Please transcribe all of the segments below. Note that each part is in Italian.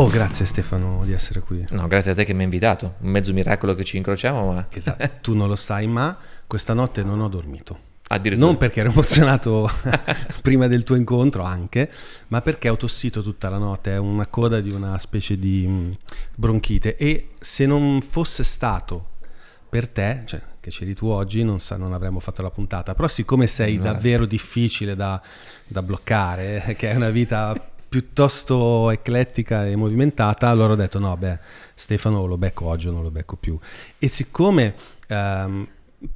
Oh, grazie Stefano di essere qui. No, grazie a te che mi hai invitato. Un mezzo miracolo che ci incrociamo, ma... Esatto, tu non lo sai, ma questa notte non ho dormito. Non perché ero emozionato prima del tuo incontro anche, ma perché ho tossito tutta la notte, è una coda di una specie di mh, bronchite e se non fosse stato per te, cioè che c'eri tu oggi, non, sa, non avremmo fatto la puntata, però siccome sei No. davvero difficile da, da bloccare, eh, che è una vita piuttosto eclettica e movimentata, allora ho detto no, beh, Stefano lo becco oggi o non lo becco più. E siccome ehm,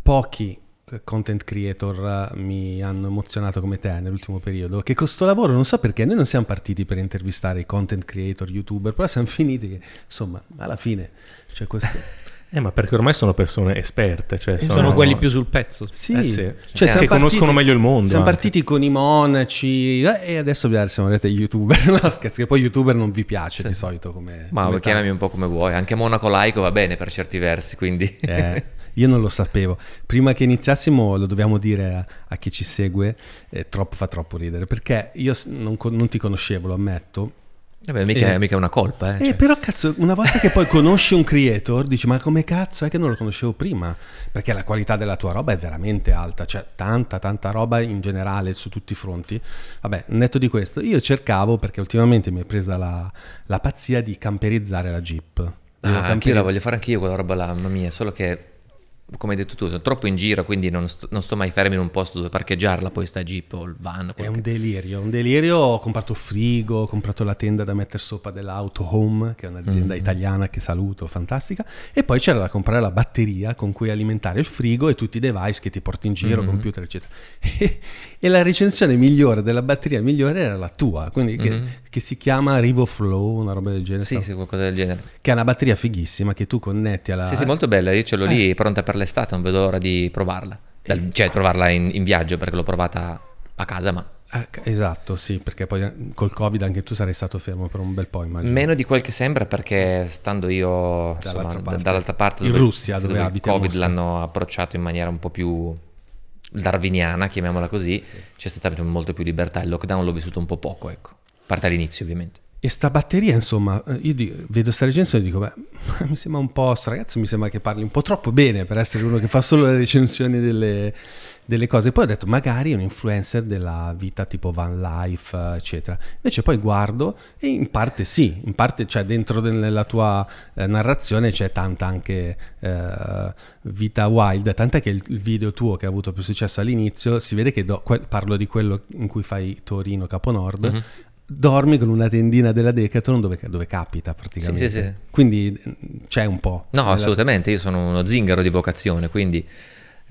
pochi eh, content creator eh, mi hanno emozionato come te nell'ultimo periodo, che con sto lavoro non so perché noi non siamo partiti per intervistare i content creator, youtuber, però siamo finiti che insomma alla fine c'è questo... Eh, ma perché ormai sono persone esperte, cioè Sono, sono, quelli più sul pezzo. Sì, Eh sì. Cioè, Che siamo conoscono meglio il mondo Siamo anche. partiti con i monaci eh, e adesso siamo agli youtuber. No, scherzo, che poi youtuber non vi piace di solito come... Ma come chiamami un po' come vuoi. Anche Monaco laico va bene per certi versi, quindi... Eh, io non lo sapevo. Prima che iniziassimo lo dobbiamo dire a, a chi ci segue, eh, troppo, fa troppo ridere, perché io non, non ti conoscevo, lo ammetto. Vabbè, mica, Eh. mica una colpa, eh. Eh, cioè. però cazzo, una volta che poi conosci un creator, dici ma come cazzo è che non lo conoscevo prima? Perché la qualità della tua roba è veramente alta, cioè tanta, tanta roba in generale su tutti i fronti. Vabbè, netto di questo, io cercavo, perché ultimamente mi è presa la, la pazzia di camperizzare la Jeep. Ah, anch'io camperi- la voglio fare anch'io quella roba là, mamma mia, solo che, come hai detto tu, sono troppo in giro, quindi non sto, non sto mai fermo in un posto dove parcheggiarla, poi sta Jeep o il van. È un che- delirio, un delirio. Ho comprato frigo, ho comprato la tenda da mettere sopra dell'Auto Home, che è un'azienda Mm. italiana che saluto, fantastica. E poi c'era da comprare la batteria con cui alimentare il frigo e tutti i device che ti porti in giro, Mhm. computer, eccetera. E, la recensione migliore della batteria migliore era la tua, quindi che, Mhm. Che si chiama RivoFlow, una roba del genere. Sì, sì, qualcosa del genere. Che è una batteria fighissima che tu connetti alla... Sì, sì, molto bella, io ce l'ho Eh. lì pronta per l'estate, non vedo l'ora di provarla. Dal- cioè, provarla in, in viaggio, perché l'ho provata a casa, ma Ah, esatto, sì, perché poi eh, col Covid anche tu sarei stato fermo per un bel po', immagino. meno di quel che sembra, perché stando io Dall'altra parte. dall'altra parte, In Russia, dove il abiti a Covid l'hanno approcciato in maniera un po' più darwiniana, chiamiamola così, c'è stata molto più libertà. Il lockdown l'ho vissuto un po' poco, ecco. Parte all'inizio, ovviamente. E sta batteria, insomma, eh, io di- vedo sta recensione e dico, beh, mi sembra un po', sto ragazzo mi sembra che parli un po' troppo bene per essere uno che fa solo le recensioni delle, delle cose. Poi ho detto, magari è un influencer della vita tipo van life, eccetera. Invece poi guardo e in parte sì, in parte, cioè dentro nella tua eh, narrazione c'è tanta anche eh, vita wild, tant'è che il, il video tuo che ha avuto più successo all'inizio, si vede che do- que- parlo di quello in cui fai Torino Caponord, Mhm. Dormi con una tendina della Decathlon dove, dove capita praticamente. Sì, sì, sì. Quindi eh, c'è un po'. No, assolutamente, io sono uno zingaro di vocazione, quindi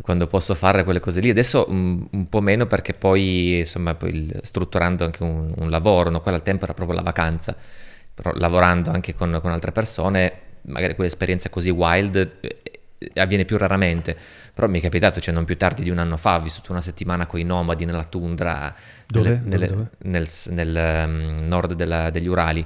quando posso fare quelle cose lì, adesso un, un po' meno perché poi, insomma, poi il- strutturando anche un, un lavoro, no? quella al tempo era proprio la vacanza, però lavorando anche con, con altre persone, magari quell'esperienza così wild eh, avviene più raramente, però mi è capitato, cioè non più tardi di un anno fa, ho vissuto una settimana con i nomadi nella tundra, Dove? nelle- Dove, nel, nel, ehm, nord della- degli Urali,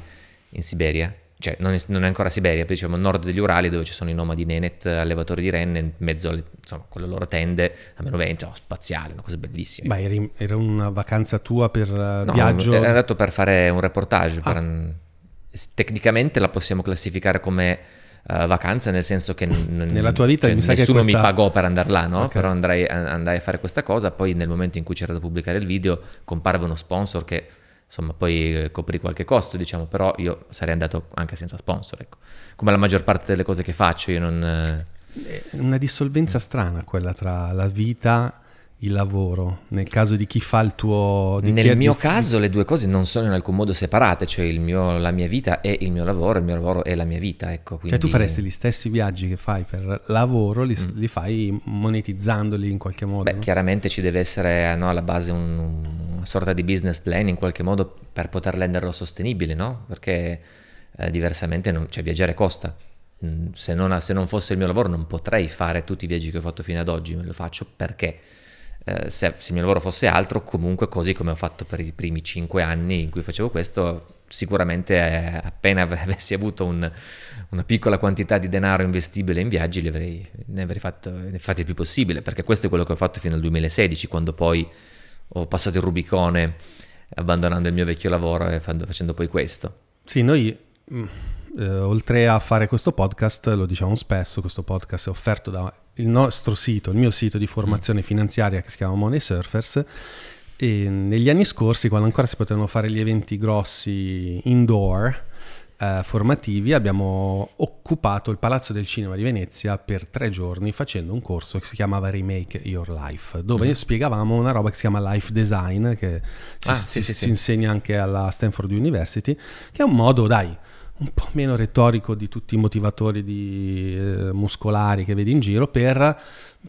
in Siberia. Cioè, non è, non è ancora Siberia, poi diciamo nord degli Urali dove ci sono i nomadi Nenet, allevatori di renne, in mezzo alle, insomma, con le loro tende, a meno 20, oh, spaziale, una cosa bellissima. Ma eri- era una vacanza tua per eh, No, viaggio? Era andato per fare un reportage. per Ah. un- Tecnicamente la possiamo classificare come eh, vacanza, nel senso che n- Nella tua vita cioè, mi sa che nessuno questa- mi pagò per andare là, no? Ok. Però andrai, andai a fare questa cosa. Poi nel momento in cui c'era da pubblicare il video, comparve uno sponsor che insomma poi eh, coprì qualche costo, diciamo. Però io sarei andato anche senza sponsor, ecco. Come la maggior parte delle cose che faccio, io non. eh, una dissolvenza strana quella tra la vita il lavoro. Nel caso di chi fa il tuo... di Nel mio di- caso le due cose non sono in alcun modo separate, cioè il mio- la mia vita è il mio lavoro, il mio lavoro è la mia vita, ecco. Cioè Quindi... tu faresti gli stessi viaggi che fai per lavoro, li, li fai monetizzandoli in qualche modo? Mm. Beh, no? chiaramente ci deve essere no, alla base un- una sorta di business plan in qualche modo per poter renderlo sostenibile, no? Perché eh, diversamente non, cioè, viaggiare costa. Mm, Se non, se non fosse il mio lavoro non potrei fare tutti i viaggi che ho fatto fino ad oggi, lo faccio perché eh, se, se il mio lavoro fosse altro, comunque così come ho fatto per i primi cinque anni in cui facevo questo, sicuramente eh, appena av- avessi avuto un- una piccola quantità di denaro investibile in viaggi avrei, ne avrei fatto, ne fatti il più possibile, perché questo è quello che ho fatto fino al 2016, quando poi ho passato il Rubicone abbandonando il mio vecchio lavoro e facendo poi questo. Sì, noi mm, eh, oltre a fare questo podcast, lo diciamo spesso, questo podcast è offerto dal nostro sito, il mio sito di formazione finanziaria che si chiama Money Surfers. E negli anni scorsi, quando ancora si potevano fare gli eventi grossi indoor, eh, formativi abbiamo occupato il Palazzo del Cinema di Venezia per tre giorni facendo un corso che si chiamava Remake Your Life, dove mm. spiegavamo una roba che si chiama Life Design, che si, Ah, si- sì, sì, si sì. insegna anche alla Stanford University, che è un modo, dai, un po' meno retorico di tutti i motivatori di, eh, muscolari che vedi in giro per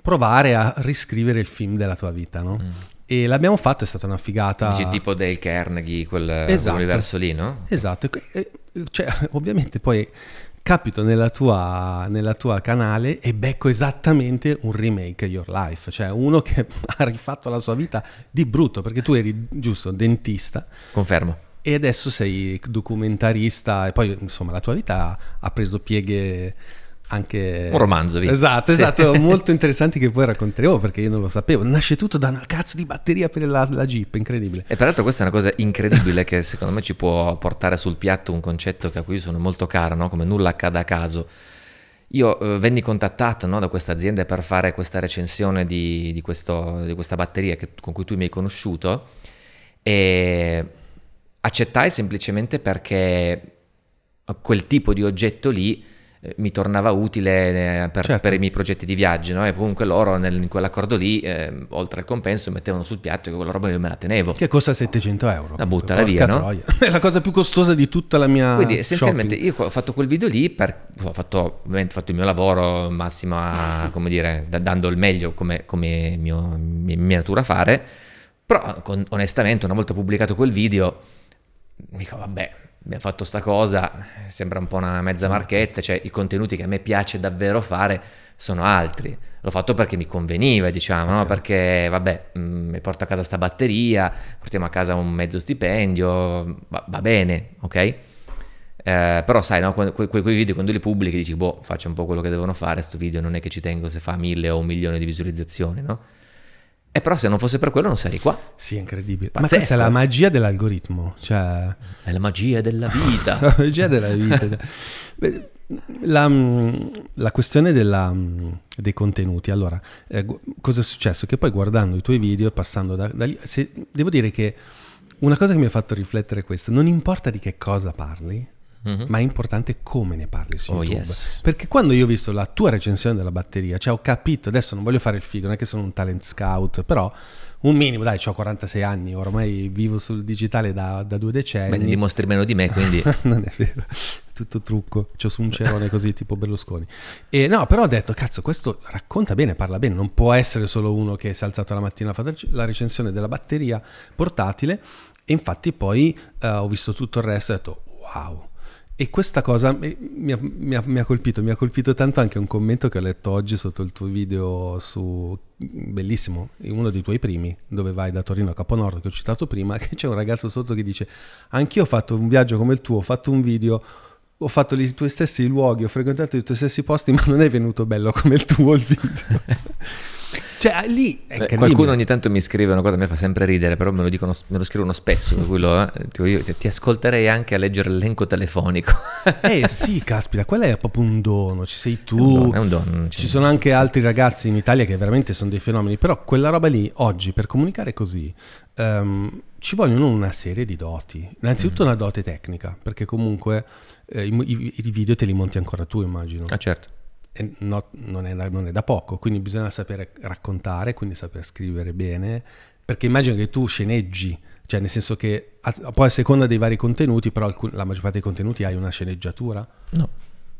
provare a riscrivere il film della tua vita, no? E l'abbiamo fatto, è stata una figata. Mm. Dici tipo Dale Carnegie, quel, Esatto. quell'universo lì, no? Esatto, e- cioè, ovviamente poi capito nella tua, nella tua canale e becco esattamente un remake Your Life, cioè uno che ha rifatto la sua vita di brutto, perché tu eri giusto dentista Confermo. E adesso sei documentarista e poi insomma la tua vita ha preso pieghe anche... Un romanzo, via. Esatto, Sì. esatto, molto interessanti che poi racconteremo perché io non lo sapevo. Nasce tutto da una cazzo di batteria per la, la Jeep, incredibile. E peraltro questa è una cosa incredibile che secondo me ci può portare sul piatto un concetto che a cui sono molto caro, no? come nulla accada a caso. Io eh, venni contattato no, da questa azienda per fare questa recensione di, di questo- di questa batteria che- con cui tu mi hai conosciuto e accettai semplicemente perché quel tipo di oggetto lì eh, mi tornava utile eh, per, Certo. per i miei progetti di viaggio no? e comunque loro nel- in quell'accordo lì eh, oltre al compenso mettevano sul piatto che quella roba io me la tenevo Che costa 700 euro. La buttala Porca via, no? È la cosa più costosa di tutta la mia. Quindi essenzialmente shopping. io ho fatto quel video lì per, ho fatto, ovviamente ho fatto il mio lavoro massimo a, come dire, da- dando il meglio come, come mio, mia, mia natura fare, però con- onestamente una volta pubblicato quel video dico vabbè, abbiamo fatto sta cosa, sembra un po' una mezza marchetta, cioè i contenuti che a me piace davvero fare sono altri. L'ho fatto perché mi conveniva, diciamo, no? perché vabbè, mh, mi porto a casa sta batteria, portiamo a casa un mezzo stipendio, va, va bene, ok? Eh, però sai, no, quando- que- que- quei video quando li pubblichi dici, boh, faccio un po' quello che devono fare, sto video non è che ci tengo se fa mille o un milione di visualizzazioni, no? E però se non fosse per quello non sarei qua. Sì, è incredibile. Ma Pazzesco. questa è la magia dell'algoritmo. Cioè, È la magia della vita. la magia della vita. Beh, La, la questione della- dei contenuti, allora, eh, cosa è successo? Che poi guardando i tuoi video, passando da, da lì, se- devo dire che una cosa che mi ha fatto riflettere è questa, non importa di che cosa parli, Mhm. ma è importante come ne parli su Oh, YouTube. yes. Perché quando io ho visto la tua recensione della batteria, cioè ho capito, adesso non voglio fare il figo, non è che sono un talent scout, però un minimo, dai, ho 46 anni, ormai vivo sul digitale da, da due decenni. Beh, ne dimostri meno di me, quindi non è vero, tutto trucco, c'ho su un cerone così tipo Berlusconi. E no, però ho detto, cazzo, questo racconta bene, parla bene, non può essere solo uno che si è alzato la mattina, ha fatto la recensione della batteria portatile e infatti poi eh, ho visto tutto il resto e ho detto, wow. E questa cosa mi ha, mi ha- mi ha colpito, mi ha colpito tanto anche un commento che ho letto oggi sotto il tuo video su, bellissimo, uno dei tuoi primi, dove vai da Torino a Caponordo, che ho citato prima, che c'è un ragazzo sotto che dice, anch'io ho fatto un viaggio come il tuo, ho fatto un video, ho fatto i tuoi stessi luoghi, ho frequentato i tuoi stessi posti, ma non è venuto bello come il tuo il video. cioè, lì è Beh, qualcuno ogni tanto mi scrive una cosa che mi fa sempre ridere, però me lo, dicono, me lo scrivono spesso, per cui lo- eh, io ti, ti ascolterei anche a leggere l'elenco telefonico. Eh sì, caspita, quello è proprio un dono, ci sei tu. È un dono, è un dono, Ci sono anche altri ragazzi in Italia che veramente sono dei fenomeni, però quella roba lì oggi per comunicare così ehm, ci vogliono una serie di doti. Innanzitutto una dote tecnica, perché comunque eh, i, i- i video te li monti ancora tu, immagino. Ah certo. No- non, è, non è da poco, quindi bisogna sapere raccontare, quindi saper scrivere bene, perché immagino che tu sceneggi, cioè nel senso che a- poi a seconda dei vari contenuti, però alcun- la maggior parte dei contenuti hai una sceneggiatura, No.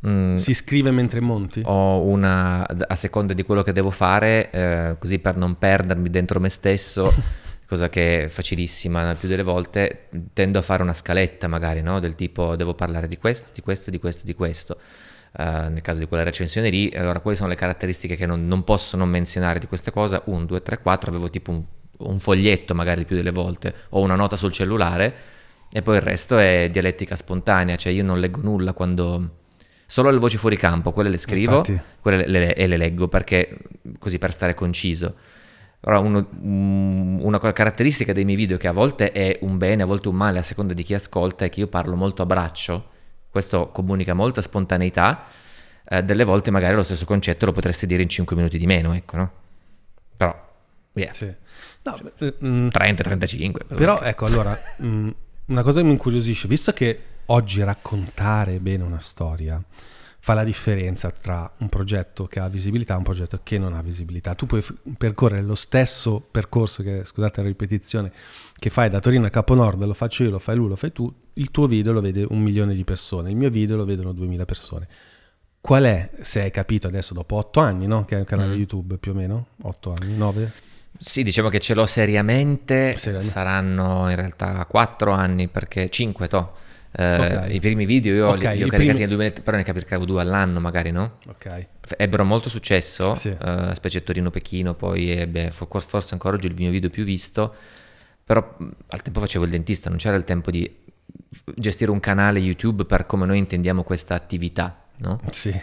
Mm, si scrive mentre monti? Ho una, a seconda di quello che devo fare, eh, così per non perdermi dentro me stesso, cosa che è facilissima più delle volte, tendo a fare una scaletta magari, no? Del tipo devo parlare di questo, di questo, di questo, di questo. Eh, nel caso di quella recensione lì, allora quali sono le caratteristiche che non, non posso non menzionare di questa cosa? 1, 2, 3, 4, avevo tipo un, un foglietto magari più delle volte o una nota sul cellulare e poi il resto è dialettica spontanea, cioè io non leggo nulla quando... Solo le voci fuori campo, quelle le scrivo Infatti. quelle le, e le leggo perché così per stare conciso. Però uno- un- una caratteristica dei miei video che a volte è un bene, a volte un male, a seconda di chi ascolta, è che io parlo molto a braccio Questo comunica molta spontaneità, eh, delle volte magari lo stesso concetto lo potresti dire in 5 minuti di meno, ecco, no? Però, yeah. Sì. No, beh, mm, 30-35. Però ecco, allora, mh, una cosa che mi incuriosisce, visto che oggi raccontare bene una storia fa la differenza tra un progetto che ha visibilità e un progetto che non ha visibilità. Tu puoi f- percorrere lo stesso percorso che, scusate la ripetizione, che fai da Torino a Caponord, lo faccio io, lo fai lui, lo fai tu, il tuo video lo vede un milione di persone, il mio video lo vedono duemila persone. Qual è, se hai capito adesso dopo otto anni, no? Che è un canale Mm. YouTube più o meno, otto anni, nove? Sì, diciamo che ce l'ho seriamente, Seriamente. saranno in realtà 4 anni, perché 5 to. Eh, Ok. I primi video io li, Ok, li ho caricati primi- nel 2000, però ne caricavo due all'anno magari, no? Ok. Ebbero molto successo, Sì. eh, specie Torino-Pechino, poi ebbe, fo- forse ancora oggi il mio video più visto, però al tempo facevo il dentista, non c'era il tempo di gestire un canale YouTube per come noi intendiamo questa attività, no? Sì.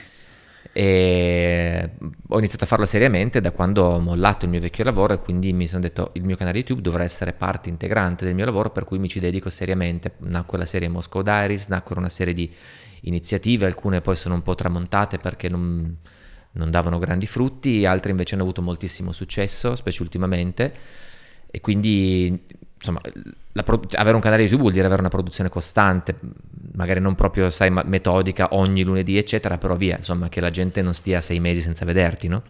E ho iniziato a farlo seriamente da quando ho mollato il mio vecchio lavoro e quindi mi sono detto il mio canale YouTube dovrà essere parte integrante del mio lavoro per cui mi ci dedico seriamente. Nacque la serie Moscow Diaries, nacquero una serie di iniziative, alcune poi sono un po' tramontate perché non, non davano grandi frutti, altre invece hanno avuto moltissimo successo, specie ultimamente. E quindi, insomma, pro- avere un canale YouTube vuol dire avere una produzione costante, magari non proprio, sai, ma- metodica ogni lunedì, eccetera, però via, insomma, che la gente non stia sei mesi senza vederti, no?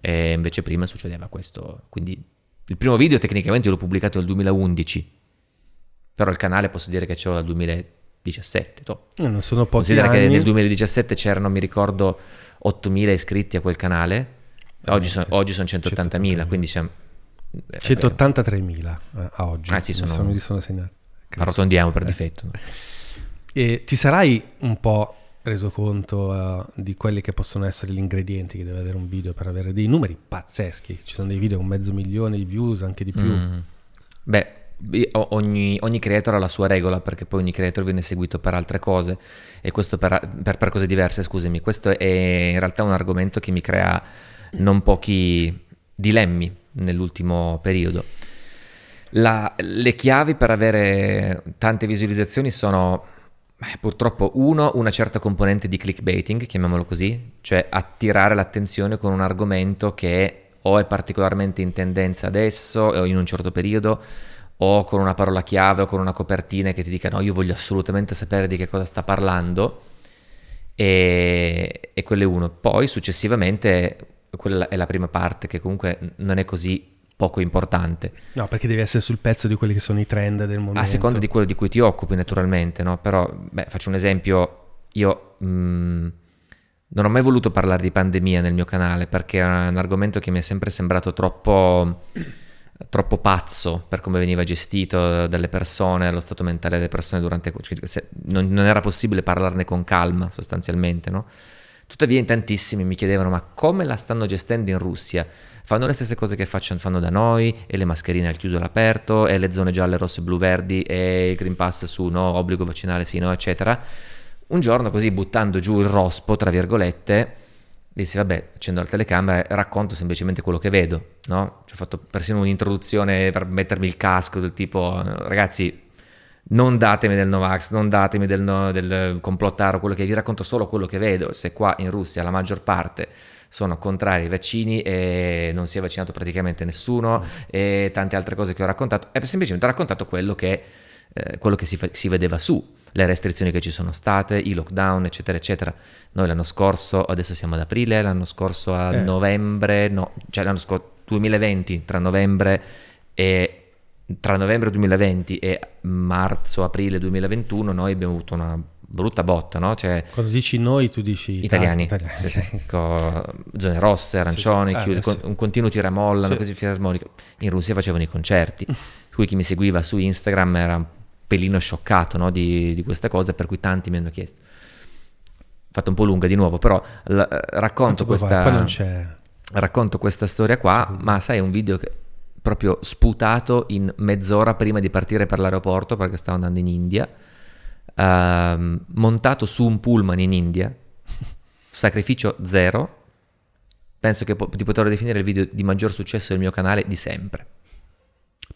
E invece prima succedeva questo. Quindi il primo video tecnicamente l'ho pubblicato nel 2011, però il canale posso dire che ce l'ho dal 2017. toh. Eh, Non sono pochi Considera anni. che nel 2017 c'erano, mi ricordo, 8.000 iscritti a quel canale, oggi, sono- oggi sono 180.000, 180.000. quindi siamo... eh, 183.000 eh, a oggi. Ah, sì, Mi sono- mi sono segnati. Arrotondiamo per Eh. difetto. E ti sarai un po' reso conto eh, di quelli che possono essere gli ingredienti che deve avere un video per avere dei numeri pazzeschi. Ci sono dei video con mezzo milione di views, anche di più. Mm. Beh, ogni, ogni creator ha la sua regola perché poi ogni creator viene seguito per altre cose e questo per, per- per cose diverse, scusami. Questo è in realtà un argomento che mi crea non pochi dilemmi nell'ultimo periodo. La- le chiavi per avere tante visualizzazioni sono eh, purtroppo uno, una certa componente di clickbaiting, chiamiamolo così, cioè attirare l'attenzione con un argomento che o è particolarmente in tendenza adesso o in un certo periodo o con una parola chiave o con una copertina che ti dica no, io voglio assolutamente sapere di che cosa sta parlando e, e quello è uno. Poi successivamente, quella è la prima parte che comunque non è così poco importante. No, perché devi essere sul pezzo di quelli che sono i trend del momento. A seconda di quello di cui ti occupi, naturalmente, no? Però, beh, faccio un esempio. Io mh, non ho mai voluto parlare di pandemia nel mio canale perché è un argomento che mi è sempre sembrato troppo, troppo pazzo per come veniva gestito dalle persone, lo stato mentale delle persone durante... cioè, non, non era possibile parlarne con calma, sostanzialmente, no? Tuttavia in tantissimi mi chiedevano ma come la stanno gestendo in Russia? Fanno le stesse cose che facciano, fanno da noi e le mascherine al chiuso e all'aperto e le zone gialle, rosse, blu, verdi e il Green Pass su no, obbligo vaccinale sì, no, eccetera. Un giorno così buttando giù il rospo, tra virgolette, dissi vabbè, accendo la telecamera racconto semplicemente quello che vedo, no? Ci ho fatto persino un'introduzione per mettermi il casco del tipo ragazzi non datemi del Novax, non datemi del, no- del complottaro, quello che vi racconto solo quello che vedo. Se qua in Russia la maggior parte sono contrari ai vaccini e non si è vaccinato praticamente nessuno e tante altre cose che ho raccontato, è semplicemente ho raccontato quello che, eh, quello che si, fa- si vedeva su, le restrizioni che ci sono state, i lockdown, eccetera, eccetera. Noi l'anno scorso, adesso siamo ad aprile, l'anno scorso a Eh. novembre, no, cioè l'anno scorso 2020, tra novembre e tra novembre 2020 e marzo-aprile 2021 noi abbiamo avuto una brutta botta, no? Cioè Quando dici noi, tu dici italiani, italiani. sì, sì, co- zone rosse, arancioni, Sì, sì. Eh, con- un continuo tiramolla, Sì. così. In Russia facevano i concerti, cui chi mi seguiva su Instagram era un pelino scioccato no, di, di queste cose, per cui tanti mi hanno chiesto. Fatta un po' lunga di nuovo, però l- racconto Tanto questa Qua non c'è... racconto questa storia qua, ma sai, è un video che proprio sputato in mezz'ora prima di partire per l'aeroporto perché stavo andando in India, ehm, montato su un pullman in India, sacrificio zero, penso che po- di poterlo definire il video di maggior successo del mio canale di sempre.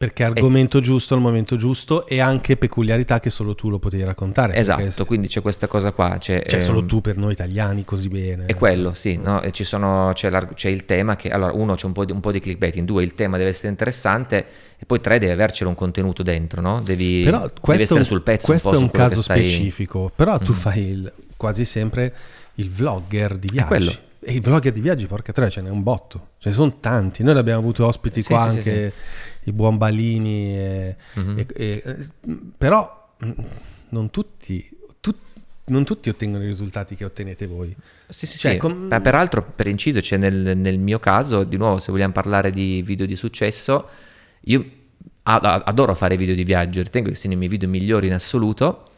Perché argomento giusto al momento giusto e anche peculiarità che solo tu lo potevi raccontare. Esatto, perché- quindi c'è questa cosa qua. C'è, Cioè, solo ehm, tu per noi italiani così bene. È quello, sì, no? E ci sono- c'è, c'è il tema che, allora, uno, c'è un po' di, un po' di clickbaiting, due, il tema deve essere interessante e poi tre, deve avercelo un contenuto dentro, no? Devi, Però devi questo, è essere un- sul pezzo questo un è un caso stai- specifico, però tu Mhm. fai il- quasi sempre il vlogger di viaggi. quello. E i vlogger di viaggi, porca tre, ce n'è un botto. Ce ne sono tanti. Noi abbiamo avuto ospiti Sì, qua sì, anche i buon Balini. e- Mhm. e- e- però mm, non tutti, tu- non tutti ottengono i risultati che ottenete voi. Sì, sì, Cioè, sì. com- Ma peraltro, per inciso, cioè nel, nel mio caso, di nuovo, se vogliamo parlare di video di successo, io adoro fare video di viaggio, ritengo che siano i miei video migliori in assoluto,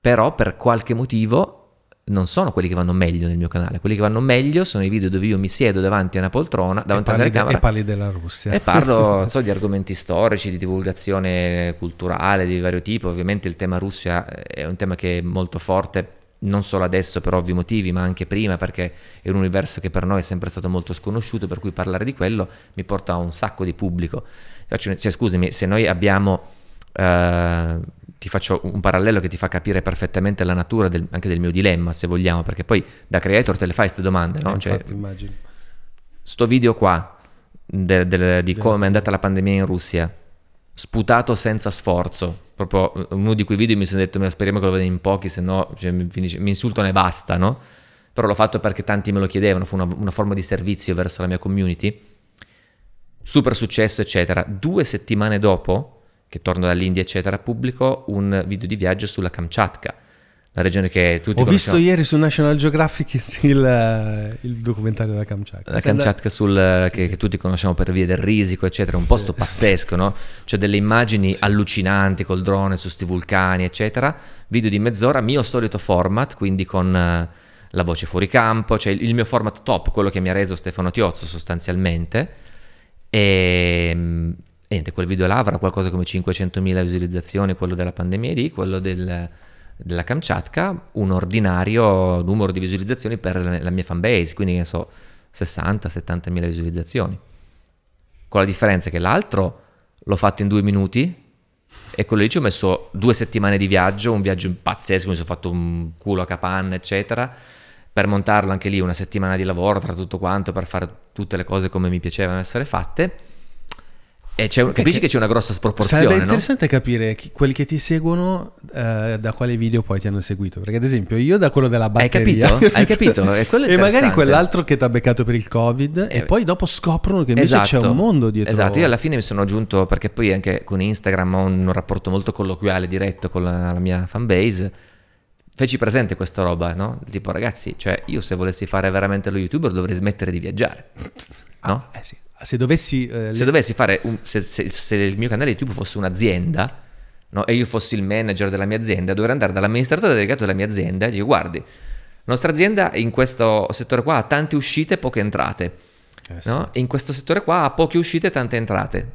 però per qualche motivo non sono quelli che vanno meglio nel mio canale. Quelli che vanno meglio sono i video dove io mi siedo davanti a una poltrona, davanti a una telecamera e parli della Russia. e parlo so, di argomenti storici, di divulgazione culturale di vario tipo. Ovviamente il tema Russia è un tema che è molto forte, non solo adesso per ovvi motivi, ma anche prima perché è un universo che per noi è sempre stato molto sconosciuto, per cui parlare di quello mi porta a un sacco di pubblico. Faccio- Cioè, scusami, se noi abbiamo... eh, ti faccio un parallelo che ti fa capire perfettamente la natura del- anche del mio dilemma, se vogliamo, perché poi da creator te le fai queste domande, no? Eh, Cioè, infatti, immagino. sto video qua de- del- di come è andata la pandemia in Russia, sputato senza sforzo, proprio uno di quei video mi sono detto, "Ma speriamo che lo vedano in pochi, se no cioè, mi, mi insultano e basta, no? Però l'ho fatto perché tanti me lo chiedevano, fu una, una forma di servizio verso la mia community. Super successo, eccetera. Due settimane dopo, che torno dall'India, eccetera, pubblico un video di viaggio sulla Kamchatka, la regione che tutti Ho visto ieri su National Geographic il, il documentario della Kamchatka. La Kamchatka sul, che, che tutti conosciamo per via del risico, eccetera, un posto pazzesco, no? C'è delle immagini allucinanti col drone su sti vulcani, eccetera. Video di mezz'ora, mio solito format, quindi con eh, la voce fuori campo, cioè il, il mio format top, quello che mi ha reso Stefano Tiozzo sostanzialmente. E mm, niente, quel video là avrà qualcosa come 500.000 visualizzazioni, quello della pandemia lì, quello del- della Kamchatka, un ordinario numero di visualizzazioni per la mia fanbase, quindi ne so, 60-70 mila visualizzazioni. Con la differenza che l'altro l'ho fatto in due minuti e quello lì ci ho messo due settimane di viaggio, un viaggio pazzesco, mi sono fatto un culo a capanna, eccetera. Per montarlo anche lì una settimana di lavoro tra tutto quanto, per fare tutte le cose come mi piacevano essere fatte. E c'è, un- capisci che c'è una grossa sproporzione, Sarebbe no? interessante capire chi- quelli che ti seguono eh, da quale video poi ti hanno seguito. Perché, ad esempio, io da quello della Hai batteria. capito? Hai capito? E e magari quell'altro che ti ha beccato per il Covid. Eh, e poi dopo scoprono che invece c'è un mondo dietro. Esatto, io alla fine mi sono aggiunto perché poi anche con Instagram ho un rapporto molto colloquiale, diretto con la, la mia fanbase. Feci presente questa roba, no? Tipo, ragazzi, cioè io se volessi fare veramente lo youtuber dovrei smettere di viaggiare, no? Eh sì. Se dovessi. eh, Se le- dovessi fare, un- se, se- se il mio canale YouTube fosse un'azienda, no? E io fossi il manager della mia azienda, dovrei andare dall'amministratore delegato della mia azienda e dire, guardi, la nostra azienda in questo settore qua ha tante uscite e poche entrate. eh sì. No? E in questo settore qua ha poche uscite e tante entrate.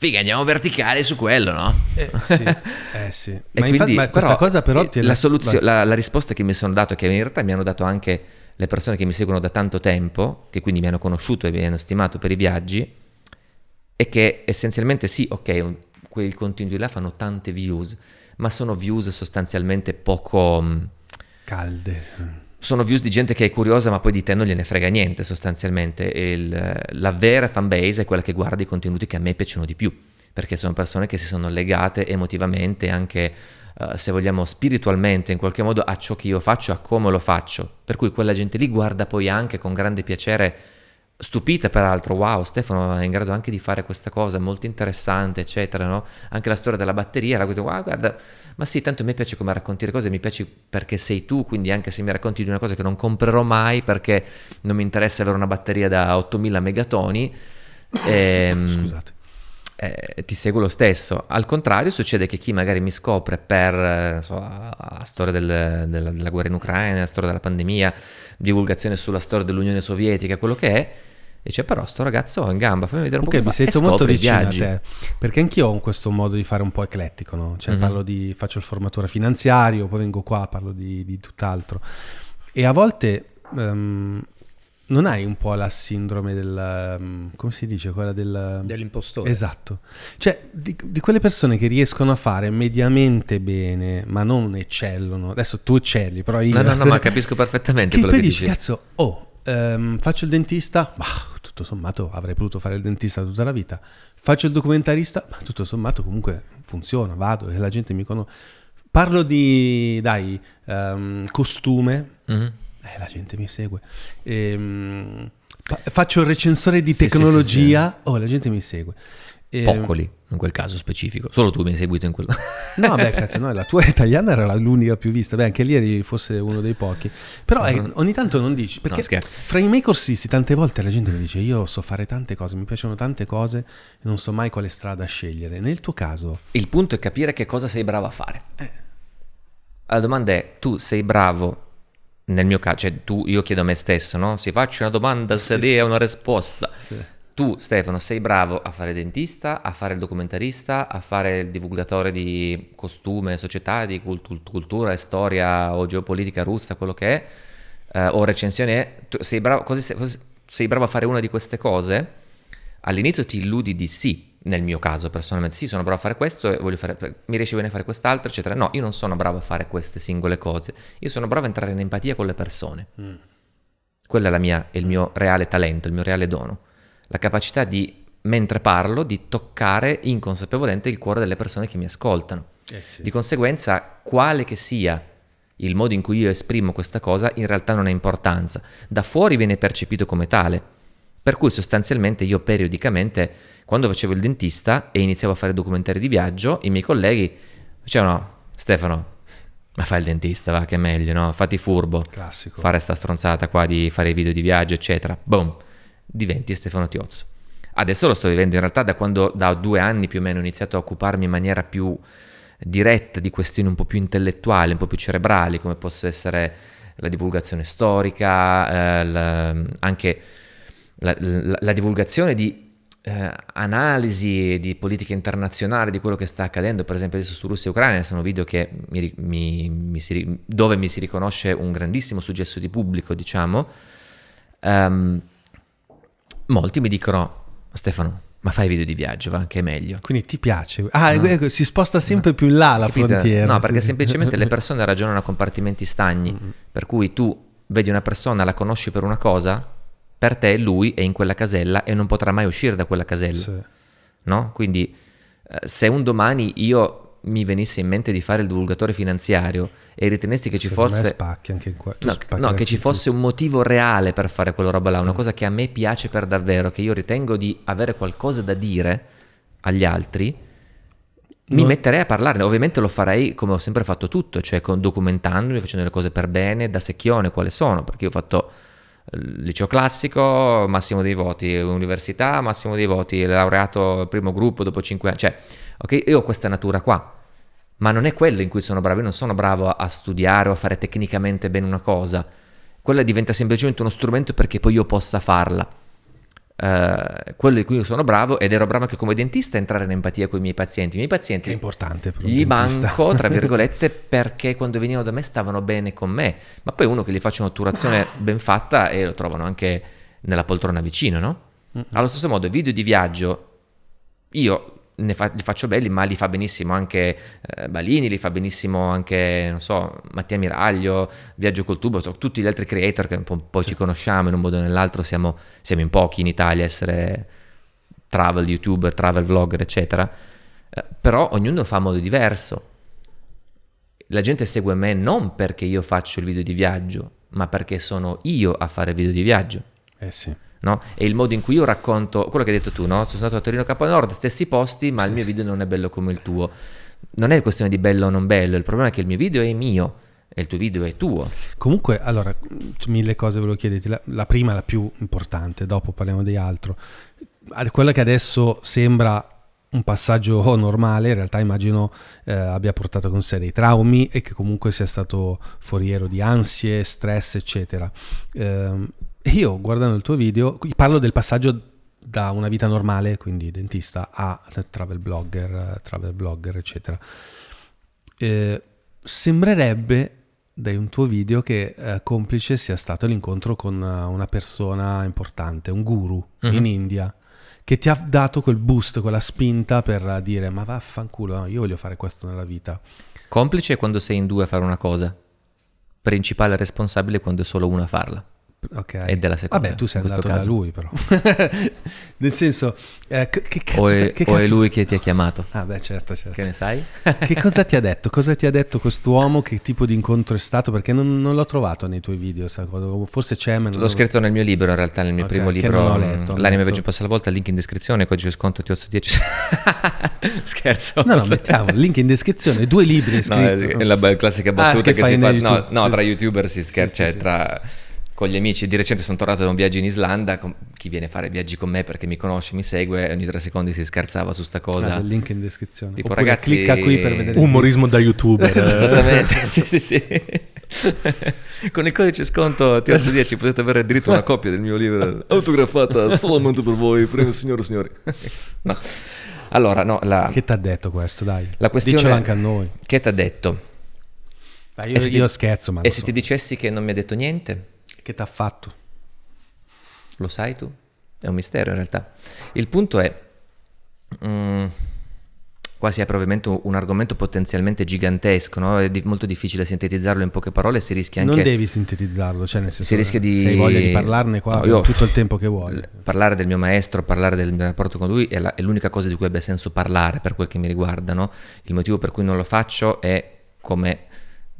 Figa, andiamo verticale su quello, no? Eh, sì, eh sì. E Ma, infatti, quindi, ma questa cosa però eh, ti la, soluzio- la, la risposta che mi sono dato che in realtà mi hanno dato anche le persone che mi seguono da tanto tempo, che quindi mi hanno conosciuto e mi hanno stimato per i viaggi, è che essenzialmente sì, ok, un- quei contenuti là fanno tante views, ma sono views sostanzialmente poco... mh, calde. sono views di gente che è curiosa, ma poi di te non gliene frega niente sostanzialmente. Il- la vera fanbase è quella che guarda i contenuti che a me piacciono di più, perché sono persone che si sono legate emotivamente, anche eh, se vogliamo spiritualmente in qualche modo, a ciò che io faccio, a come lo faccio. Per cui quella gente lì guarda poi anche con grande piacere. Stupita peraltro, wow, Stefano è in grado anche di fare questa cosa, molto interessante, eccetera, no? Anche la storia della batteria, così, wow, guarda, ma sì, tanto a me piace come racconti le cose, mi piaci perché sei tu, quindi anche se mi racconti di una cosa che non comprerò mai perché non mi interessa avere una batteria da 8000 megatoni, ehm, Scusate. Eh, ti seguo lo stesso. Al contrario, succede che chi magari mi scopre per eh, so, la la storia del- della, della guerra in Ucraina, la storia della pandemia, divulgazione sulla storia dell'Unione Sovietica, quello che è, dice però sto ragazzo è in gamba, fammi vedere un Ok, po' mi che fa", e sento molto vicino a te, perché anch'io ho questo modo di fare un po' eclettico, no? Cioè Mhm. parlo di, faccio il formatore finanziario, poi vengo qua, parlo di, di tutt'altro. E a volte ehm, non hai un po' la sindrome del... um, come si dice? Quella del... Dell'impostore. Esatto. Cioè, di, di quelle persone che riescono a fare mediamente bene, ma non eccellono. Adesso tu eccelli, però io... No, no, no, ma capisco perfettamente che quello che dici, cazzo, oh, ehm, faccio il dentista, ma tutto sommato avrei potuto fare il dentista tutta la vita. Faccio il documentarista, ma tutto sommato comunque funziona, vado e la gente mi conosce. Parlo di, dai, ehm, costume, Mhm. Eh, la gente mi segue. Ehm, fa- faccio il recensore di Sì, sì, tecnologia, oh, la gente mi segue. Ehm, Poccoli, in quel caso specifico. Solo tu mi hai seguito in quello. No, beh, cazzo, no, la tua italiana era l'unica più vista. Beh, anche lì eri forse uno dei pochi. Però eh, ogni tanto non dici. Perché No, fra i miei corsisti, tante volte la gente mi dice: Io so fare tante cose, mi piacciono tante cose e non so mai quale strada scegliere. Nel tuo caso, Il punto è capire che cosa sei bravo a fare. Eh. La domanda è, tu sei bravo, nel mio caso, cioè tu, io chiedo a me stesso, no? Si faccia una domanda, se dia una risposta. Tu, Stefano, sei bravo a fare dentista, a fare il documentarista, a fare il divulgatore di costume, società, di cult- cultura e storia o geopolitica russa, quello che è, eh, o recensione, tu sei bravo, così sei, sei bravo a fare una di queste cose? All'inizio ti illudi di sì, nel mio caso personalmente, sì, sono bravo a fare questo e voglio fare, mi riesce bene a fare quest'altro, eccetera. No, io non sono bravo a fare queste singole cose, io sono bravo a entrare in empatia con le persone. Quello è la mia- è il mio reale talento, il mio reale dono. La capacità di, mentre parlo, di toccare inconsapevolmente il cuore delle persone che mi ascoltano. Di conseguenza, quale che sia il modo in cui io esprimo questa cosa, in realtà non ha importanza. Da fuori viene percepito come tale. Per cui sostanzialmente io periodicamente, quando facevo il dentista e iniziavo a fare documentari di viaggio, i miei colleghi dicevano, Stefano, ma fai il dentista, va che è meglio, no? Fatti furbo classico. fare sta stronzata qua di fare i video di viaggio, eccetera. Boom, diventi Stefano Tiozzo. Adesso lo sto vivendo in realtà da quando da due anni più o meno ho iniziato a occuparmi in maniera più diretta di questioni un po' più intellettuali, un po' più cerebrali, come possa essere la divulgazione storica, eh, la- anche la, la- la divulgazione di eh, analisi di politica internazionale di quello che sta accadendo, per esempio adesso su Russia e Ucraina sono video che mi mi- mi si dove mi si riconosce un grandissimo successo di pubblico, diciamo. Ehm, molti mi dicono, Stefano, ma fai video di viaggio, va che è meglio. Quindi ti piace. Ah, No. ecco, si sposta sempre più in là la Capite? frontiera. No, perché Sì, semplicemente le persone ragionano a compartimenti stagni, per cui tu vedi una persona, la conosci per una cosa, per te lui è in quella casella e non potrà mai uscire da quella casella, Sì. no? Quindi eh, se un domani io mi venisse in mente di fare il divulgatore finanziario e ritenessi che ci fosse spacchi anche qua. Tu No, no, che ci fosse un motivo reale per fare quella roba là, una cosa che a me piace per davvero, che io ritengo di avere qualcosa da dire agli altri, mi No. metterei a parlarne. Ovviamente lo farei come ho sempre fatto tutto, cioè documentandomi, facendo le cose per bene, da secchione quale sono, perché io ho fatto liceo classico, massimo dei voti, università, massimo dei voti, laureato primo gruppo dopo cinque anni, cioè, ok, io ho questa natura qua, ma non è quello in cui sono bravo, io non sono bravo a studiare o a fare tecnicamente bene una cosa, quella diventa semplicemente uno strumento perché poi io possa farla. Eh, quello in cui sono bravo ed ero bravo anche come dentista a entrare in empatia con i miei pazienti. I miei Che è pazienti importante per gli dentista. manco, tra virgolette, perché quando venivano da me stavano bene con me, ma poi uno che gli faccio un'otturazione ben fatta e lo trovano anche nella poltrona vicino, no? Allo stesso modo, video di viaggio, io fa- li faccio belli, ma li fa benissimo anche eh, Balini, li fa benissimo anche, non so, Mattia Miraglio, Viaggio col tubo, so, tutti gli altri creator che po' poi ci conosciamo in un modo o nell'altro, siamo, siamo in pochi in Italia a essere travel youtuber, travel vlogger, eccetera. Eh, però ognuno fa a modo diverso. La gente segue me non perché io faccio il video di viaggio, ma perché sono io a fare video di viaggio. Eh sì. No? E il modo in cui io racconto quello che hai detto tu, no? Sono stato a Torino Capo Nord, stessi posti, ma il mio video non è bello come il tuo. Non è questione di bello o non bello, il problema è che il mio video è mio e il tuo video è tuo. Comunque, allora, mille cose volevo chiederti. La, la prima, la più importante, dopo parliamo di altro. Quella che adesso sembra un passaggio normale, in realtà immagino eh, abbia portato con sé dei traumi e che comunque sia stato foriero di ansie, stress, eccetera. Ehm, io, guardando il tuo video, parlo del passaggio da una vita normale, quindi dentista, a travel blogger, travel blogger, eccetera. Eh, sembrerebbe da un tuo video che eh, complice sia stato l'incontro con eh, una persona importante, un guru Mhm. in India, che ti ha dato quel boost, quella spinta per dire ma vaffanculo, no, io voglio fare questo nella vita. Complice è quando sei in due a fare una cosa. Principale responsabile quando è solo uno a farla. Ok. E della seconda, Vabbè, tu sei andato da caso. lui però. Nel senso, eh, che, che cazzo... O è, che o è cazzo- lui che ti ha chiamato. Ah beh, certo, certo. Che ne sai? Che cosa ti ha detto? Cosa ti ha detto quest'uomo? Che tipo di incontro è stato? Perché non, non l'ho trovato nei tuoi video, Forse c'è, ma non L'ho scritto nel mio libro, in realtà, nel mio Ok, primo che libro, non ho mm, letto, non L'anime. Veggio passa la volta, link in descrizione, codice sconto ti 10. Scherzo. No, no, mettiamo link in descrizione, due libri No, scritto. è la classica Ah, battuta che che, fai si fa no, no, tra youtuber si scherza, Sì, cioè sì, sì. Con gli amici. Di recente sono tornato da un viaggio in Islanda, con- chi viene a fare viaggi con me perché mi conosce, mi segue, ogni tre secondi si scherzava su sta cosa. Ah, il link in descrizione. Tipo, Oppure ragazzi- clicca qui per vedere Umorismo da youtuber. Esattamente, sì, sì, sì. Con il codice sconto TS10 potete avere diritto a una copia del mio libro autografata solamente per voi, prima signore e signori. No. Allora, no, la. Che ti ha detto questo, dai? la questione Diccelo anche a noi. che ti ha detto? Dai, io, ti- io scherzo, ma E se so. ti dicessi che non mi ha detto niente? Che ti ha fatto? Lo sai tu? È un mistero in realtà. Il punto è, mm, qua si apre ovviamente un, argomento potenzialmente gigantesco, no? è di- molto difficile sintetizzarlo in poche parole, si rischia anche... Non devi sintetizzarlo, cioè nel senso si rischia di... se hai voglia di parlarne qua No, io- tutto il tempo che vuoi. Parlare del mio maestro, parlare del mio rapporto con lui è, la- è l'unica cosa di cui abbia senso parlare per quel che mi riguarda. no? Il motivo per cui non lo faccio è come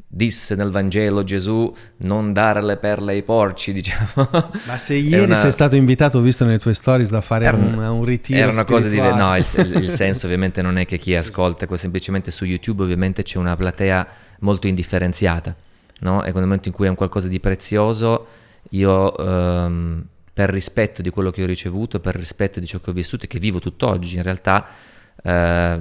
disse nel Vangelo Gesù, non dare le perle ai porci, diciamo. Ma se ieri una- sei stato invitato, ho visto nelle tue stories, da fare Era un, un- ritiro Era una cosa di... No, il, il senso ovviamente non è che chi ascolta, semplicemente su YouTube ovviamente c'è una platea molto indifferenziata, no? E nel momento in cui è un qualcosa di prezioso, io ehm, per rispetto di quello che ho ricevuto, per rispetto di ciò che ho vissuto e che vivo tutt'oggi in realtà, eh,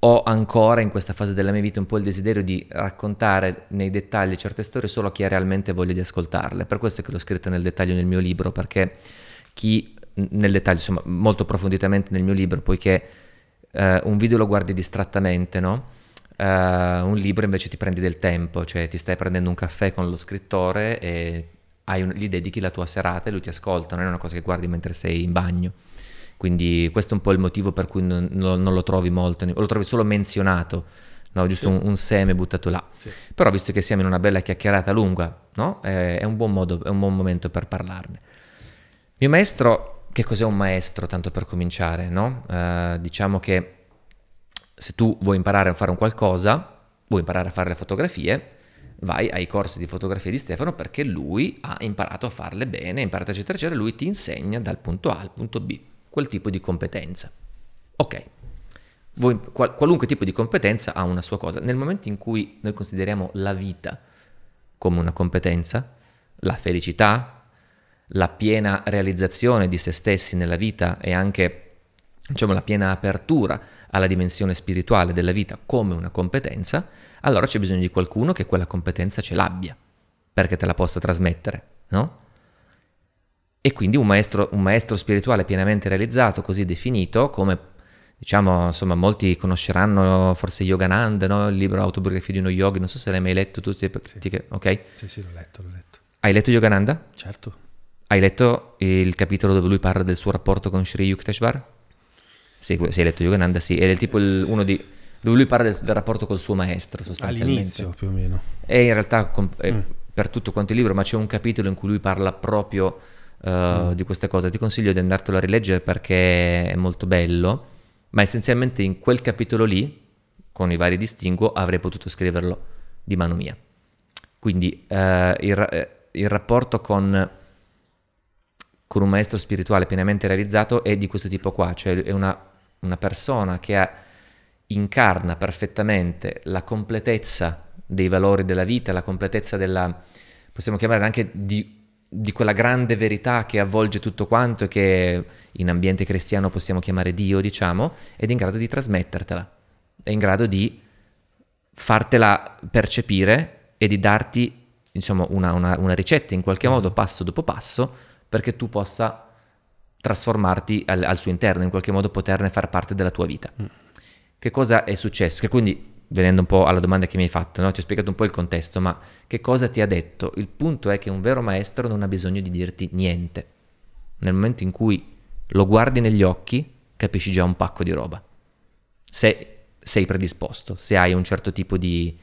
ho ancora in questa fase della mia vita un po' il desiderio di raccontare nei dettagli certe storie solo a chi ha realmente voglia di ascoltarle. Per questo è che l'ho scritta nel dettaglio nel mio libro, perché chi nel dettaglio, insomma, molto approfonditamente nel mio libro, poiché eh, un video lo guardi distrattamente, no? Eh, un libro invece ti prendi del tempo, cioè ti stai prendendo un caffè con lo scrittore e un- gli dedichi la tua serata e lui ti ascolta, non è una cosa che guardi mentre sei in bagno. Quindi questo è un po' il motivo per cui non, non- non lo trovi molto, o lo trovi solo menzionato, no? giusto un, un seme buttato là. Però visto che siamo in una bella chiacchierata lunga, no? è, è un buon modo, è un buon momento per parlarne. Mio maestro, che cos'è un maestro, tanto per cominciare? No? Eh, diciamo che se tu vuoi imparare a fare un qualcosa, vuoi imparare a fare le fotografie, vai ai corsi di fotografia di Stefano perché lui ha imparato a farle bene, ha imparato eccetera eccetera, lui ti insegna dal punto A al punto B, quel tipo di competenza. Ok, Voi- qual- qualunque tipo di competenza ha una sua cosa. Nel momento in cui noi consideriamo la vita come una competenza, la felicità, la piena realizzazione di se stessi nella vita e anche diciamo, la piena apertura alla dimensione spirituale della vita come una competenza, allora c'è bisogno di qualcuno che quella competenza ce l'abbia perché te la possa trasmettere, no? E quindi un maestro, un maestro spirituale pienamente realizzato, così definito, come diciamo, insomma, molti conosceranno forse Yogananda, no? il libro Autobiografia di uno yogi, non so se l'hai mai letto, tu ti- ti- ok? Sì, sì, l'ho letto, l'ho letto. Hai letto Yogananda? Certo. Hai letto il capitolo dove lui parla del suo rapporto con Sri Yukteswar? Sì, se hai letto Yogananda, sì, è del tipo il- uno di... dove lui parla del, del rapporto col suo maestro sostanzialmente. All'inizio più o meno. E in realtà com- è Mm. per tutto quanto il libro, ma c'è un capitolo in cui lui parla proprio uh, Mm. di queste cose. Ti consiglio di andartelo a rileggere perché è molto bello, ma essenzialmente in quel capitolo lì, con i vari distinguo, avrei potuto scriverlo di mano mia. Quindi eh, il, eh, il rapporto con, con un maestro spirituale pienamente realizzato è di questo tipo qua, cioè è una, una persona che ha- incarna perfettamente la completezza dei valori della vita, la completezza della, possiamo chiamare anche di, di quella grande verità che avvolge tutto quanto e che in ambiente cristiano possiamo chiamare Dio, diciamo, ed è in grado di trasmettertela, è in grado di fartela percepire e di darti insomma una, una- una ricetta in qualche modo passo dopo passo perché tu possa trasformarti al, al suo interno, in qualche modo poterne far parte della tua vita. Che cosa è successo? Che quindi venendo un po' alla domanda che mi hai fatto, no? ti ho spiegato un po' il contesto, ma che cosa ti ha detto? Il punto è che un vero maestro non ha bisogno di dirti niente. Nel momento in cui lo guardi negli occhi, capisci già un pacco di roba. Se sei predisposto, se hai un certo tipo di,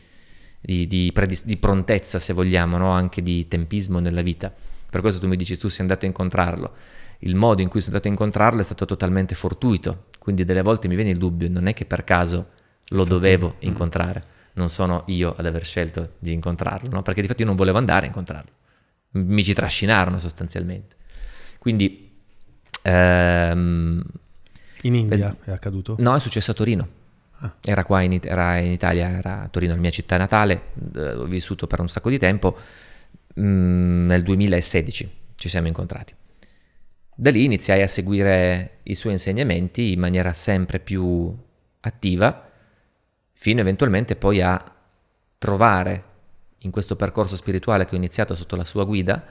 di, di, predis- di prontezza, se vogliamo, no? anche di tempismo nella vita. Per questo tu mi dici tu sei andato a incontrarlo. Il modo in cui sono andato a incontrarlo è stato totalmente fortuito, quindi delle volte mi viene il dubbio, non è che per caso lo dovevo mm. incontrare, non sono io ad aver scelto di incontrarlo, no? perché di fatto io non volevo andare a incontrarlo, mi ci trascinarono sostanzialmente. Quindi... Ehm, in India è accaduto? No, è successo a Torino. Ah. Era qua in, era in, Italia, era a Torino, la mia città natale, eh, ho vissuto per un sacco di tempo, mm, nel 2016 ci siamo incontrati. Da lì iniziai a seguire i suoi insegnamenti in maniera sempre più attiva, fino eventualmente poi a trovare in questo percorso spirituale che ho iniziato sotto la sua guida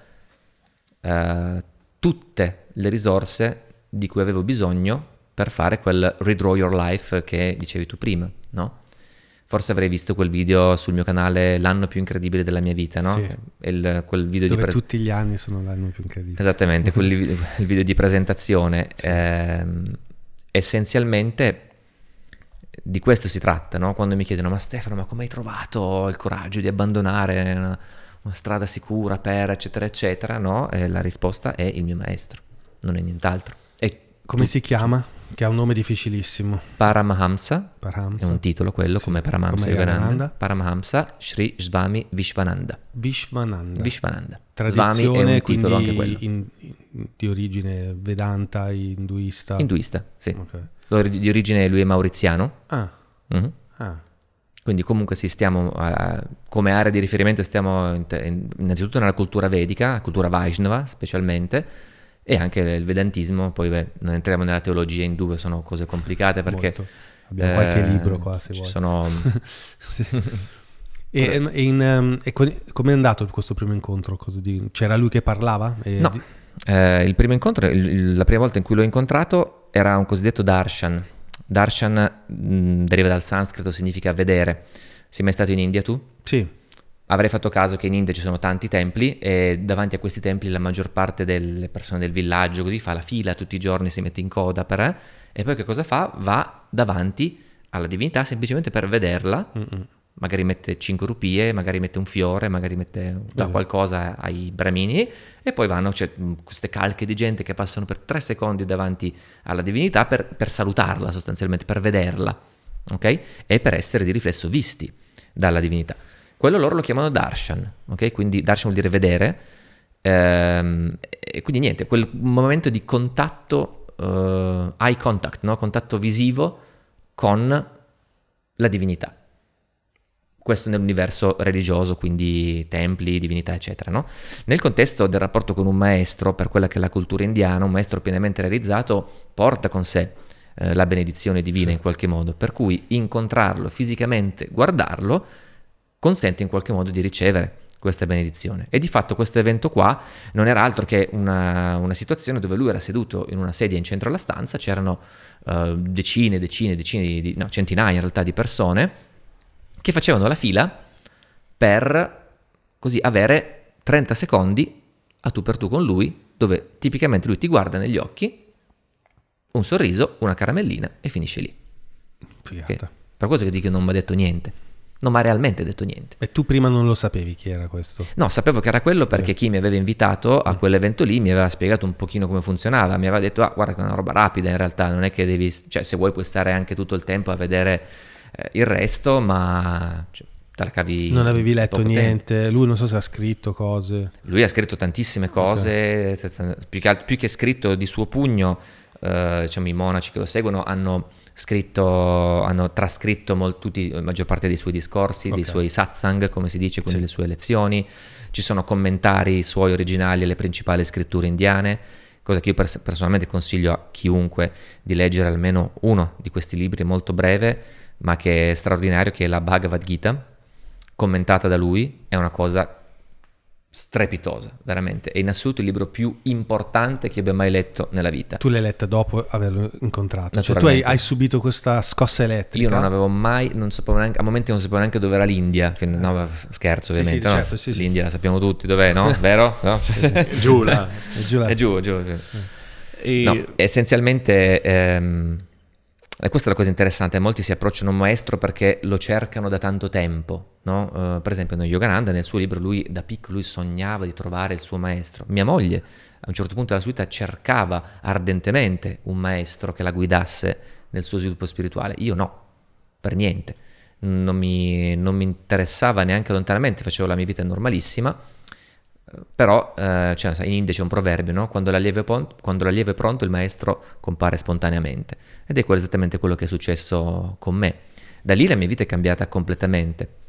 eh, tutte le risorse di cui avevo bisogno per fare quel redraw your life che dicevi tu prima, no? Forse avrei visto quel video sul mio canale L'anno più incredibile della mia vita, no? Sì. Il, quel video Dove di pre- tutti gli anni sono l'anno più incredibile. Esattamente, quel il video di presentazione. Sì. Eh, essenzialmente di questo si tratta, no? Quando mi chiedono, ma Stefano, ma come hai trovato il coraggio di abbandonare una, una strada sicura per, eccetera, eccetera, no? E la risposta è il mio maestro, non è nient'altro. Come tu, si chiama? Che ha un nome difficilissimo. Paramahamsa, Paramahamsa. è un titolo quello, sì. come Paramahamsa come Yogananda. Paramahamsa Sri Swami Vishwananda. Vishwananda. Vishwananda. Swami è un titolo anche quello. In, in, di origine vedanta, induista. Induista, sì. Okay. Di origine lui è mauriziano. Ah. Mm-hmm. ah. Quindi comunque sì, stiamo, uh, come area di riferimento stiamo in, innanzitutto nella cultura vedica, cultura Vaishnava specialmente, e anche il vedantismo, poi beh, non entriamo nella teologia in due, sono cose complicate perché... Molto. Abbiamo eh, qualche libro qua se ci vuoi. Sono... e, e, in, um, e come è andato questo primo incontro? Di... C'era lui che parlava? E no, di... eh, il primo incontro, il, la prima volta in cui l'ho incontrato era un cosiddetto darshan. Darshan mh, deriva dal sanscrito, significa vedere. Sei mai stato in India tu? Sì avrei fatto caso che in India ci sono tanti templi e davanti a questi templi la maggior parte delle persone del villaggio così fa la fila tutti i giorni, si mette in coda per... Eh, e poi che cosa fa? Va davanti alla divinità semplicemente per vederla. Mm-mm. Magari mette 5 rupie, magari mette un fiore, magari mette da qualcosa ai bramini e poi vanno, c'è mm, queste calche di gente che passano per 3 secondi davanti alla divinità per, per salutarla sostanzialmente, per vederla, ok? E per essere di riflesso visti dalla divinità. Quello loro lo chiamano darshan, ok? Quindi darshan vuol dire vedere. Ehm, e quindi niente, quel momento di contatto, uh, eye contact, no? contatto visivo con la divinità. Questo nell'universo religioso, quindi templi, divinità, eccetera. No? Nel contesto del rapporto con un maestro, per quella che è la cultura indiana, un maestro pienamente realizzato porta con sé eh, la benedizione divina in qualche modo, per cui incontrarlo fisicamente, guardarlo, consente in qualche modo di ricevere questa benedizione. E di fatto questo evento qua non era altro che una, una situazione dove lui era seduto in una sedia in centro alla stanza, c'erano uh, decine, decine, decine, di, no, centinaia in realtà di persone che facevano la fila per così avere 30 secondi a tu per tu con lui, dove tipicamente lui ti guarda negli occhi, un sorriso, una caramellina e finisce lì. Figata. Per questo che dico che non mi ha detto niente non mi ha realmente detto niente. E tu prima non lo sapevi chi era questo? No, sapevo che era quello perché chi mi aveva invitato a quell'evento lì mi aveva spiegato un pochino come funzionava, mi aveva detto, ah, guarda che è una roba rapida in realtà, non è che devi, cioè se vuoi puoi stare anche tutto il tempo a vedere eh, il resto, ma... Cioè, non avevi letto niente, tempo. lui non so se ha scritto cose. Lui ha scritto tantissime cose, okay. più, che, più che scritto di suo pugno, eh, diciamo i monaci che lo seguono hanno scritto, hanno trascritto molt, tutti, la maggior parte dei suoi discorsi, okay. dei suoi satsang, come si dice, quindi sì. le sue lezioni. Ci sono commentari suoi originali alle principali scritture indiane, cosa che io pers- personalmente consiglio a chiunque di leggere almeno uno di questi libri, molto breve, ma che è straordinario, che è la Bhagavad Gita, commentata da lui, è una cosa strepitosa, veramente. È in assoluto il libro più importante che abbia mai letto nella vita. Tu l'hai letta dopo averlo incontrato, cioè tu hai, hai subito questa scossa elettrica. Io non avevo mai, non sapevo neanche, a momenti non sapevo neanche dove era l'India. Fin- no, scherzo, Sì, ovviamente. sì, no? certo, sì, sì. L'India la sappiamo tutti, dov'è, no? Vero? No? Giù là. È giù là. È giù, giù, giù. E- No, essenzialmente, ehm, e questa è la cosa interessante, molti si approcciano a un maestro perché lo cercano da tanto tempo, no? Eh, per esempio no, Yogananda nel suo libro, lui da piccolo lui sognava di trovare il suo maestro. Mia moglie a un certo punto della sua vita cercava ardentemente un maestro che la guidasse nel suo sviluppo spirituale, io no, per niente. Non mi, non mi interessava neanche lontanamente, facevo la mia vita normalissima, però eh, cioè, in India c'è un proverbio, no? quando, l'allievo pon- quando l'allievo è pronto il maestro compare spontaneamente. Ed è esattamente quello che è successo con me. Da lì la mia vita è cambiata completamente.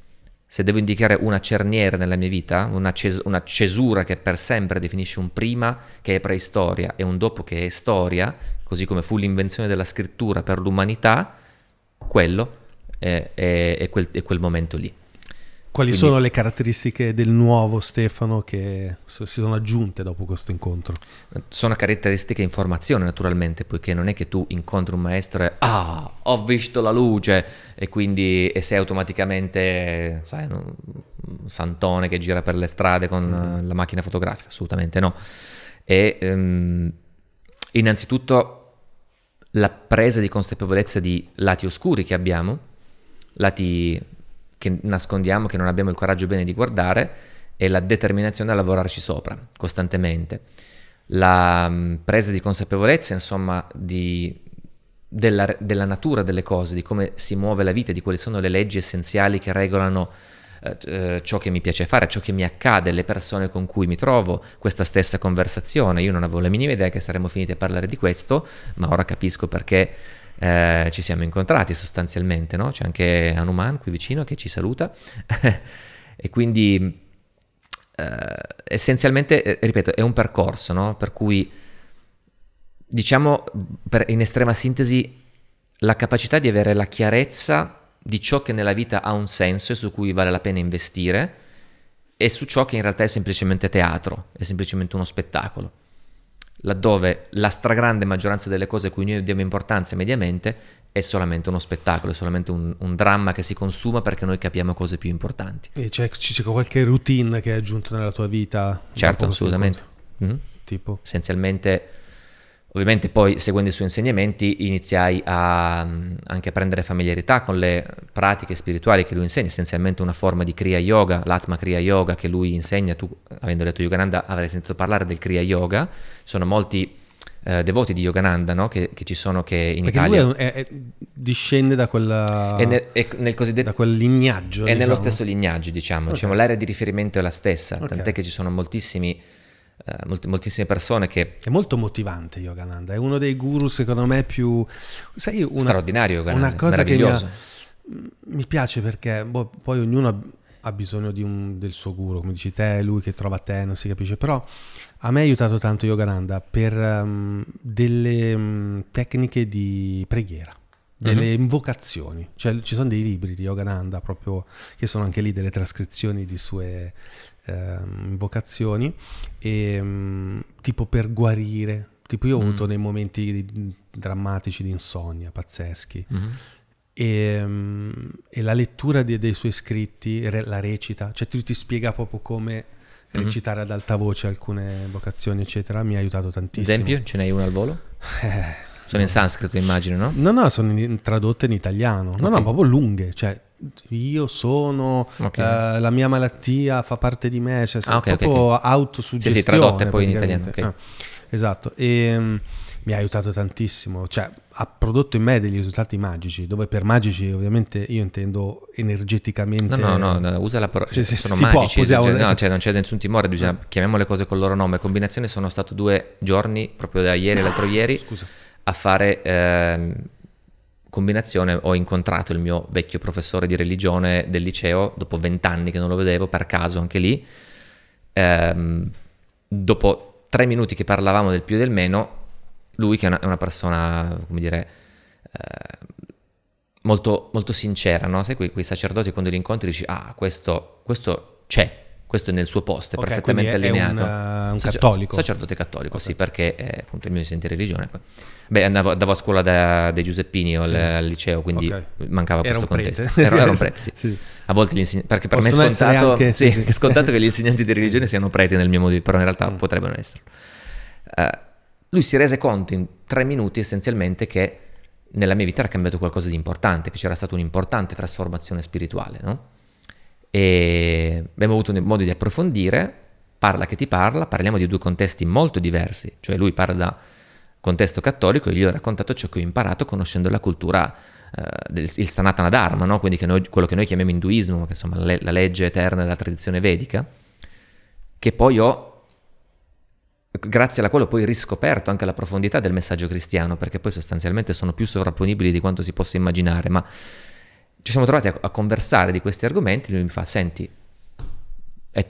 Se devo indicare una cerniera nella mia vita, una, ces- una cesura che per sempre definisce un prima che è preistoria e un dopo che è storia, così come fu l'invenzione della scrittura per l'umanità, quello è, è- è quel- è quel momento lì. Quali Quindi- sono le caratteristiche del nuovo Stefano che si sono aggiunte dopo questo incontro? Sono caratteristiche in formazione naturalmente, poiché non è che tu incontri un maestro e ah, ho visto la luce e quindi e sei automaticamente, sai, un santone che gira per le strade con eh, la macchina fotografica, assolutamente no. E ehm, innanzitutto la presa di consapevolezza di lati oscuri che abbiamo, lati che nascondiamo, che non abbiamo il coraggio bene di guardare e la determinazione a lavorarci sopra costantemente. La mm, presa di consapevolezza, insomma, di- della, della natura delle cose, di come si muove la vita, di quali sono le leggi essenziali che regolano eh, eh, ciò che mi piace fare, ciò che mi accade, le persone con cui mi trovo, questa stessa conversazione. Io non avevo la minima idea che saremmo finiti a parlare di questo, ma ora capisco perché eh, ci siamo incontrati sostanzialmente, no? C'è anche Hanuman qui vicino che ci saluta e quindi eh, essenzialmente, eh, ripeto, è un percorso, no? Per cui diciamo per- in estrema sintesi la capacità di avere la chiarezza di ciò che nella vita ha un senso e su cui vale la pena investire e su ciò che in realtà è semplicemente teatro, è semplicemente uno spettacolo laddove la stragrande maggioranza delle cose a cui noi diamo importanza mediamente è solamente uno spettacolo, è solamente un, un dramma che si consuma perché noi capiamo cose più importanti. E c'è, c'è qualche routine che hai aggiunto nella tua vita? Certo, assolutamente. Mhm. Tipo? Essenzialmente, ovviamente poi seguendo i suoi insegnamenti iniziai a, mm, anche a prendere familiarità con le pratiche spirituali che lui insegna, essenzialmente una forma di Kriya Yoga, l'Atma Kriya Yoga che lui insegna, tu avendo letto Yogananda avrai sentito parlare del Kriya Yoga, sono molti eh, devoti di Yogananda no? che, che ci sono che in Perché Italia... lui è è- discende da, quella, è nel, è nel cosiddetto da quel lignaggio. È nello diciamo. stesso lignaggio, diciamo, Ok. diciamo, l'area di riferimento è la stessa, Ok. tant'è che ci sono moltissimi, molti- moltissime persone che... È molto motivante Yogananda, è uno dei guru secondo me più... Sai, una, straordinario, Yogananda, una cosa che mi, ha- meraviglioso. mi piace perché boh, poi ognuno ha, bisogno di un- del suo guru, come dici te, lui che trova te, non si capisce, però a me ha aiutato tanto Yogananda per ehm, delle ehm, tecniche di preghiera. Delle invocazioni, cioè ci sono dei libri di Yogananda proprio che sono anche lì delle trascrizioni di sue ehm, invocazioni e mm, tipo per guarire tipo io ho Mm. avuto dei momenti di- drammatici di insonnia pazzeschi Mhm. e, mm, e la lettura de- dei suoi scritti re- la recita cioè ti, ti spiega proprio come Mhm. recitare ad alta voce alcune vocazioni eccetera mi ha aiutato tantissimo Esempio, ce n'hai uno al volo? Eh, Sono in sanscrito, immagino, no? no no sono in- tradotte in italiano no Ok. no proprio lunghe cioè io sono Ok. eh, la mia malattia fa parte di me cioè Ah, ok, ok, proprio ok. autosuggestione Sì, sì, tradotte poi in italiano, Eh, esatto e mm, mi ha aiutato tantissimo cioè ha prodotto in me degli risultati magici dove per magici ovviamente io intendo energeticamente No, no, no, usa la parola. Sì, sì, sono si può, magici, possiamo- cioè, no, cioè, non c'è nessun timore, bisogna, chiamiamo le cose col loro nome. Combinazione sono stato due giorni, proprio da ieri all'altro ieri, scusa a fare ehm, combinazione. Ho incontrato il mio vecchio professore di religione del liceo, dopo vent'anni che non lo vedevo, per caso anche lì. Ehm, dopo tre minuti che parlavamo del più e del meno, lui che è una, è una persona, come dire, eh, molto, molto sincera, no? Sai quei, quei sacerdoti quando li incontri dici, ah, questo, questo c'è, questo è nel suo posto, è Ok, perfettamente quindi è- allineato. un, un Sacer- cattolico. Sacerdote cattolico, sì, perché è appunto il mio insegnante di religione. Beh, andavo, andavo a scuola da- dei Giuseppini o al, Sì. al liceo, quindi Ok. mancava Era questo contesto. Ero, ero un prete, sì. Sì. A volte gli insegn- perché per me è Possono scontato, anche- sì, è scontato che gli insegnanti di religione siano preti nel mio modo di però in realtà Mm. potrebbero esserlo. Eh, lui si rese conto in tre minuti essenzialmente che nella mia vita era cambiato qualcosa di importante, che c'era stata un'importante trasformazione spirituale, no? E abbiamo avuto modo di approfondire, parla che ti parla, parliamo di due contesti molto diversi, cioè lui parla da contesto cattolico e io ho raccontato ciò che ho imparato conoscendo la cultura eh, del il Sanatana Dharma, no? quindi che noi- quello che noi chiamiamo induismo, che insomma le- la legge eterna della tradizione vedica, che poi ho, grazie alla quale ho poi riscoperto anche la profondità del messaggio cristiano, perché poi sostanzialmente sono più sovrapponibili di quanto si possa immaginare, ma ci siamo trovati a, a conversare di questi argomenti, lui mi fa, senti, è-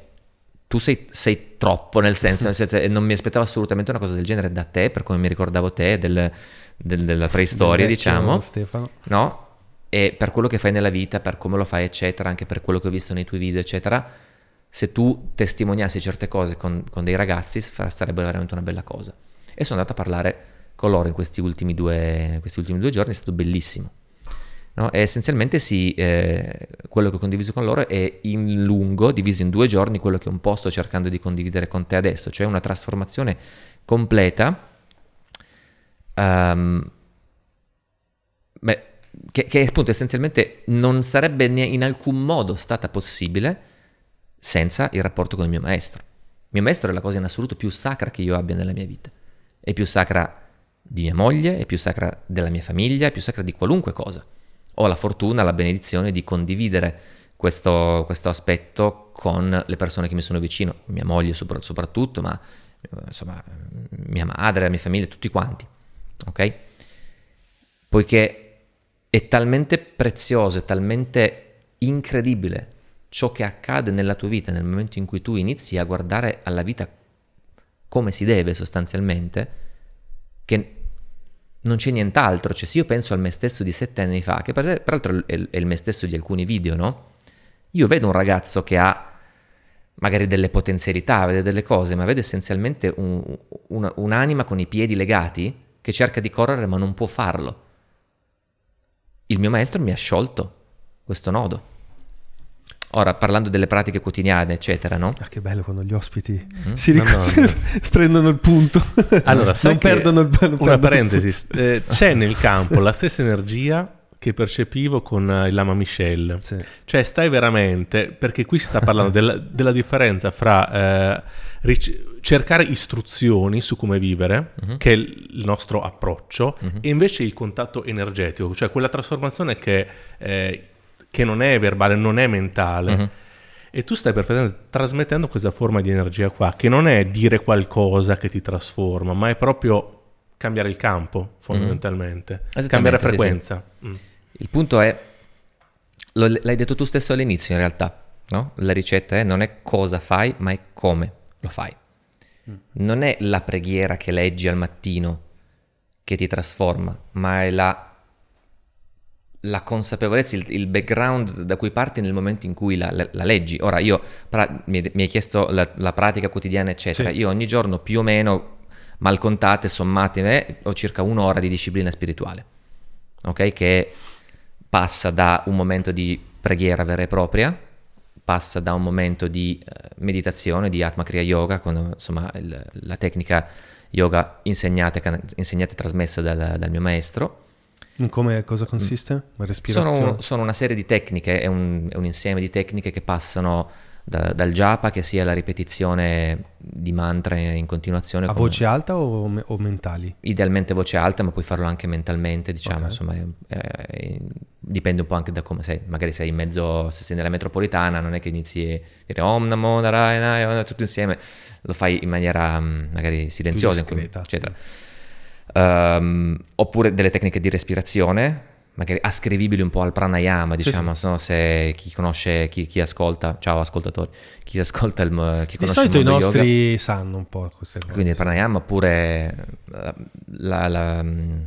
tu sei, sei troppo, nel senso, nel senso, non mi aspettavo assolutamente una cosa del genere da te, per come mi ricordavo te, del- del- della preistoria, Del diciamo, Stefano. no? E per quello che fai nella vita, per come lo fai, eccetera, anche per quello che ho visto nei tuoi video, eccetera, se tu testimoniassi certe cose con, con dei ragazzi, sarebbe veramente una bella cosa. E sono andato a parlare con loro in questi ultimi due, questi ultimi due giorni, è stato bellissimo. No? E essenzialmente sì, eh, quello che ho condiviso con loro è in lungo, diviso in due giorni, quello che un po' sto cercando di condividere con te adesso, cioè una trasformazione completa. ehm, beh, che, che appunto essenzialmente non sarebbe in alcun modo stata possibile senza il rapporto con il mio maestro. Il mio maestro è la cosa in assoluto più sacra che io abbia nella mia vita. È più sacra di mia moglie, è più sacra della mia famiglia, è più sacra di qualunque cosa. Ho la fortuna, la benedizione di condividere questo, questo aspetto con le persone che mi sono vicino, mia moglie sopra- soprattutto, ma eh, insomma mia madre, la mia famiglia, tutti quanti. Ok? Poiché è talmente prezioso, è talmente incredibile ciò che accade nella tua vita nel momento in cui tu inizi a guardare alla vita come si deve sostanzialmente, che non c'è nient'altro. Cioè, se io penso al me stesso di sette anni fa, che per- peraltro è il, me stesso di alcuni video, no? Io vedo un ragazzo che ha magari delle potenzialità, vede delle cose, ma vede essenzialmente un- una- un'anima con i piedi legati che cerca di correre ma non può farlo. Il mio maestro mi ha sciolto questo nodo. Ora, parlando delle pratiche quotidiane, eccetera, no? Ah, che bello quando gli ospiti Mm? si No, ric- no. prendono il punto. Allora, sai non che- perdono il non Una parentesi, eh, c'è nel campo la stessa energia che percepivo con eh, il Lama Michel. Sì. Cioè, stai veramente, perché qui si sta parlando della, della differenza fra eh, ric- cercare istruzioni su come vivere, Mhm. che è il nostro approccio, Mhm. e invece il contatto energetico, cioè quella trasformazione che, eh, che non è verbale, non è mentale. Mhm. E tu stai perfettamente trasmettendo questa forma di energia qua, che non è dire qualcosa che ti trasforma, ma è proprio cambiare il campo, fondamentalmente. Esattamente, Cambiare sì, sì. frequenza. Mm. Il punto è, lo- l'hai detto tu stesso all'inizio in realtà, no? La ricetta è non è cosa fai, ma è come lo fai. Non è la preghiera che leggi al mattino che ti trasforma, ma è la, la consapevolezza, il, il background da cui parti nel momento in cui la, la- la leggi. Ora, io pra- mi, mi hai chiesto la, la pratica quotidiana, eccetera. Sì. Io ogni giorno più o meno, mal contate, sommate, me, ho circa un'ora di disciplina spirituale, ok? Che passa da un momento di preghiera vera e propria, passa da un momento di eh, meditazione, di Atma Kriya Yoga, con insomma il- la tecnica yoga insegnata, e insegnata e trasmessa dal, dal mio maestro. In Come cosa consiste? La respirazione? Sono, sono una serie di tecniche, è un, è un insieme di tecniche che passano da- dal japa, che sia la ripetizione di mantra in continuazione. A come- voce alta o, o mentali? Idealmente voce alta, ma puoi farlo anche mentalmente, diciamo, Ok. insomma, è- è- dipende un po' anche da come sei. Magari sei in mezzo, se sei nella metropolitana, non è che inizi a dire Om Namo Narayana, tutto insieme, lo fai in maniera mm, magari silenziosa, eccetera. Ehm, oppure delle tecniche di respirazione, magari ascrivibili un po' al pranayama, Sì, diciamo, se no se chi conosce, chi, chi ascolta, ciao ascoltatori, chi ascolta il, chi Di conosce il solito i mondo yoga- nostri sanno un po' queste cose. quindi il pranayama oppure eh, la, la, mm,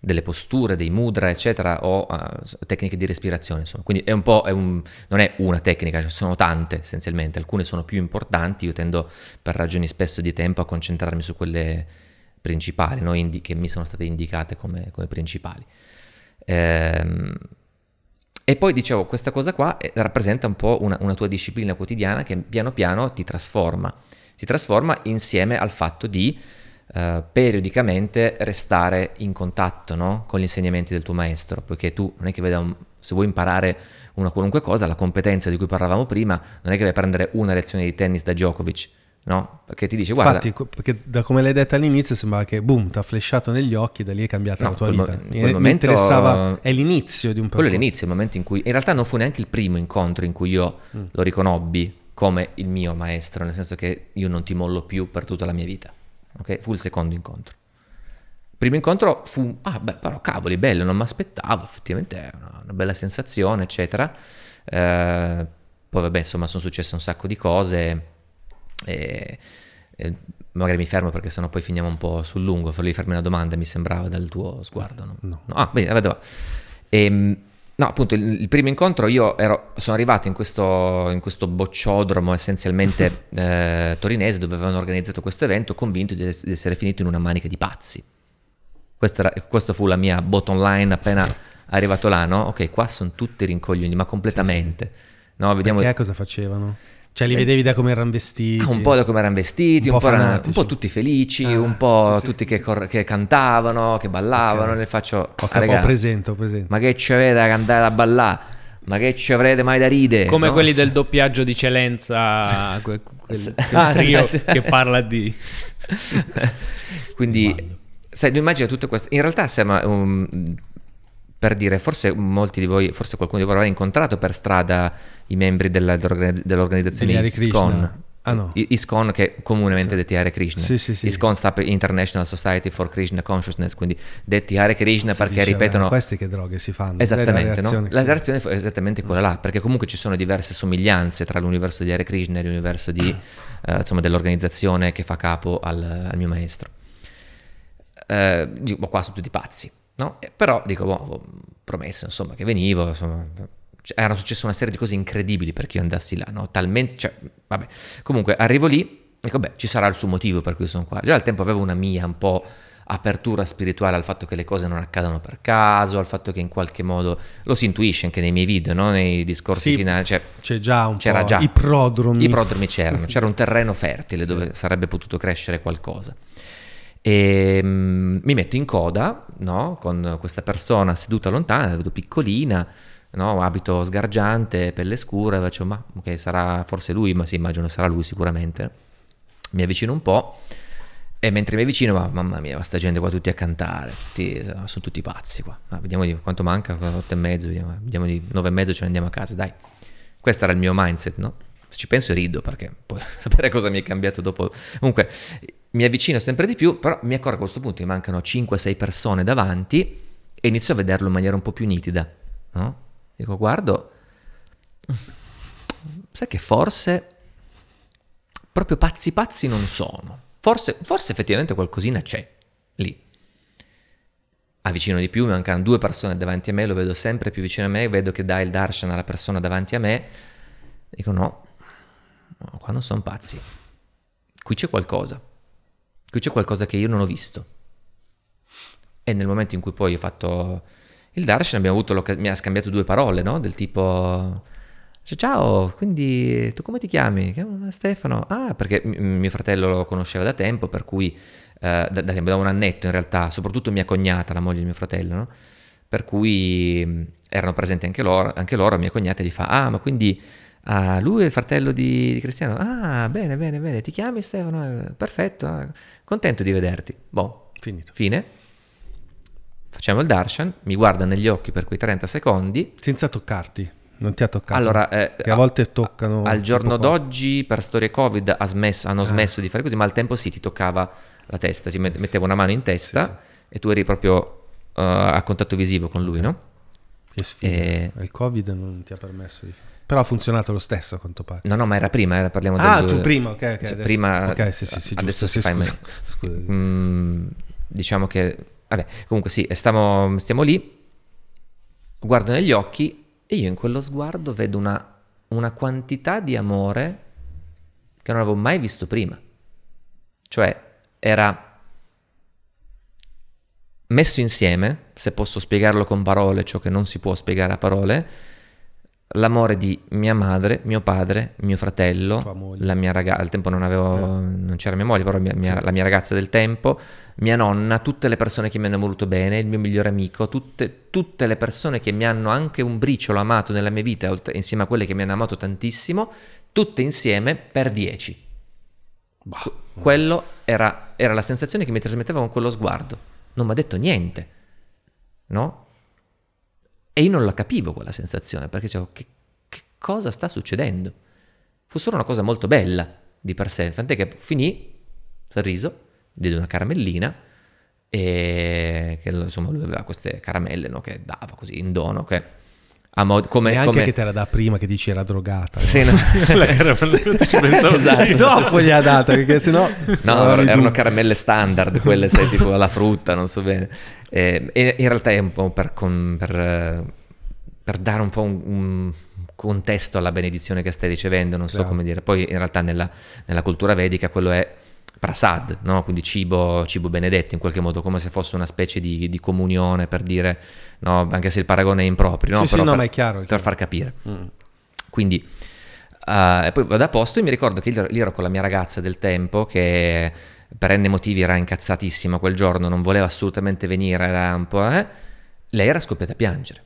delle posture, dei mudra, eccetera, o uh, tecniche di respirazione. Insomma. Quindi è un po', è un, non è una tecnica, ci sono tante essenzialmente, alcune sono più importanti, io tendo per ragioni spesso di tempo a concentrarmi su quelle principali, no? Indi- che mi sono state indicate come, come principali. Ehm, e poi dicevo, questa cosa qua eh, rappresenta un po' una, una, tua disciplina quotidiana che piano piano ti trasforma, ti trasforma insieme al fatto di uh, periodicamente restare in contatto no? con gli insegnamenti del tuo maestro, poiché tu non è che veda un, se vuoi imparare una qualunque cosa, la competenza di cui parlavamo prima, non è che vai a prendere una lezione di tennis da Djokovic, no? Perché ti dice, guarda... Infatti, perché da come l'hai detto all'inizio sembrava che, boom, ti ha flashato negli occhi, da lì è cambiata no, la tua vita. mo- Mi, momento- interessava, è l'inizio di un Quello è percorso. l'inizio, il momento in cui... In realtà non fu neanche il primo incontro in cui io Mm. lo riconobbi come il mio maestro, nel senso che io non ti mollo più per tutta la mia vita. Ok? Fu il secondo incontro. Il primo incontro fu, ah beh, però cavoli, bello, non mi aspettavo, effettivamente è una, una bella sensazione, eccetera. Eh, poi vabbè, insomma, sono successe un sacco di cose. E, e magari mi fermo perché sennò poi finiamo un po' sul lungo. Volevi farmi una domanda, mi sembrava dal tuo sguardo, no? No. Ah, bene, vedo. Ehm, no, appunto, il, il primo incontro io ero, sono arrivato in questo, in questo bocciodromo essenzialmente eh, torinese dove avevano organizzato questo evento convinto di, di essere finito in una manica di pazzi. Questa, era- questa fu la mia bottom line appena arrivato là, no? Ok, qua sono tutti rincoglioni, ma completamente. No, vediamo Perché cosa facevano? Cioè li Eh, vedevi da come erano vestiti? Ah, un po' da come erano vestiti, Un un po' po', erano- un po' tutti felici, Ah, un po' sì, sì. tutti che, cor- che cantavano, che ballavano. Ok. Ne faccio, Ho, "Ah, raga, ho presente, ho presente. ma che ci avete da cantare da ballare? Ma che ci avrete mai da ridere? Come no? quelli del doppiaggio di Celenza, que- quel, Sì. quel Ah, trio sì. che parla di... Quindi, sai, tu immagini tutto questo. In realtà sembra un- per dire, forse molti di voi, forse qualcuno di voi avrà incontrato per strada i membri della- dell'organizz- dell'organizzazione. ISKCON. Ah, no. I- ISKCON che è comunemente Sì. detti Hare Krishna. Sì, sì, sì. ISKCON sta per International Society for Krishna Consciousness, quindi detti Hare Krishna Si perché dice, ripetono... "Ah, questi che droghe si fanno. Esattamente, no? La reazione è esattamente quella là, perché comunque ci sono diverse somiglianze tra l'universo di Hare Krishna e l'universo di, eh, insomma, dell'organizzazizione che fa capo al, al mio maestro. Eh, boh, qua sono tutti pazzi, no? Però dico, boh, ho promesso, insomma, che venivo, insomma, cioè, erano successe una serie di cose incredibili perché io andassi là, no? Talmente, cioè, vabbè. Comunque, arrivo lì, dico, beh, ci sarà il suo motivo per cui sono qua. Già al tempo avevo una mia un po' apertura spirituale al fatto che le cose non accadano per caso, al fatto che in qualche modo lo si intuisce anche nei miei video, no? nei discorsi Sì, finali, cioè C'è già un c'era po' già i prodromi. i prodromi c'erano, c'era un terreno fertile dove sarebbe potuto crescere qualcosa. E mm, mi metto in coda no? con questa persona seduta lontana, la vedo piccolina, no? abito sgargiante, pelle scura, faccio ma ok sarà forse lui, ma sì immagino sarà lui sicuramente. Mi avvicino un po' e mentre mi avvicino, ma mamma mia, sta gente qua tutti a cantare, tutti- sono tutti pazzi qua. Ma vediamo di quanto manca, otto e mezzo, vediamo, vediamo di nove e mezzo ce ne andiamo a casa, dai. Questo era il mio mindset, no? Ci penso rido perché poi sapere cosa mi è cambiato dopo. Comunque mi avvicino sempre di più, però mi accorgo a questo punto mi mancano 5-6 persone davanti e inizio a vederlo in maniera un po' più nitida, no? Dico, guardo, sai che forse proprio pazzi pazzi non sono. Forse, forse effettivamente qualcosina c'è lì. Avvicino di più, mi mancano due persone davanti a me, lo vedo sempre più vicino a me, vedo che dà il darshan alla persona davanti a me. Dico no, no qua non sono pazzi. Qui c'è qualcosa. Qui c'è qualcosa che io non ho visto. E nel momento in cui poi ho fatto il darshan abbiamo avuto mi ha scambiato due parole, no? Del tipo... Ciao, quindi tu come ti chiami? Stefano. Ah, perché m- mio fratello lo conosceva da tempo, per cui eh, da, da da un annetto in realtà, soprattutto mia cognata, la moglie di mio fratello, no? Per cui erano presenti anche loro, anche loro, mia cognata gli fa, ah, ma quindi ah, lui è il fratello di, di Cristiano? Ah, bene, bene, bene, ti chiami Stefano? Eh, Perfetto, ah, contento di vederti. Boh, Finito. fine. Facciamo il darshan, mi guarda negli occhi per quei 30 secondi, Senza toccarti. Non ti ha toccato. allora, eh, Che a volte toccano. Al giorno d'oggi, per storie Covid, ha smesso- hanno Ah. smesso di fare così, ma al tempo sì, ti toccava la testa, ti met- metteva una mano in testa e tu eri proprio eh, a contatto visivo con lui, no? Che sfiga. E- Il Covid non ti ha permesso di fare. Però ha funzionato lo stesso a quanto pare. No, no, ma era prima, era, parliamo Ah, del... tu prima, ok, ok. cioè, adesso- prima- Ok, sì, sì, sì, adesso giusto, si fa scusa. Scusa. Mm, diciamo che Vabbè, comunque sì, stiamo, stiamo lì, guardo negli occhi e io in quello sguardo vedo una, una quantità di amore che non avevo mai visto prima. Cioè, era messo insieme, se posso spiegarlo con parole, ciò che non si può spiegare a parole, l'amore di mia madre, mio padre, mio fratello, la mia ragazza, al tempo non avevo, non c'era mia moglie, però mia, mia, la mia ragazza del tempo, mia nonna, tutte le persone che mi hanno voluto bene, il mio migliore amico, tutte, tutte le persone che mi hanno anche un briciolo amato nella mia vita, insieme a quelle che mi hanno amato tantissimo, tutte insieme per dieci. Bah. Quello era, era la sensazione che mi trasmetteva con quello sguardo. Non mi ha detto niente, no? E io non la capivo quella sensazione, perché dicevo, che, che cosa sta succedendo? Fu solo una cosa molto bella di per sé, tant'è che finì, sorriso, diede una caramellina, e che insomma lui aveva queste caramelle no, che dava così in dono, che mod- come, e anche come... che te la dà prima che dici era drogata. Sì, no. la caramella ci pensavo esatto. Dopo gli ha data perché sennò... No, erano caramelle standard, quelle sai tipo alla frutta, non so bene. Eh, in realtà è un po' per, con, per, per dare un po' un, un, contesto alla benedizione che stai ricevendo, non so Bravo. come dire. Poi in realtà nella, nella cultura vedica quello è prasad, no? quindi cibo, cibo, benedetto in qualche modo, come se fosse una specie di, di comunione per dire, no? anche se il paragone è improprio, no? Sì, Però sì, no, per, ma è chiaro, è per far capire. Mm. Quindi, uh, e poi vado a posto e mi ricordo che lì ero con la mia ragazza del tempo che per n motivi era incazzatissima quel giorno, non voleva assolutamente venire, era un po'... Eh? Lei era scoppiata a piangere,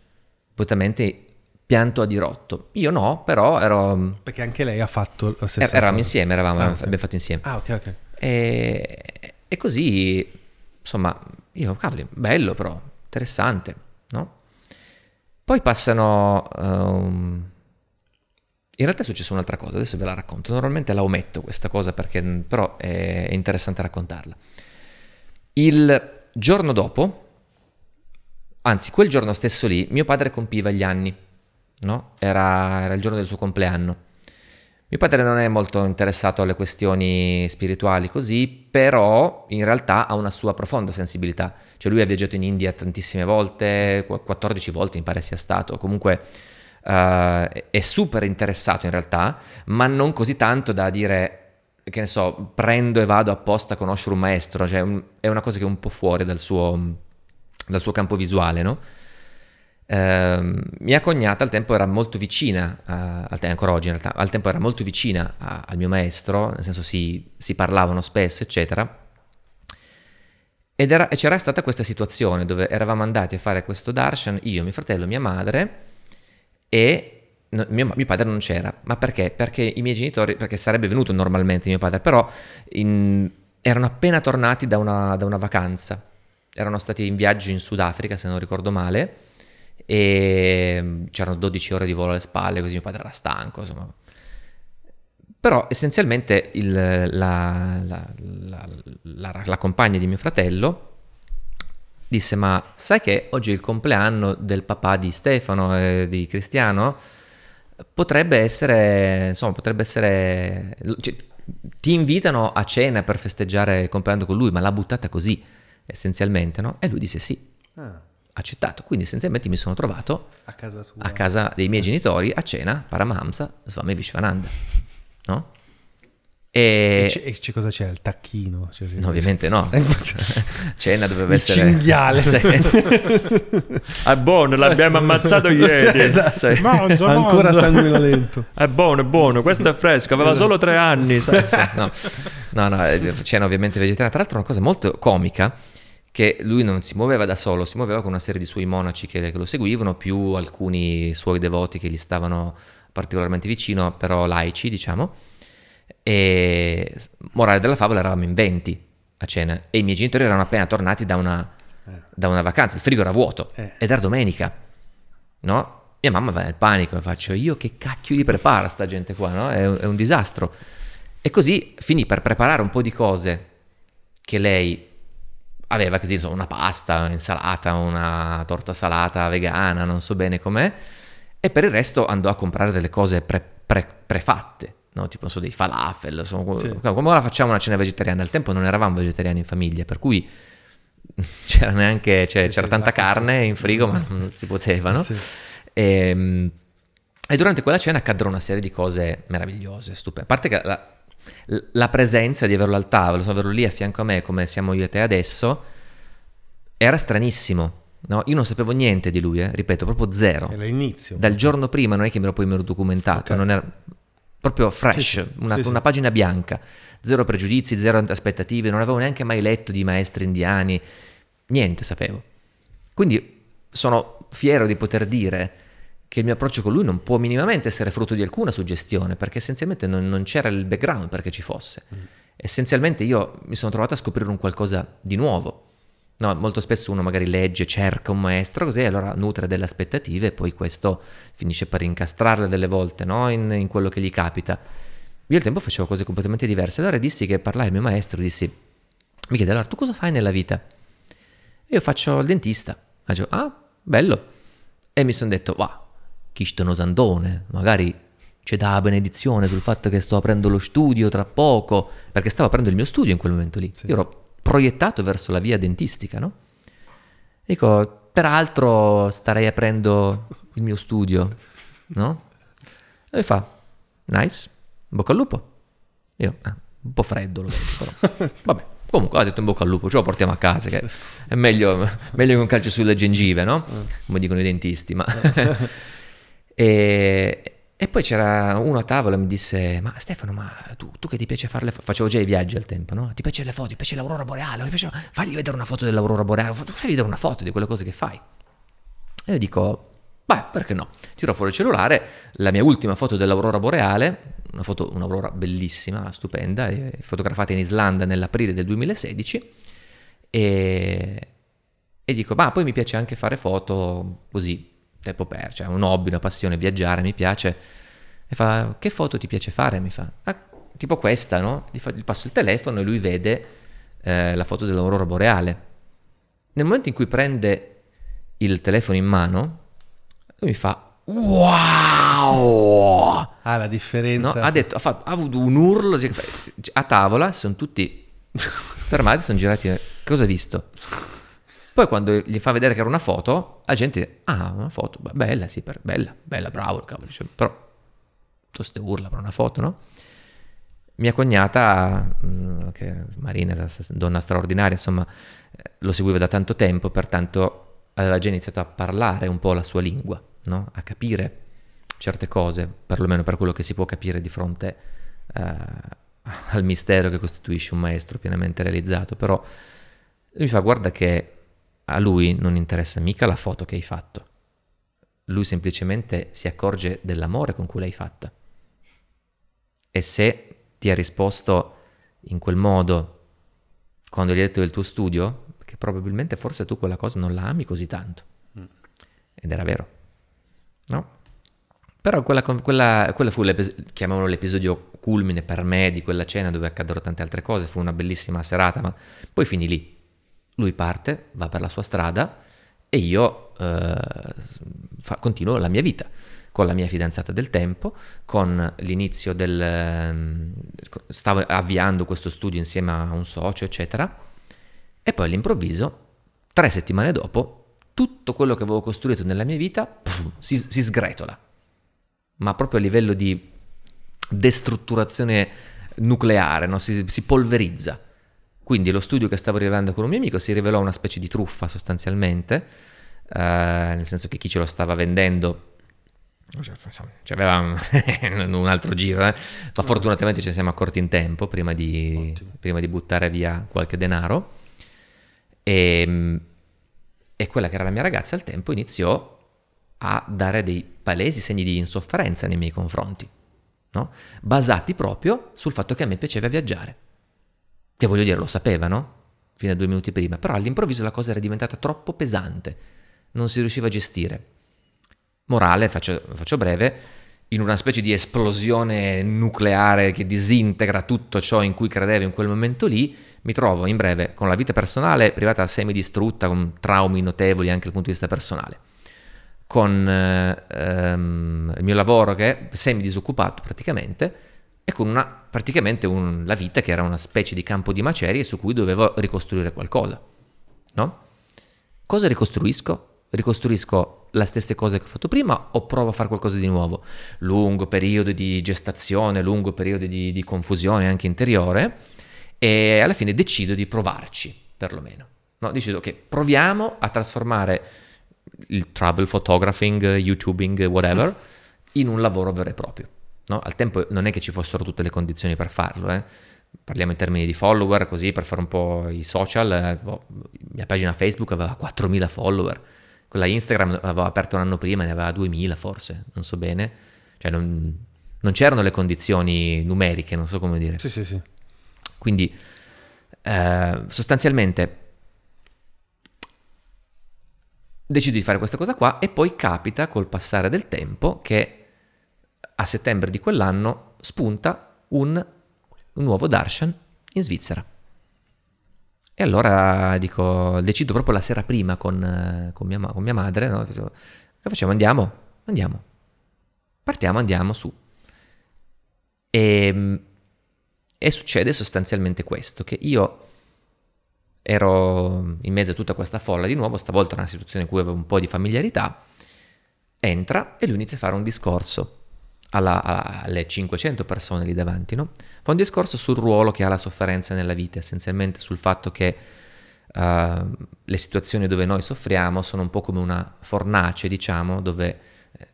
completamente pianto a dirotto. Io no, però ero... Perché anche lei ha fatto la stessa Eravamo cosa. insieme, eravamo, Ah, ok. abbiamo fatto insieme. Ah, ok, ok. E, e così, insomma, io, cavoli, bello però, interessante, no? Poi passano... um, in realtà è successa un'altra cosa, adesso ve la racconto. Normalmente la ometto questa cosa perché però è interessante raccontarla. Il giorno dopo, anzi quel giorno stesso lì, mio padre compiva gli anni, no? Era, era il giorno del suo compleanno. Mio padre non è molto interessato alle questioni spirituali così, però in realtà ha una sua profonda sensibilità. Cioè lui ha viaggiato in India tantissime volte, 14 volte mi pare sia stato, comunque uh, è super interessato in realtà, ma non così tanto da dire che ne so, prendo e vado apposta a conoscere un maestro, cioè un, è una cosa che è un po' fuori dal suo, dal suo campo visuale, no? Uh, mia cognata al tempo era molto vicina, uh, al tempo, ancora oggi in realtà, al tempo era molto vicina a, al mio maestro, nel senso si, si parlavano spesso, eccetera. Ed era, c'era stata questa situazione dove eravamo andati a fare questo darshan, io, mio fratello, mia madre, e no, mio, mio, padre non c'era. Ma perché? Perché i miei genitori, perché sarebbe venuto normalmente mio padre, però in, erano appena tornati da una, da una vacanza. Erano stati in viaggio in Sudafrica, se non ricordo male, e c'erano 12 ore di volo alle spalle, così mio padre era stanco, insomma. Però essenzialmente il, la, la, la, la, compagna di mio fratello disse ma sai che oggi è il compleanno del papà di Stefano e di Cristiano? Potrebbe essere, insomma, potrebbe essere... Cioè, ti invitano a cena per festeggiare il compleanno con lui, ma l'ha buttata così, essenzialmente, no? E lui disse sì. Ah accettato. Quindi essenzialmente mi sono trovato a casa, tua. a casa dei miei genitori a cena, Paramahamsa, Swami Vishwananda. No? E, e, c'è, e c'è cosa c'è? Il tacchino? Cioè, no, ovviamente no. Cena doveva Il essere... cinghiale. Sì. è buono, l'abbiamo ammazzato ieri. Esatto. Sì. Mangia, Ancora mangia. sanguinolento. È buono, è buono, questo è fresco, aveva solo tre anni. No, no, no, eh, cena ovviamente vegetariana. Tra l'altro una cosa molto comica, che lui non si muoveva da solo, si muoveva con una serie di suoi monaci che, che lo seguivano, più alcuni suoi devoti che gli stavano particolarmente vicino, però laici, diciamo. E morale della favola, eravamo in 20 a cena e i miei genitori erano appena tornati da una, da una vacanza, il frigo era vuoto Eh. ed era domenica, no? Mia mamma va nel panico e faccio io che cacchio li prepara sta gente qua, no? È, è un disastro. E così finì per preparare un po' di cose che lei aveva così, insomma, una pasta, un'insalata, una torta salata vegana, non so bene com'è, e per il resto andò a comprare delle cose pre- pre- prefatte, no? tipo so, dei falafel, insomma, Sì. come la facciamo una cena vegetariana? Al tempo non eravamo vegetariani in famiglia, per cui c'era neanche, cioè, Sì, c'era sì, tanta carne in frigo, ma non si poteva, no? E, e durante quella cena accaddero una serie di cose meravigliose, stupende. A parte che la, la presenza di averlo al tavolo, averlo lì a fianco a me, come siamo io e te adesso, era stranissimo. No? Io non sapevo niente di lui, eh, ripeto, proprio zero. Era l'inizio. Dal giorno prima non è che me lo poi mi ero documentato, Ok. non era proprio fresh, Sì, sì, una, sì, sì. una pagina bianca, zero pregiudizi, zero aspettative, non avevo neanche mai letto di maestri indiani, niente sapevo. Quindi sono fiero di poter dire che il mio approccio con lui non può minimamente essere frutto di alcuna suggestione, perché essenzialmente non, non c'era il background perché ci fosse. Essenzialmente io mi sono trovato a scoprire un qualcosa di nuovo. No, molto spesso uno magari legge, cerca un maestro così, e allora nutre delle aspettative e poi questo finisce per incastrarle delle volte no? in, in quello che gli capita. Io al tempo facevo cose completamente diverse, allora dissi che parlai al mio maestro, dissi, mi chiede allora tu cosa fai nella vita? Io faccio il dentista. Faccio, ah, bello. E mi sono detto, wow, chi sto nosandone, magari c'è da benedizione sul fatto che sto aprendo lo studio tra poco, perché stavo aprendo il mio studio in quel momento lì. Io ero proiettato verso la via dentistica, no? Dico, peraltro starei aprendo il mio studio, no? E lui fa, nice, bocca al lupo. Io, ah, un po' freddo lo vedo, però. Vabbè, comunque ha detto in bocca al lupo, ce lo portiamo a casa, che è meglio, meglio che un calcio sulle gengive, no? Come dicono i dentisti, ma... e, e poi c'era uno a tavola e mi disse, ma Stefano, ma tu, tu che ti piace fare le foto? Facevo già i viaggi al tempo, no? Ti piace le foto, ti piace l'aurora boreale, ti piace... fagli vedere una foto dell'aurora boreale, fagli vedere una foto di quelle cose che fai. E io dico, beh, perché no? Tiro fuori il cellulare, la mia ultima foto dell'aurora boreale, una foto, un'aurora bellissima, stupenda, eh, fotografata in Islanda nell'aprile del 2016, e, e dico, ma poi mi piace anche fare foto così, tempo per, cioè un hobby, una passione, viaggiare, mi piace. E fa, che foto ti piace fare? Mi fa, "Ah, tipo questa, no? Gli, fa- gli passo il telefono e lui vede eh, la foto dell'aurora boreale. Nel momento in cui prende il telefono in mano, lui mi fa wow! Ah, la differenza. No? Ha, detto, ha, fatto- ha avuto un urlo cioè, a tavola, sono tutti fermati, sono girati. Cosa hai visto? Poi quando gli fa vedere che era una foto, la gente dice, ah, una foto, bella, sì, bella, bella, bravo, cavolo. Però, tutte ste urla per una foto, no? Mia cognata, mm, che Marina, donna straordinaria, insomma, eh, lo seguiva da tanto tempo, pertanto aveva già iniziato a parlare un po' la sua lingua, no? A capire certe cose, perlomeno per quello che si può capire di fronte eh, al mistero che costituisce un maestro pienamente realizzato. Però mi fa, guarda che a lui non interessa mica la foto che hai fatto. Lui semplicemente si accorge dell'amore con cui l'hai fatta. E se ti ha risposto in quel modo quando gli hai detto del tuo studio, perché probabilmente forse tu quella cosa non la ami così tanto. Ed era vero. No? Però quella, quella, quella fu, chiamiamolo l'episodio culmine per me di quella cena dove accaddero tante altre cose, fu una bellissima serata, ma poi finì lì. Lui parte, va per la sua strada e io eh, fa- continuo la mia vita con la mia fidanzata del tempo, con l'inizio del... ehm, stavo avviando questo studio insieme a un socio, eccetera, e poi all'improvviso, tre settimane dopo, tutto quello che avevo costruito nella mia vita pff, si, si sgretola, ma proprio a livello di destrutturazione nucleare, no? si, si polverizza. Quindi lo studio che stavo rivelando con un mio amico si rivelò una specie di truffa sostanzialmente, eh, nel senso che chi ce lo stava vendendo ci aveva un altro giro, eh? ma fortunatamente ci siamo accorti in tempo prima di, prima di buttare via qualche denaro. E, e quella che era la mia ragazza al tempo iniziò a dare dei palesi segni di insofferenza nei miei confronti, no? basati proprio sul fatto che a me piaceva viaggiare. Che voglio dire, lo sapeva, no? Fino a due minuti prima, però all'improvviso la cosa era diventata troppo pesante, non si riusciva a gestire. Morale, faccio, faccio breve, in una specie di esplosione nucleare che disintegra tutto ciò in cui credevo in quel momento lì, mi trovo in breve con la vita personale privata semidistrutta, con traumi notevoli anche dal punto di vista personale, con eh, ehm, il mio lavoro che è semidisoccupato praticamente e con una, praticamente un, la vita che era una specie di campo di macerie su cui dovevo ricostruire qualcosa. no? Cosa ricostruisco? Ricostruisco le stesse cose che ho fatto prima o provo a fare qualcosa di nuovo? Lungo periodo di gestazione, lungo periodo di, di confusione anche interiore e alla fine decido di provarci, perlomeno. No, decido che proviamo a trasformare il travel photographing, YouTubing, whatever, in un lavoro vero e proprio. No? Al tempo non è che ci fossero tutte le condizioni per farlo, eh? parliamo in termini di follower, così per fare un po' i social, eh, boh, mia pagina Facebook aveva 4.000 follower, quella Instagram avevo aperto un anno prima ne aveva 2.000 forse, non so bene, cioè non, non c'erano le condizioni numeriche, non so come dire. Sì, sì, sì. Quindi eh, sostanzialmente decido di fare questa cosa qua e poi capita col passare del tempo che a settembre di quell'anno spunta un, un nuovo Darshan in Svizzera. E allora dico, decido proprio la sera prima con, con, mia, con mia, madre, no? che facciamo? Andiamo? Andiamo. Partiamo, andiamo su. E, e succede sostanzialmente questo, che io ero in mezzo a tutta questa folla di nuovo, stavolta una situazione in cui avevo un po' di familiarità, entra e lui inizia a fare un discorso alla, alle 500 persone lì davanti, no? Fa un discorso sul ruolo che ha la sofferenza nella vita, essenzialmente sul fatto che uh, le situazioni dove noi soffriamo sono un po' come una fornace, diciamo, dove eh,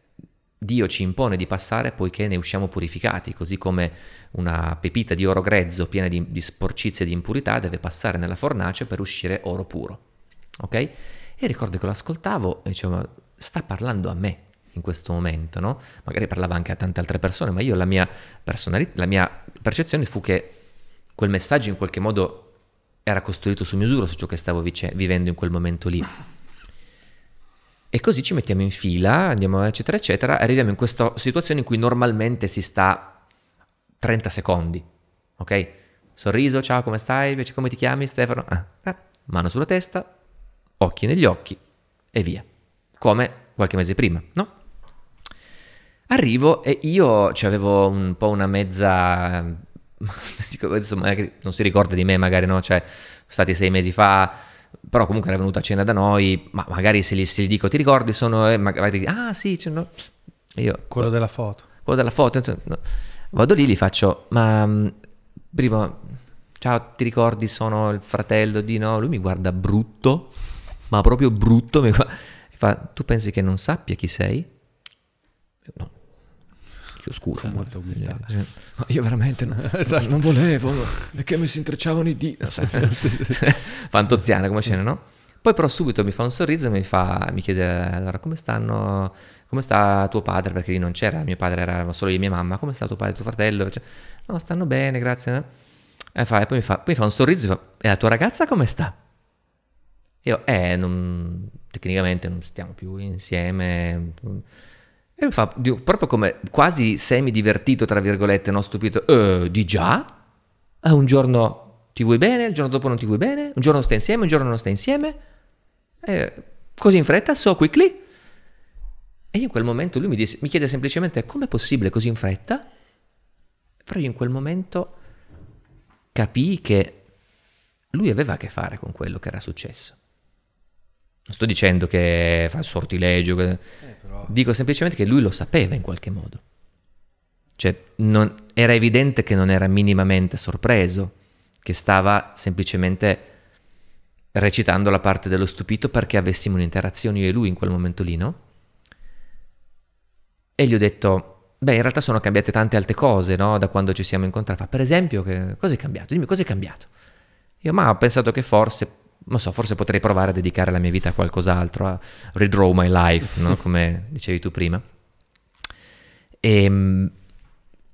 Dio ci impone di passare poiché ne usciamo purificati, così come una pepita di oro grezzo piena di, di sporcizie e di impurità deve passare nella fornace per uscire oro puro. Ok? E ricordo che lo ascoltavo e dicevo, sta parlando a me in questo momento, no? Magari parlava anche a tante altre persone, ma io la mia personalità, la mia percezione fu che quel messaggio in qualche modo era costruito su misura su ciò che stavo vice- vivendo in quel momento lì. E così ci mettiamo in fila, andiamo eccetera eccetera, arriviamo in questa situazione in cui normalmente si sta 30 secondi, ok? Sorriso, ciao, come stai? Invece come ti chiami Stefano? Ah, ah, mano sulla testa, occhi negli occhi e via. Come qualche mese prima, no? Arrivo e io avevo un po' una mezza... Dico, magari non si ricorda di me, magari no, cioè, stati sei mesi fa, però comunque era venuta a cena da noi, ma magari se gli, se gli dico ti ricordi sono... Eh, magari, ah sì, c'è no. io, quello della foto. Quello della foto, no. vado lì, gli faccio, ma mm, prima, ciao, ti ricordi sono il fratello di no? Lui mi guarda brutto, ma proprio brutto, mi fa, tu pensi che non sappia chi sei? No, Dio, scusa. Molta umiltà. Eh, io veramente non, esatto. non volevo, che mi si intrecciavano i diti. Fantoziana come scena, no? Poi però subito mi fa un sorriso e mi, fa, mi chiede allora come stanno, come sta tuo padre? Perché lì non c'era, mio padre era solo io e mia mamma, come sta tuo padre e tuo fratello? Cioè, no, stanno bene, grazie. E, fa, e poi, mi fa, poi mi fa un sorriso e fa, e la tua ragazza come sta? Io, eh, non, tecnicamente non stiamo più insieme. E mi fa proprio come quasi semi divertito, tra virgolette, non stupito. Eh, di già? Eh, un giorno ti vuoi bene, il giorno dopo non ti vuoi bene, un giorno stai insieme, un giorno non stai insieme. Eh, così in fretta, so quickly. E io in quel momento lui mi, dice, mi chiede semplicemente com'è possibile così in fretta? Però io in quel momento capii che lui aveva a che fare con quello che era successo. Non sto dicendo che fa il sortilegio, eh, dico semplicemente che lui lo sapeva in qualche modo. Cioè, non, era evidente che non era minimamente sorpreso, che stava semplicemente recitando la parte dello stupito perché avessimo un'interazione io e lui in quel momento lì, no? E gli ho detto, beh, in realtà sono cambiate tante altre cose, no? Da quando ci siamo incontrati. Per esempio, che, cosa è cambiato? Dimmi, cosa è cambiato? Io, ma ho pensato che forse non so, forse potrei provare a dedicare la mia vita a qualcos'altro, a redraw my life, no? come dicevi tu prima. E, ehm,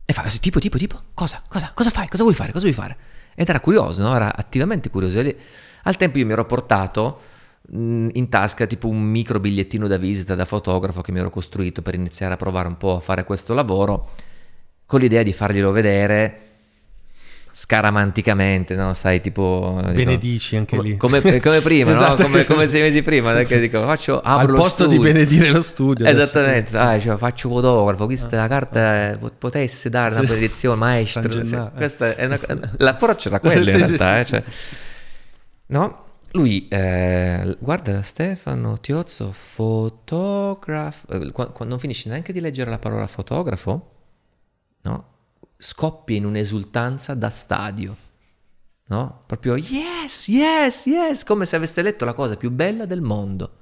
e fa tipo, tipo, tipo, cosa, cosa, cosa fai, cosa vuoi fare, cosa vuoi fare? Ed era curioso, no? era attivamente curioso. E al tempo io mi ero portato in tasca tipo un micro bigliettino da visita da fotografo che mi ero costruito per iniziare a provare un po' a fare questo lavoro, con l'idea di farglielo vedere scaramanticamente, no? Sai, tipo... Benedici anche come, lì. Come, come prima, esatto. no? Come, come, sei mesi prima, perché dico, faccio, apro Al posto studio. di benedire lo studio. Esattamente, ah, cioè, faccio fotografo, questa ah, carta ah. potesse dare sì. una benedizione, maestro. Cioè, questa è una, l'approccio era quello in realtà, sì, eh, cioè, no? lui eh, guarda Stefano Tiozzo, fotografo, eh, non finisce neanche di leggere la parola fotografo? Scoppia in un'esultanza da stadio, no? Proprio yes, yes, yes, come se avesse letto la cosa più bella del mondo.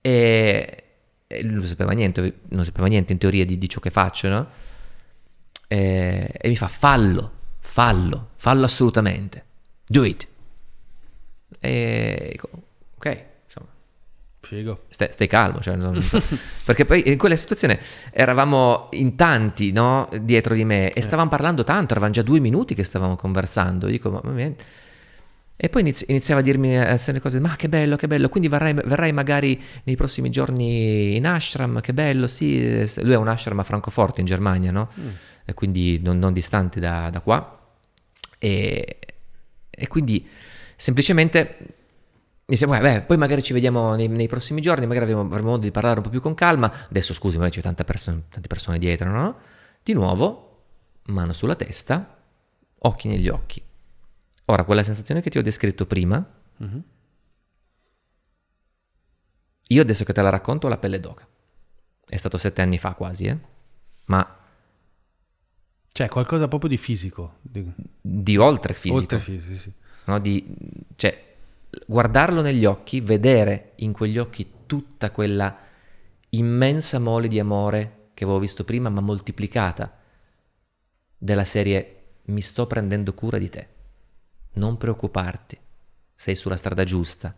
E, e lui non sapeva niente, non sapeva niente in teoria di, di ciò che faccio, no? E, e mi fa fallo, fallo, fallo assolutamente, do it. E dico, ok, Figo. stai, stai calmo, cioè, non- perché poi in quella situazione eravamo in tanti, no, dietro di me e stavamo parlando tanto, eravamo già due minuti che stavamo conversando, dico, ma, ma- e poi inizi- iniziava a dirmi eh, se le cose, ma che bello, che bello, quindi verrai, verrai magari nei prossimi giorni in ashram, che bello, sì, eh, lui è un ashram a Francoforte in Germania, no? E quindi non, non distante da, da qua. E, e quindi semplicemente sembra, beh, poi magari ci vediamo nei, nei prossimi giorni, magari avremo, avremo modo di parlare un po' più con calma. Adesso scusi, magari c'è tanta perso- tante persone dietro, no? Di nuovo, mano sulla testa, occhi negli occhi. Ora, quella sensazione che ti ho descritto prima, io adesso che te la racconto ho la pelle d'oca. È stato sette anni fa quasi, eh? Ma Cioè, qualcosa proprio di fisico. Di, di oltre fisico. Oltre fisico, sì. no? Di, cioè, guardarlo negli occhi, vedere in quegli occhi tutta quella immensa mole di amore che avevo visto prima, ma moltiplicata, della serie mi sto prendendo cura di te, non preoccuparti, sei sulla strada giusta,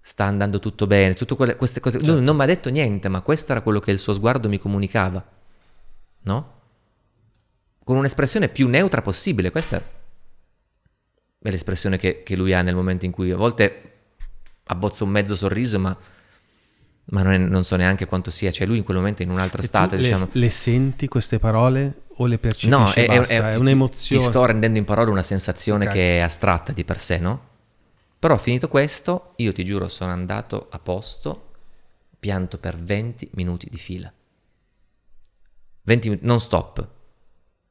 sta andando tutto bene, tutte quelle, queste cose. Lui non mi ha detto niente, ma questo era quello che il suo sguardo mi comunicava, no? Con un'espressione più neutra possibile, questa è l'espressione che, che lui ha nel momento in cui a volte abbozza un mezzo sorriso, ma, ma non, è- non so neanche quanto sia, cioè lui in quel momento è in un altro E stato, le, diciamo. le senti queste parole o le percepisci? No, è, è- è- è ti- un'emozione. Ti sto rendendo in parole una sensazione Ok. che è astratta di per sé, no? Però finito questo, io ti giuro, sono andato a posto, pianto per 20 minuti di fila. 20 minuti, non stop.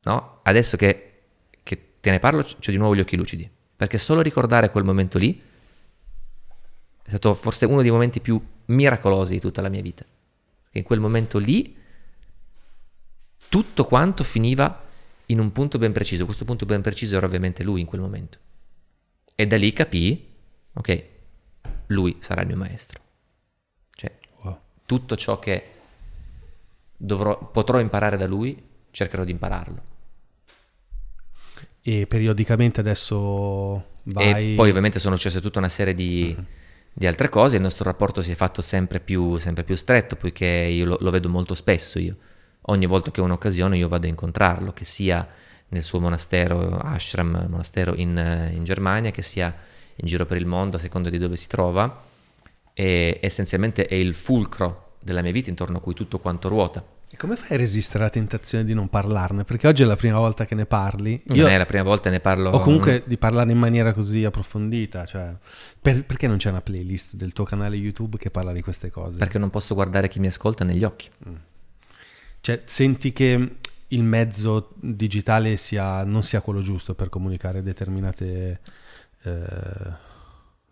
No? Adesso che, che te ne parlo, ho di nuovo gli occhi lucidi. Perché solo ricordare quel momento lì è stato forse uno dei momenti più miracolosi di tutta la mia vita. Che in quel momento lì tutto quanto finiva in un punto ben preciso. Questo punto ben preciso era ovviamente lui in quel momento. E da lì capii, ok, lui sarà il mio maestro. Cioè, Wow. tutto ciò che dovrò, potrò imparare da lui, cercherò di impararlo. E periodicamente adesso vai... E poi ovviamente sono successe tutta una serie di, di altre cose, il nostro rapporto si è fatto sempre più, sempre più stretto, poiché io lo, lo vedo molto spesso io. Ogni volta che ho un'occasione io vado a incontrarlo, che sia nel suo monastero, ashram, monastero in, in Germania, che sia in giro per il mondo, a seconda di dove si trova, e essenzialmente è il fulcro della mia vita intorno a cui tutto quanto ruota. E come fai a resistere alla tentazione di non parlarne? Perché oggi è la prima volta che ne parli. Non Io, è la prima volta, ne parlo... o comunque di parlare in maniera così approfondita. Cioè, per- perché non c'è una playlist del tuo canale YouTube che parla di queste cose? Perché non posso guardare chi mi ascolta negli occhi. Cioè, senti che il mezzo digitale sia, non sia quello giusto per comunicare determinate eh,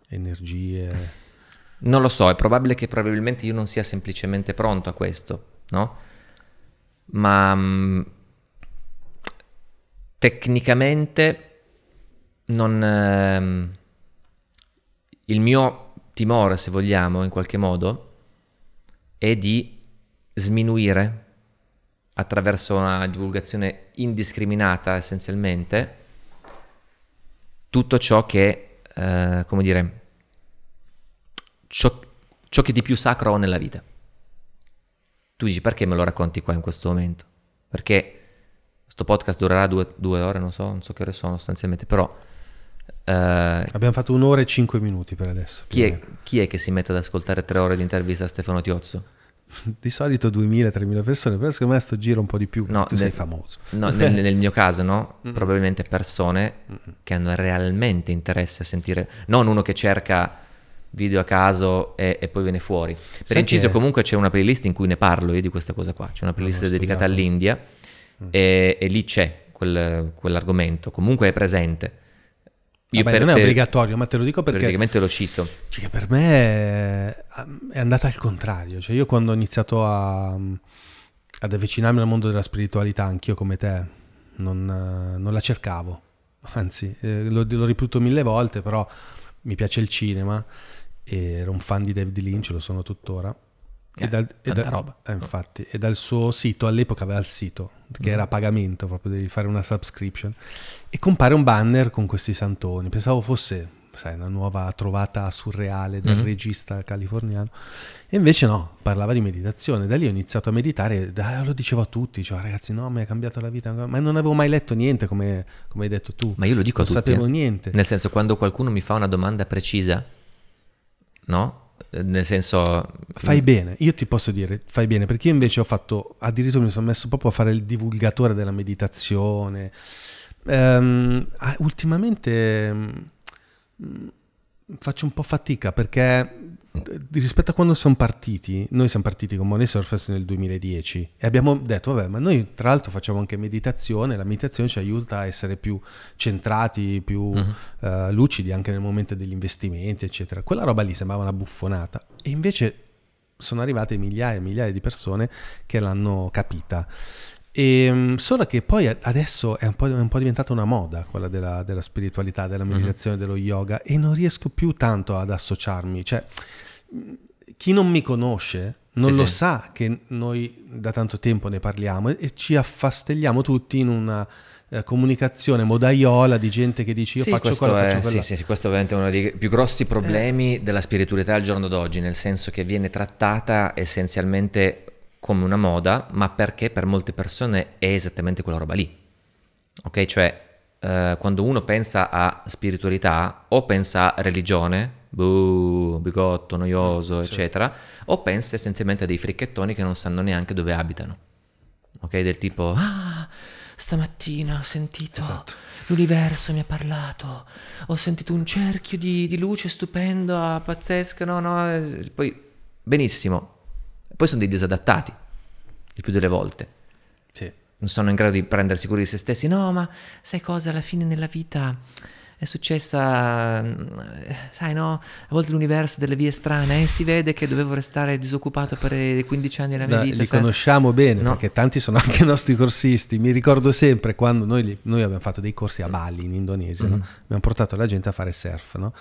energie. Non lo so, è probabile che probabilmente io non sia semplicemente pronto a questo, no? Ma mm, tecnicamente non... ehm, il mio timore, se vogliamo, in qualche modo, è di sminuire attraverso una divulgazione indiscriminata essenzialmente tutto ciò che, eh, come dire, ciò, ciò che di più sacro ho nella vita. Tu dici perché me lo racconti qua in questo momento? Perché questo podcast durerà due, due ore, non so, non so che ore sono sostanzialmente, però eh, Abbiamo fatto un'ora e cinque minuti per adesso. chi, è, chi è che si mette ad ascoltare tre ore di intervista a Stefano Tiozzo? Di solito 2000-3000 persone, però secondo me sto giro un po' di più. No, tu sei nel- famoso. No, nel, nel mio caso, no? Probabilmente persone che hanno realmente interesse a sentire, non uno che cerca video a caso e, e poi viene fuori. Per Sai inciso, che- comunque c'è una playlist in cui ne parlo io di questa cosa qua. C'è una playlist l'ho dedicata all'India e, e lì c'è quel- quell'argomento. Comunque è presente. Io Vabbè, per- non è obbligatorio, ma te lo dico perché Praticamente lo cito. Cioè, per me è, è andata al contrario. Cioè, io quando ho iniziato a, ad avvicinarmi al mondo della spiritualità, anch'io come te, non, non la cercavo. Anzi, eh, l'ho, l'ho ripetuto mille volte, però mi piace il cinema ero un fan di David Lynch, lo sono tuttora. Eh, E dal, e da- roba. eh, infatti, e dal suo sito, all'epoca aveva il sito, che era a pagamento, proprio devi fare una subscription, e compare un banner con questi santoni. Pensavo fosse, sai, una nuova trovata surreale del Mhm. regista californiano. E invece no, parlava di meditazione. Da lì ho iniziato a meditare, da- lo dicevo a tutti, dicevo ragazzi no, mi ha cambiato la vita, ma non avevo mai letto niente come, come hai detto tu. Ma io lo dico a non tutti. sapevo eh. niente. Nel senso, quando qualcuno mi fa una domanda precisa, no? Nel senso... Fai bene, io ti posso dire, fai bene, perché io invece ho fatto, addirittura mi sono messo proprio a fare il divulgatore della meditazione. Ah, ultimamente mm, faccio un po' fatica perché rispetto a quando siamo partiti, noi siamo partiti con Money Surface nel 2010 e abbiamo detto, vabbè, ma noi tra l'altro facciamo anche meditazione, la meditazione ci aiuta a essere più centrati, più Mhm. eh, lucidi anche nel momento degli investimenti, eccetera. Quella roba lì sembrava una buffonata e invece sono arrivate migliaia e migliaia di persone che l'hanno capita. E, mm, solo che poi adesso è un po', è un po' diventata una moda quella della, della spiritualità, della meditazione, dello yoga e non riesco più tanto ad associarmi. Cioè, chi non mi conosce non Sì, lo sì. sa che noi da tanto tempo ne parliamo e, e ci affastelliamo tutti in una eh, comunicazione modaiola di gente che dice io Sì, faccio quello, è, faccio quello. sì, sì, sì, questo è uno dei più grossi problemi della spiritualità al giorno d'oggi, nel senso che viene trattata essenzialmente come una moda, ma perché per molte persone è esattamente quella roba lì. Ok? Cioè, eh, quando uno pensa a spiritualità, o pensa a religione, buh, bigotto, noioso, Sì. eccetera, o pensa essenzialmente a dei fricchettoni che non sanno neanche dove abitano. Ok? Del tipo, ah, stamattina ho sentito Esatto. l'universo mi ha parlato, ho sentito un cerchio di, di luce stupendo, pazzesco, no, no, eh, poi benissimo. Poi sono dei disadattati, il più delle volte. Sì. Non sono in grado di prendersi cura di se stessi. No, ma sai cosa? Alla fine nella vita è successa, mm, eh, sai no, a volte l'universo delle vie strane, eh, si vede che dovevo restare disoccupato per i 15 anni della mia vita. li sai? conosciamo bene No. perché tanti sono anche nostri corsisti. Mi ricordo sempre quando noi, noi abbiamo fatto dei corsi a Bali in Indonesia, no? Mhm. abbiamo portato la gente a fare surf. no?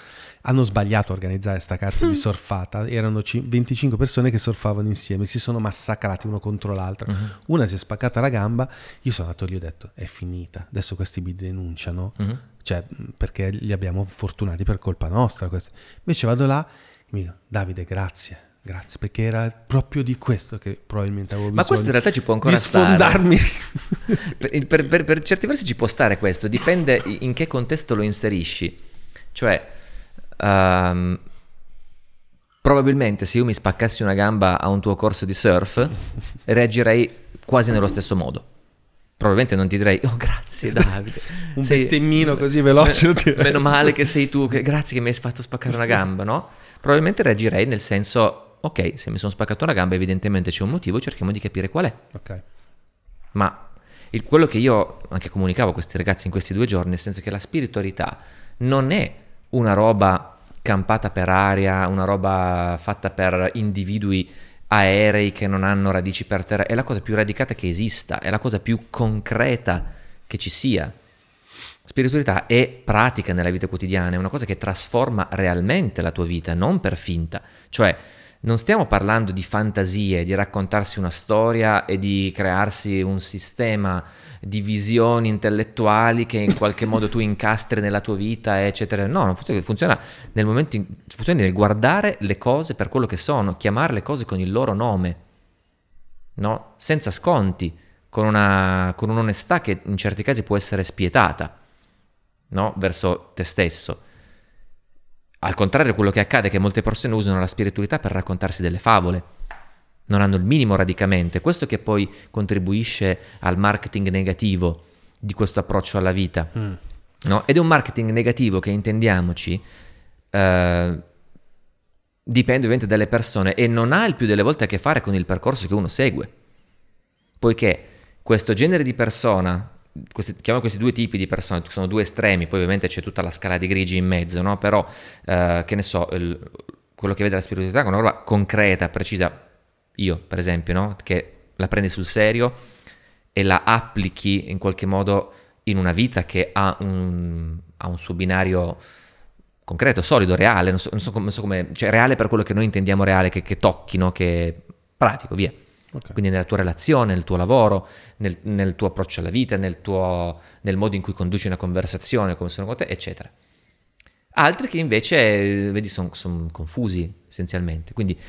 Hanno sbagliato a organizzare sta cazzo di surfata. Erano ci- 25 persone che surfavano insieme, si sono massacrati uno contro l'altro. Mhm. Una si è spaccata la gamba. Io sono andato lì e ho detto: È finita. Adesso questi mi denunciano. Mhm. Cioè, perché li abbiamo fortunati per colpa nostra. questi. Invece vado là e mi dico, Davide, grazie, grazie, perché era proprio di questo che probabilmente avevo bisogno. Ma questo in realtà ci può ancora stare. sfondarmi. Per, per- per- per certi versi ci può stare questo, dipende in che contesto lo inserisci. Cioè, ehm, probabilmente se io mi spaccassi una gamba a un tuo corso di surf, reagirei quasi nello stesso modo. Probabilmente non ti direi, oh grazie Davide. Un Sei- bestemmino così veloce, Me- lo direi. meno male che sei tu, che- grazie che mi hai fatto spaccare una gamba, no? Probabilmente reagirei nel senso, ok, se mi sono spaccato una gamba evidentemente c'è un motivo, cerchiamo di capire qual è. ok. Ma il- quello che io anche comunicavo a questi ragazzi in questi due giorni, nel senso che la spiritualità non è una roba campata per aria, una roba fatta per individui aerei che non hanno radici per terra, è la cosa più radicata che esista, è la cosa più concreta che ci sia. Spiritualità è pratica nella vita quotidiana, è una cosa che trasforma realmente la tua vita, non per finta. Cioè, non stiamo parlando di fantasie, di raccontarsi una storia e di crearsi un sistema di visioni intellettuali che in qualche modo tu incastri nella tua vita, eccetera. No, non funziona, funziona nel momento in, funziona nel guardare le cose per quello che sono, chiamare le cose con il loro nome, no? Senza sconti, con, una, con un'onestà che in certi casi può essere spietata, no? Verso te stesso. Al contrario, quello che accade è che molte persone usano la spiritualità per raccontarsi delle favole. Non hanno il minimo radicamento. È questo che poi contribuisce al marketing negativo di questo approccio alla vita. Mm. no? Ed è un marketing negativo che, intendiamoci, eh, dipende ovviamente dalle persone e non ha il più delle volte a che fare con il percorso che uno segue. Poiché questo genere di persona questi, chiamo questi due tipi di persone, sono due estremi, poi ovviamente c'è tutta la scala di grigi in mezzo, no? Però, eh, che ne so, il, quello che vede la spiritualità è una roba concreta, precisa. Io, per esempio, no? Che la prendi sul serio e la applichi in qualche modo in una vita che ha un, ha un suo binario concreto, solido, reale, non so, non so, come, cioè reale per quello che noi intendiamo reale, che, che tocchi, no? che pratico, via. Okay. Quindi nella tua relazione, nel tuo lavoro, nel, nel tuo approccio alla vita, nel, tuo, nel, modo in cui conduci una conversazione, come sono con te, eccetera. Altri che invece, vedi, sono son confusi essenzialmente. Quindi,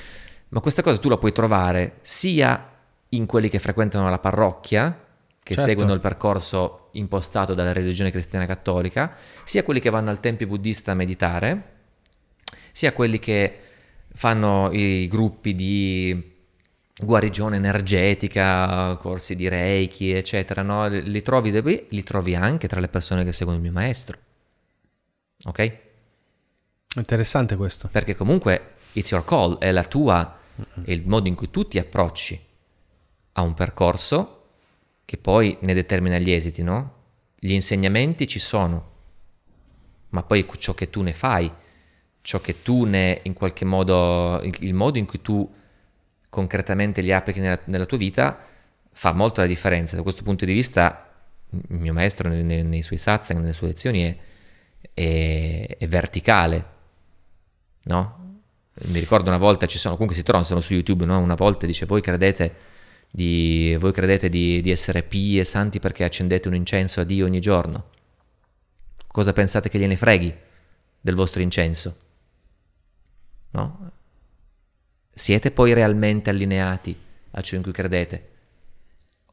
ma questa cosa tu la puoi trovare sia in quelli che frequentano la parrocchia, che certo. seguono il percorso impostato dalla religione cristiana cattolica, sia quelli che vanno al tempio buddista a meditare, sia quelli che fanno i gruppi di guarigione energetica, corsi di reiki, eccetera, no? li, trovi, li trovi anche tra le persone che seguono il mio maestro. Ok? Interessante questo. Perché comunque it's your call, è la tua, è il modo in cui tu ti approcci a un percorso che poi ne determina gli esiti, no? Gli insegnamenti ci sono, ma poi ciò che tu ne fai, ciò che tu ne in qualche modo, il modo in cui tu concretamente li applichi nella, nella tua vita fa molto la differenza. Da questo punto di vista, il mio maestro nei, nei, nei suoi satsang, nelle sue lezioni è, è, è verticale, no? Mi ricordo una volta, ci sono, comunque si trovano, sono su YouTube, no? Una volta dice, voi credete di, voi credete di, di essere pii e santi perché accendete un incenso a Dio ogni giorno? Cosa pensate che gliene freghi del vostro incenso? No? Siete poi realmente allineati a ciò in cui credete?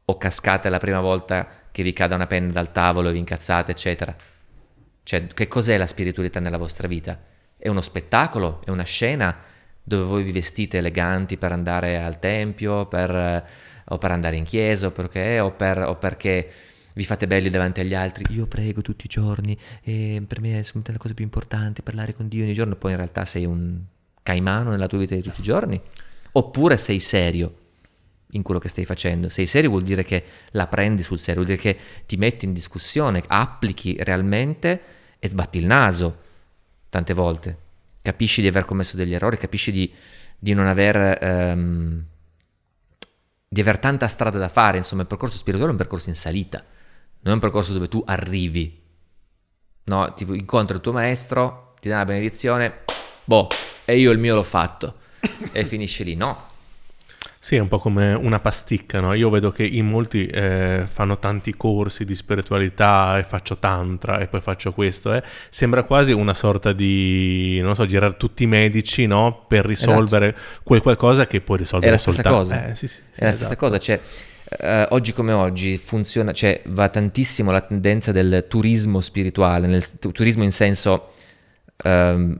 O cascate la prima volta che vi cada una penna dal tavolo e vi incazzate, eccetera? Cioè, che cos'è la spiritualità nella vostra vita? È uno spettacolo? È una scena dove voi vi vestite eleganti per andare al tempio, per o per andare in chiesa, o perché, o, per, o perché vi fate belli davanti agli altri. Io prego tutti i giorni e per me è la cosa più importante parlare con Dio ogni giorno, poi in realtà sei un caimano nella tua vita di tutti i giorni. Oppure sei serio in quello che stai facendo. Sei serio vuol dire che la prendi sul serio, vuol dire che ti metti in discussione, applichi realmente e sbatti il naso tante volte. Capisci di aver commesso degli errori, capisci di, di non aver... Um, di aver tanta strada da fare, insomma il percorso spirituale è un percorso in salita, non è un percorso dove tu arrivi, no? Tipo incontri il tuo maestro, ti dà una benedizione, boh, e io il mio l'ho fatto, e finisce lì, no? Sì, è un po' come una pasticca, no? Io vedo che in molti eh, fanno tanti corsi di spiritualità e faccio tantra e poi faccio questo, eh. sembra quasi una sorta di, non so, girare tutti i medici, no? Per risolvere esatto. quel qualcosa che puoi risolvere è la stessa soltanto. Cosa. Eh, sì, sì, sì, è la esatto. stessa cosa, cioè... Uh, oggi come oggi funziona, cioè va tantissimo la tendenza del turismo spirituale, nel turismo in senso um,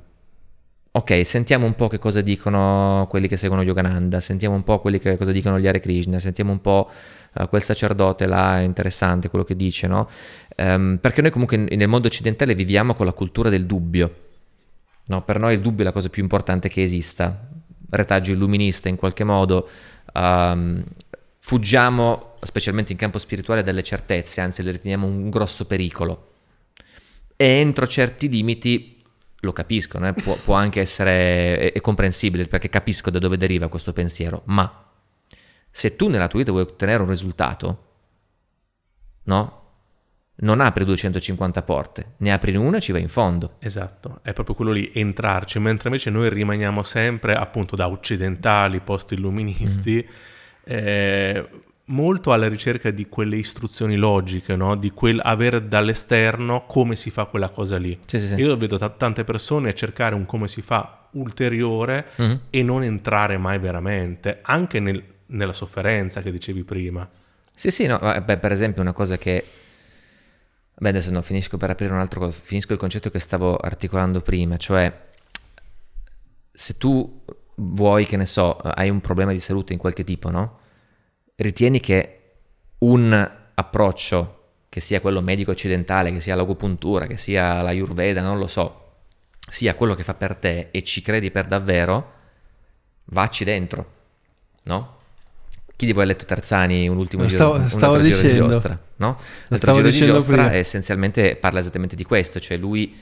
ok, sentiamo un po' che cosa dicono quelli che seguono Yogananda, sentiamo un po' quelli che cosa dicono gli Hare Krishna, sentiamo un po' uh, quel sacerdote là, è interessante quello che dice, no? Um, perché noi comunque nel mondo occidentale viviamo con la cultura del dubbio, no? Per noi il dubbio è la cosa più importante che esista, retaggio illuminista in qualche modo, um, fuggiamo, specialmente in campo spirituale, dalle certezze, anzi le riteniamo un grosso pericolo. E entro certi limiti lo capisco, no? può, può, anche essere è, è comprensibile perché capisco da dove deriva questo pensiero, ma se tu nella tua vita vuoi ottenere un risultato, no? Non apri 250 porte, ne apri una e ci vai in fondo. Esatto, è proprio quello lì, entrarci, mentre invece noi rimaniamo sempre appunto da occidentali, post-illuministi, mm. eh, molto alla ricerca di quelle istruzioni logiche, no? di quel avere dall'esterno come si fa quella cosa lì. Sì, sì, sì. Io vedo t- tante persone cercare un come si fa ulteriore mm-hmm. e non entrare mai veramente, anche nel, nella sofferenza che dicevi prima. Sì, sì, no, beh, per esempio una cosa che... Beh, adesso no, finisco per aprire un altro... Finisco il concetto che stavo articolando prima, cioè se tu vuoi, che ne so, hai un problema di salute in qualche tipo, no? Ritieni che un approccio, che sia quello medico occidentale, che sia l'agopuntura, che sia la Ayurveda, non lo so, sia quello che fa per te e ci credi per davvero, vacci dentro, no? chi di voi ha letto Terzani un ultimo Lo giro, stavo- stavo altro giro di dicendo. giostra? No? L'altro stavo giro di dicendo giostra essenzialmente parla esattamente di questo, cioè lui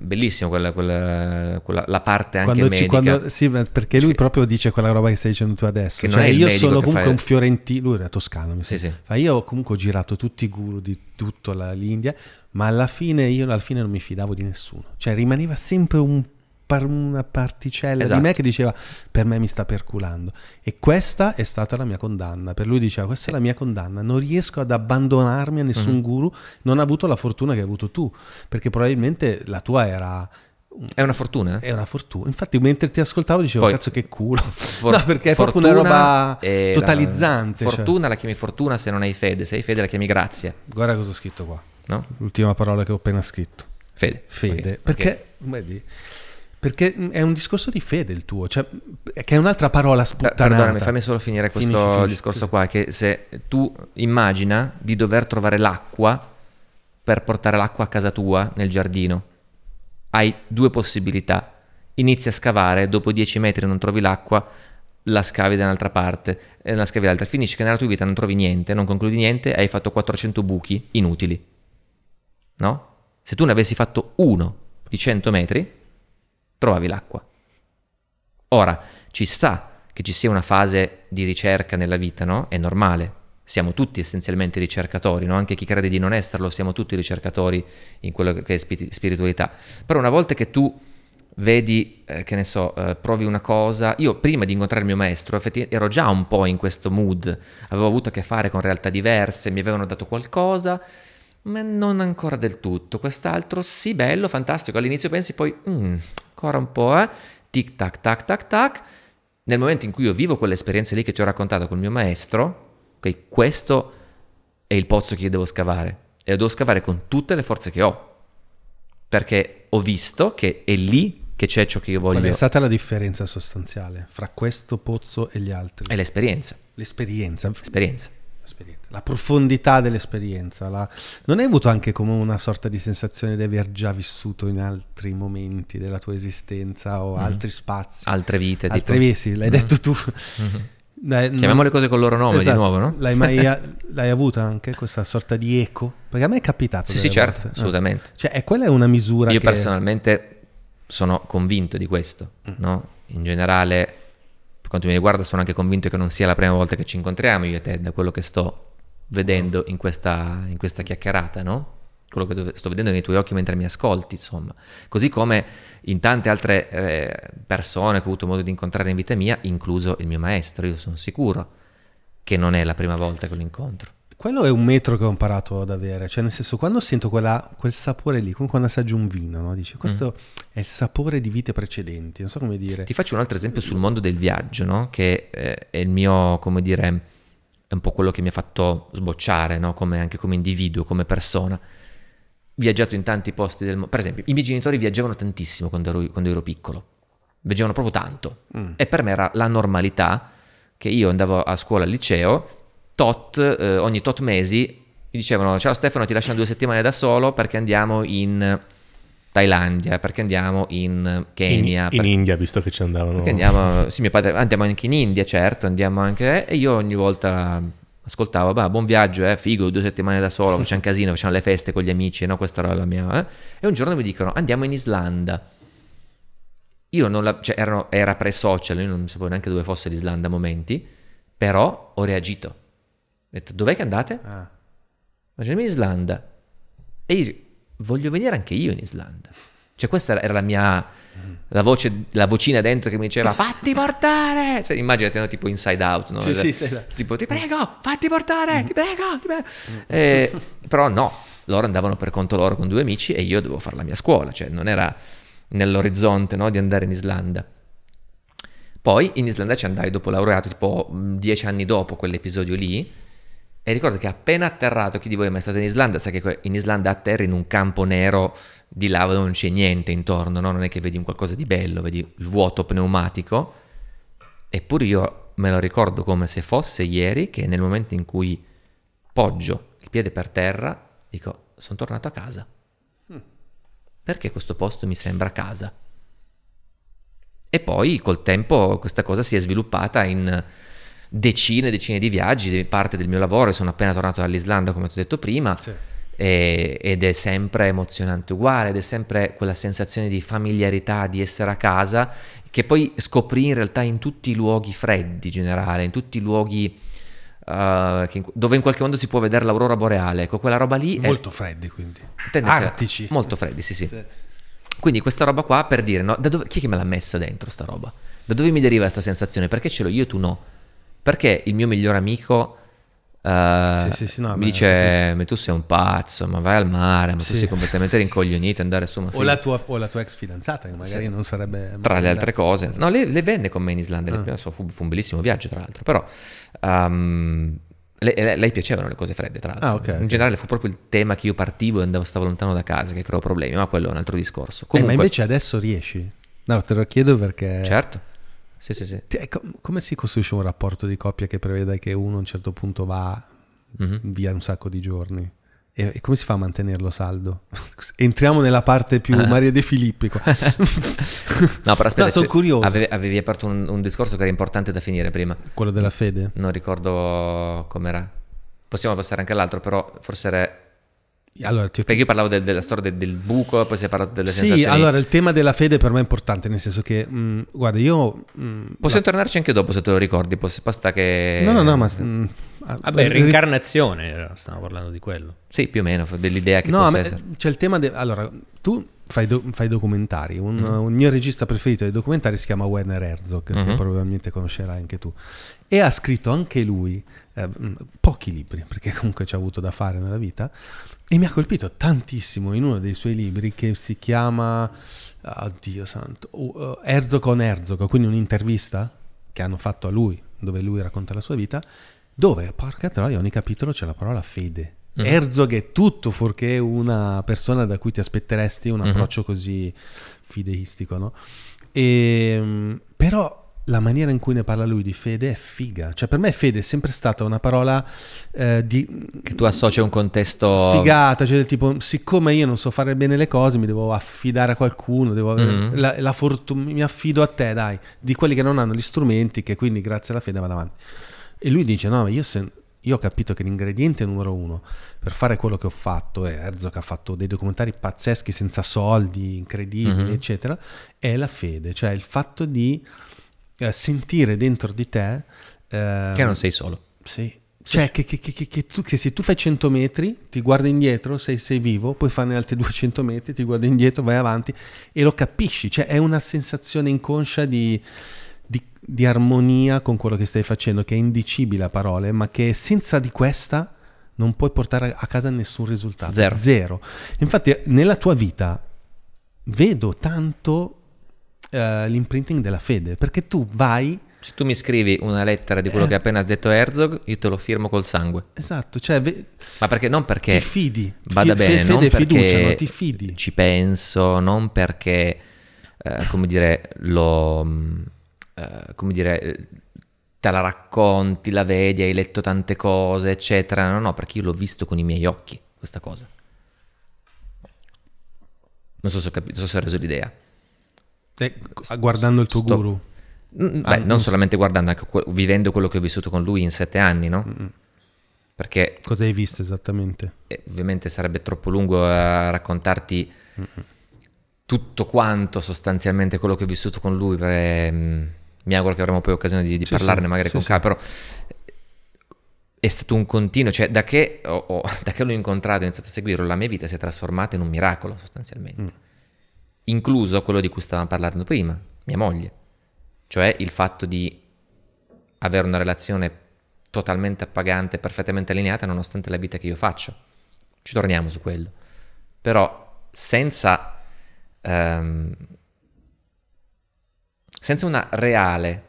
bellissimo quella, quella- quella- la parte anche Quando ci- medica. quando- sì, ma perché lui Cioè- proprio dice quella roba che stai dicendo tu adesso. Cioè, io sono comunque fa- un fiorentino, lui era toscano, mi Sì, sì. Fa, io comunque ho girato tutti i guru di tutta l'India, ma alla fine io alla fine non mi fidavo di nessuno. Cioè rimaneva sempre un par- una particella Esatto. di me che diceva per me mi sta perculando. E questa è stata la mia condanna. Per lui diceva questa è la mia condanna, non riesco ad abbandonarmi a nessun Mhm. guru, non ho avuto la fortuna che hai avuto tu, perché probabilmente la tua era... È una fortuna? È una fortuna. Infatti, mentre ti ascoltavo, dicevo: Poi- Cazzo, che culo. For- no, perché è proprio una roba è la- totalizzante. cioè. fortuna la chiami fortuna se non hai fede, se hai fede la chiami grazia, Guarda cosa ho scritto qua. no? L'ultima parola che ho appena scritto: Fede. fede. Ok, Perché, ok. vedi, perché è un discorso di fede il tuo, cioè, che è un'altra parola Per- sputtanata. Perdonami, fammi solo finire questo Finisci, finisci, discorso sì. qua, che se tu immagina di dover trovare l'acqua per portare l'acqua a casa tua nel giardino, hai due possibilità. Inizi a scavare, dopo 10 metri non trovi l'acqua, la scavi da un'altra parte, e la scavi dall'altra, finisci che nella tua vita non trovi niente, non concludi niente hai fatto 400 buchi inutili. No? Se tu ne avessi fatto uno di 100 metri, trovavi l'acqua. Ora, ci sta che ci sia una fase di ricerca nella vita, no? È normale. Siamo tutti essenzialmente ricercatori, no? Anche chi crede di non esserlo, siamo tutti ricercatori in quello che è spi- spiritualità. Però una volta che tu vedi, eh, che ne so, eh, provi una cosa, io prima di incontrare il mio maestro ero già un po' in questo mood, avevo avuto a che fare con realtà diverse, mi avevano dato qualcosa, ma non ancora del tutto. Quest'altro sì, bello, fantastico. All'inizio pensi poi, "Mm, ancora un po', eh? Tic tac tac tac tac. Nel momento in cui io vivo quell'esperienza lì che ti ho raccontato col mio maestro, ok, questo è il pozzo che io devo scavare e lo devo scavare con tutte le forze che ho. Perché ho visto che è lì che c'è ciò che io Qual voglio. è stata la differenza sostanziale fra questo pozzo e gli altri? È l'esperienza. L'esperienza. Esperienza. L'esperienza, La profondità dell'esperienza. la- Non hai avuto anche come una sorta di sensazione di aver già vissuto in altri momenti della tua esistenza o Mhm. altri spazi? Altre vite. Altre tipo. vesi, l'hai Mhm. detto tu. Mhm. Dai, Chiamiamo le cose col loro nome Esatto. di nuovo, no? L'hai mai l'hai avuta anche questa sorta di eco? Perché a me è capitato. Sì, sì, certo, volte. assolutamente. Eh. Cioè, e quella è una misura Io che... personalmente sono convinto di questo, Mm. no? In generale, per quanto mi riguarda, sono anche convinto che non sia la prima volta che ci incontriamo io e te, da quello che sto vedendo in questa, in questa chiacchierata, no? Quello che sto vedendo nei tuoi occhi mentre mi ascolti, insomma. Così come in tante altre eh, persone che ho avuto modo di incontrare in vita mia, incluso il mio maestro, io sono sicuro che non è la prima volta che lo incontro. Quello è un metro che ho imparato ad avere, cioè nel senso quando sento quella- quel sapore lì, come quando assaggio un vino, no? Dici, questo è il sapore di vite precedenti, non so come dire. Mm. Ti faccio un altro esempio sul mondo del viaggio, no? che eh, è il mio, come dire, è un po' quello che mi ha fatto sbocciare, no? come, anche come individuo, come persona. Viaggiato in tanti posti del mondo. Per esempio, i miei genitori viaggiavano tantissimo quando ero, quando ero piccolo. Viaggiavano proprio tanto. Mm. E per me era la normalità che io andavo a scuola al liceo, tot, eh, ogni tot mesi mi dicevano ciao Stefano ti lasciamo due settimane da solo perché andiamo in Thailandia, perché andiamo in Kenya, in, per- in India, visto che ci andavano. andiamo, sì, mio padre, andiamo anche in India, certo, andiamo anche, e io ogni volta ascoltavo, bah, buon viaggio, eh, figo, due settimane da solo, facciamo casino, facciamo le feste con gli amici, no, questa era la mia, eh. E un giorno mi dicono, andiamo in Islanda. Io non la, cioè, erano- era pre-social, io non sapevo neanche dove fosse l'Islanda a momenti, però ho reagito. Ho detto, dov'è che andate? Ah. Andiamo in Islanda. E io voglio venire anche io in Islanda. Cioè questa era- la mia, la voce, la vocina dentro che mi diceva fatti portare. Cioè, immaginati no, tipo inside out, no? Sì, sì, sì. Tipo ti prego, fatti portare, ti prego, ti prego. Eh, però no, loro andavano per conto loro con due amici e io dovevo fare la mia scuola, cioè non era nell'orizzonte no, di andare in Islanda. Poi in Islanda ci andai dopo laureato, tipo mh, dieci anni dopo quell'episodio lì. E ricordo che appena atterrato, chi di voi è mai stato in Islanda, sa che in Islanda atterri in un campo nero di lava non c'è niente intorno, no? non è che vedi un qualcosa di bello, vedi il vuoto pneumatico. Eppure io me lo ricordo come se fosse ieri che nel momento in cui poggio il piede per terra, dico, sono tornato a casa. Perché questo posto mi sembra casa? E poi col tempo questa cosa si è sviluppata in decine e decine di viaggi, parte del mio lavoro, sono appena tornato dall'Islanda come ti ho detto prima, Sì. e- ed è sempre emozionante uguale, ed è sempre quella sensazione di familiarità, di essere a casa, che poi scoprì in realtà in tutti i luoghi freddi in generale, in tutti i luoghi eh, che dove in qualche modo si può vedere l'aurora boreale, ecco quella roba lì è Molto freddi quindi. Artici. molto freddi, sì sì. Quindi questa roba qua per dire, no, da dove, chi è che me l'ha messa dentro sta roba? Da dove mi deriva questa sensazione? Perché ce l'ho io e tu no? Perché il mio migliore amico eh, Sì, sì, sì, no, mi beh, dice, ma tu sei un pazzo, ma vai al mare, ma tu sei completamente rincoglionito, andare su una O la, tua, o la tua ex fidanzata, che magari non sarebbe... tra le altre cose. No, lei, lei venne con me in Islanda, le Ah. prime- fu, fu un bellissimo viaggio tra l'altro, però ehm, lei, lei- piacevano le cose fredde tra l'altro. Ah, ok, in ok. generale fu proprio il tema che io partivo e andavo, stavo lontano da casa, che creò problemi, ma quello è un altro discorso. Eh, ma Comunque, invece adesso riesci? No, te lo chiedo perché... certo, sì sì sì. Come si costruisce un rapporto di coppia che prevede che uno a un certo punto va Mhm. via un sacco di giorni? E, e come si fa a mantenerlo saldo? Entriamo nella parte più Maria De Filippi qua. No, però aspetta, No, sono curioso. Avevi, avevi aperto un, un discorso che era importante da finire prima. Quello della fede? Non ricordo com'era. Possiamo passare anche all'altro, però forse era... Allora, ti- Perché io parlavo del- della storia del, del buco, poi si è parlato delle Sì, sensazioni... allora il tema della fede per me è importante, nel senso che, mh, guarda, io... mh, Possiamo tornarci anche dopo se te lo ricordi, basta che... No, no, no, ma... mh, ah, Vabbè, reincarnazione, stiamo parlando di quello. Sì, più o meno, dell'idea che No, possa ma- essere. c'è il tema de- Allora, tu fai, do- fai documentari. Un, Mm-hmm. un mio regista preferito dei documentari si chiama Werner Herzog, che Mhm. probabilmente conoscerai anche tu. E ha scritto anche lui eh, pochi libri, perché comunque ci ha avuto da fare nella vita. E mi ha colpito tantissimo in uno dei suoi libri che si chiama... Oddio santo. uh, Herzog con Herzog, quindi un'intervista che hanno fatto a lui, dove lui racconta la sua vita, dove, porca troia, ogni capitolo c'è la parola fede. Mhm. Herzog è tutto fuorché una persona da cui ti aspetteresti un Mhm. approccio così fideistico, no? E, però la maniera in cui ne parla lui di fede è figa. Cioè, per me fede è sempre stata una parola eh, di Che tu associ a un contesto... sfigata, cioè del tipo, siccome io non so fare bene le cose, mi devo affidare a qualcuno, devo avere Mhm. la, la fortuna, mi affido a te, dai, di quelli che non hanno gli strumenti, che quindi grazie alla fede vado avanti. E lui dice, no, ma io, se- io ho capito che l'ingrediente numero uno per fare quello che ho fatto, e Herzog ha fatto dei documentari pazzeschi senza soldi, incredibili, Mhm. eccetera, è la fede, cioè il fatto di eh, sentire dentro di te... eh, Che non sei solo. sì. Cioè, che, che- che- tu- che se tu fai 100 metri, ti guardi indietro, sei, sei vivo, poi farne altri 200 metri, ti guardi indietro, vai avanti e lo capisci. Cioè, è una sensazione inconscia di, di- di armonia con quello che stai facendo, che è indicibile a parole, ma che senza di questa non puoi portare a casa nessun risultato. Zero. Zero. Infatti, nella tua vita vedo tanto eh, l'imprinting della fede, perché tu vai Se tu mi scrivi una lettera di quello Eh. che ha appena detto Herzog, io te lo firmo col sangue. Esatto, cioè ve- Ma perché non perché ti fidi, vada Fi- fe- bene, fede non e fiducia, perché no? ti fidi. ci penso, non perché, eh, come dire, lo, mm, eh, come dire, eh, te la racconti, la vedi, hai letto tante cose, eccetera. No, no, perché io l'ho visto con i miei occhi, questa cosa. Non so se ho capito, non so se ho reso l'idea. Eh, guardando il tuo sto- guru. Mm, Ah, Beh, non non so. solamente guardando, anche vivendo quello che ho vissuto con lui in sette anni, no? Perché Cosa hai visto esattamente? eh, ovviamente sarebbe troppo lungo a raccontarti tutto quanto sostanzialmente quello che ho vissuto con lui. perché, mm, mi auguro che avremo poi occasione di, di Sì, parlarne sì, magari sì, con calma, però è stato un continuo, cioè da che, ho- ho- da che l'ho incontrato e ho iniziato a seguirlo, la mia vita si è trasformata in un miracolo sostanzialmente. Mm. Incluso quello di cui stavamo parlando prima, mia moglie, cioè il fatto di avere una relazione totalmente appagante, perfettamente allineata nonostante la vita che io faccio. Ci torniamo su quello. Però senza, ehm, senza una reale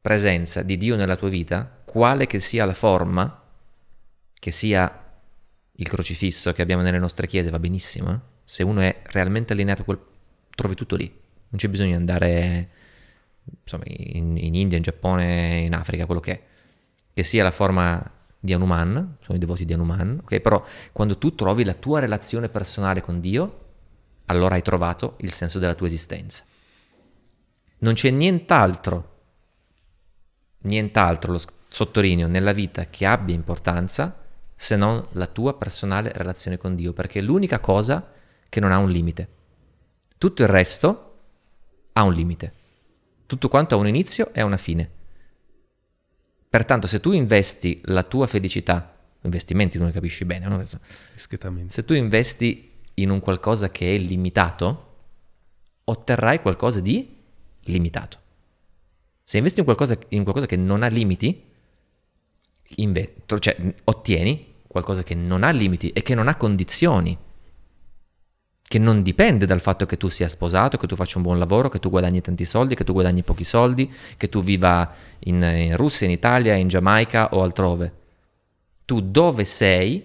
presenza di Dio nella tua vita, quale che sia la forma, che sia il crocifisso che abbiamo nelle nostre chiese, va benissimo. eh? Se uno è realmente allineato, quel... trovi tutto lì. Non c'è bisogno di andare insomma, in, in India, in Giappone, in Africa, quello che è. Che sia la forma di Hanuman, sono i devoti di Hanuman, ok? Però quando tu trovi la tua relazione personale con Dio, allora hai trovato il senso della tua esistenza. Non c'è nient'altro nient'altro, lo sottolineo, nella vita che abbia importanza se non la tua personale relazione con Dio, perché è l'unica cosa che non ha un limite. Tutto il resto ha un limite. Tutto quanto ha un inizio e una fine. Pertanto, se tu investi la tua felicità, investimenti non capisci bene, no? Se tu investi in un qualcosa che è limitato, otterrai qualcosa di limitato. Se investi in qualcosa, in qualcosa che non ha limiti, inve- cioè ottieni qualcosa che non ha limiti e che non ha condizioni, che non dipende dal fatto che tu sia sposato, che tu faccia un buon lavoro, che tu guadagni tanti soldi, che tu guadagni pochi soldi, che tu viva in, in Russia, in Italia, in Giamaica o altrove. Tu dove sei,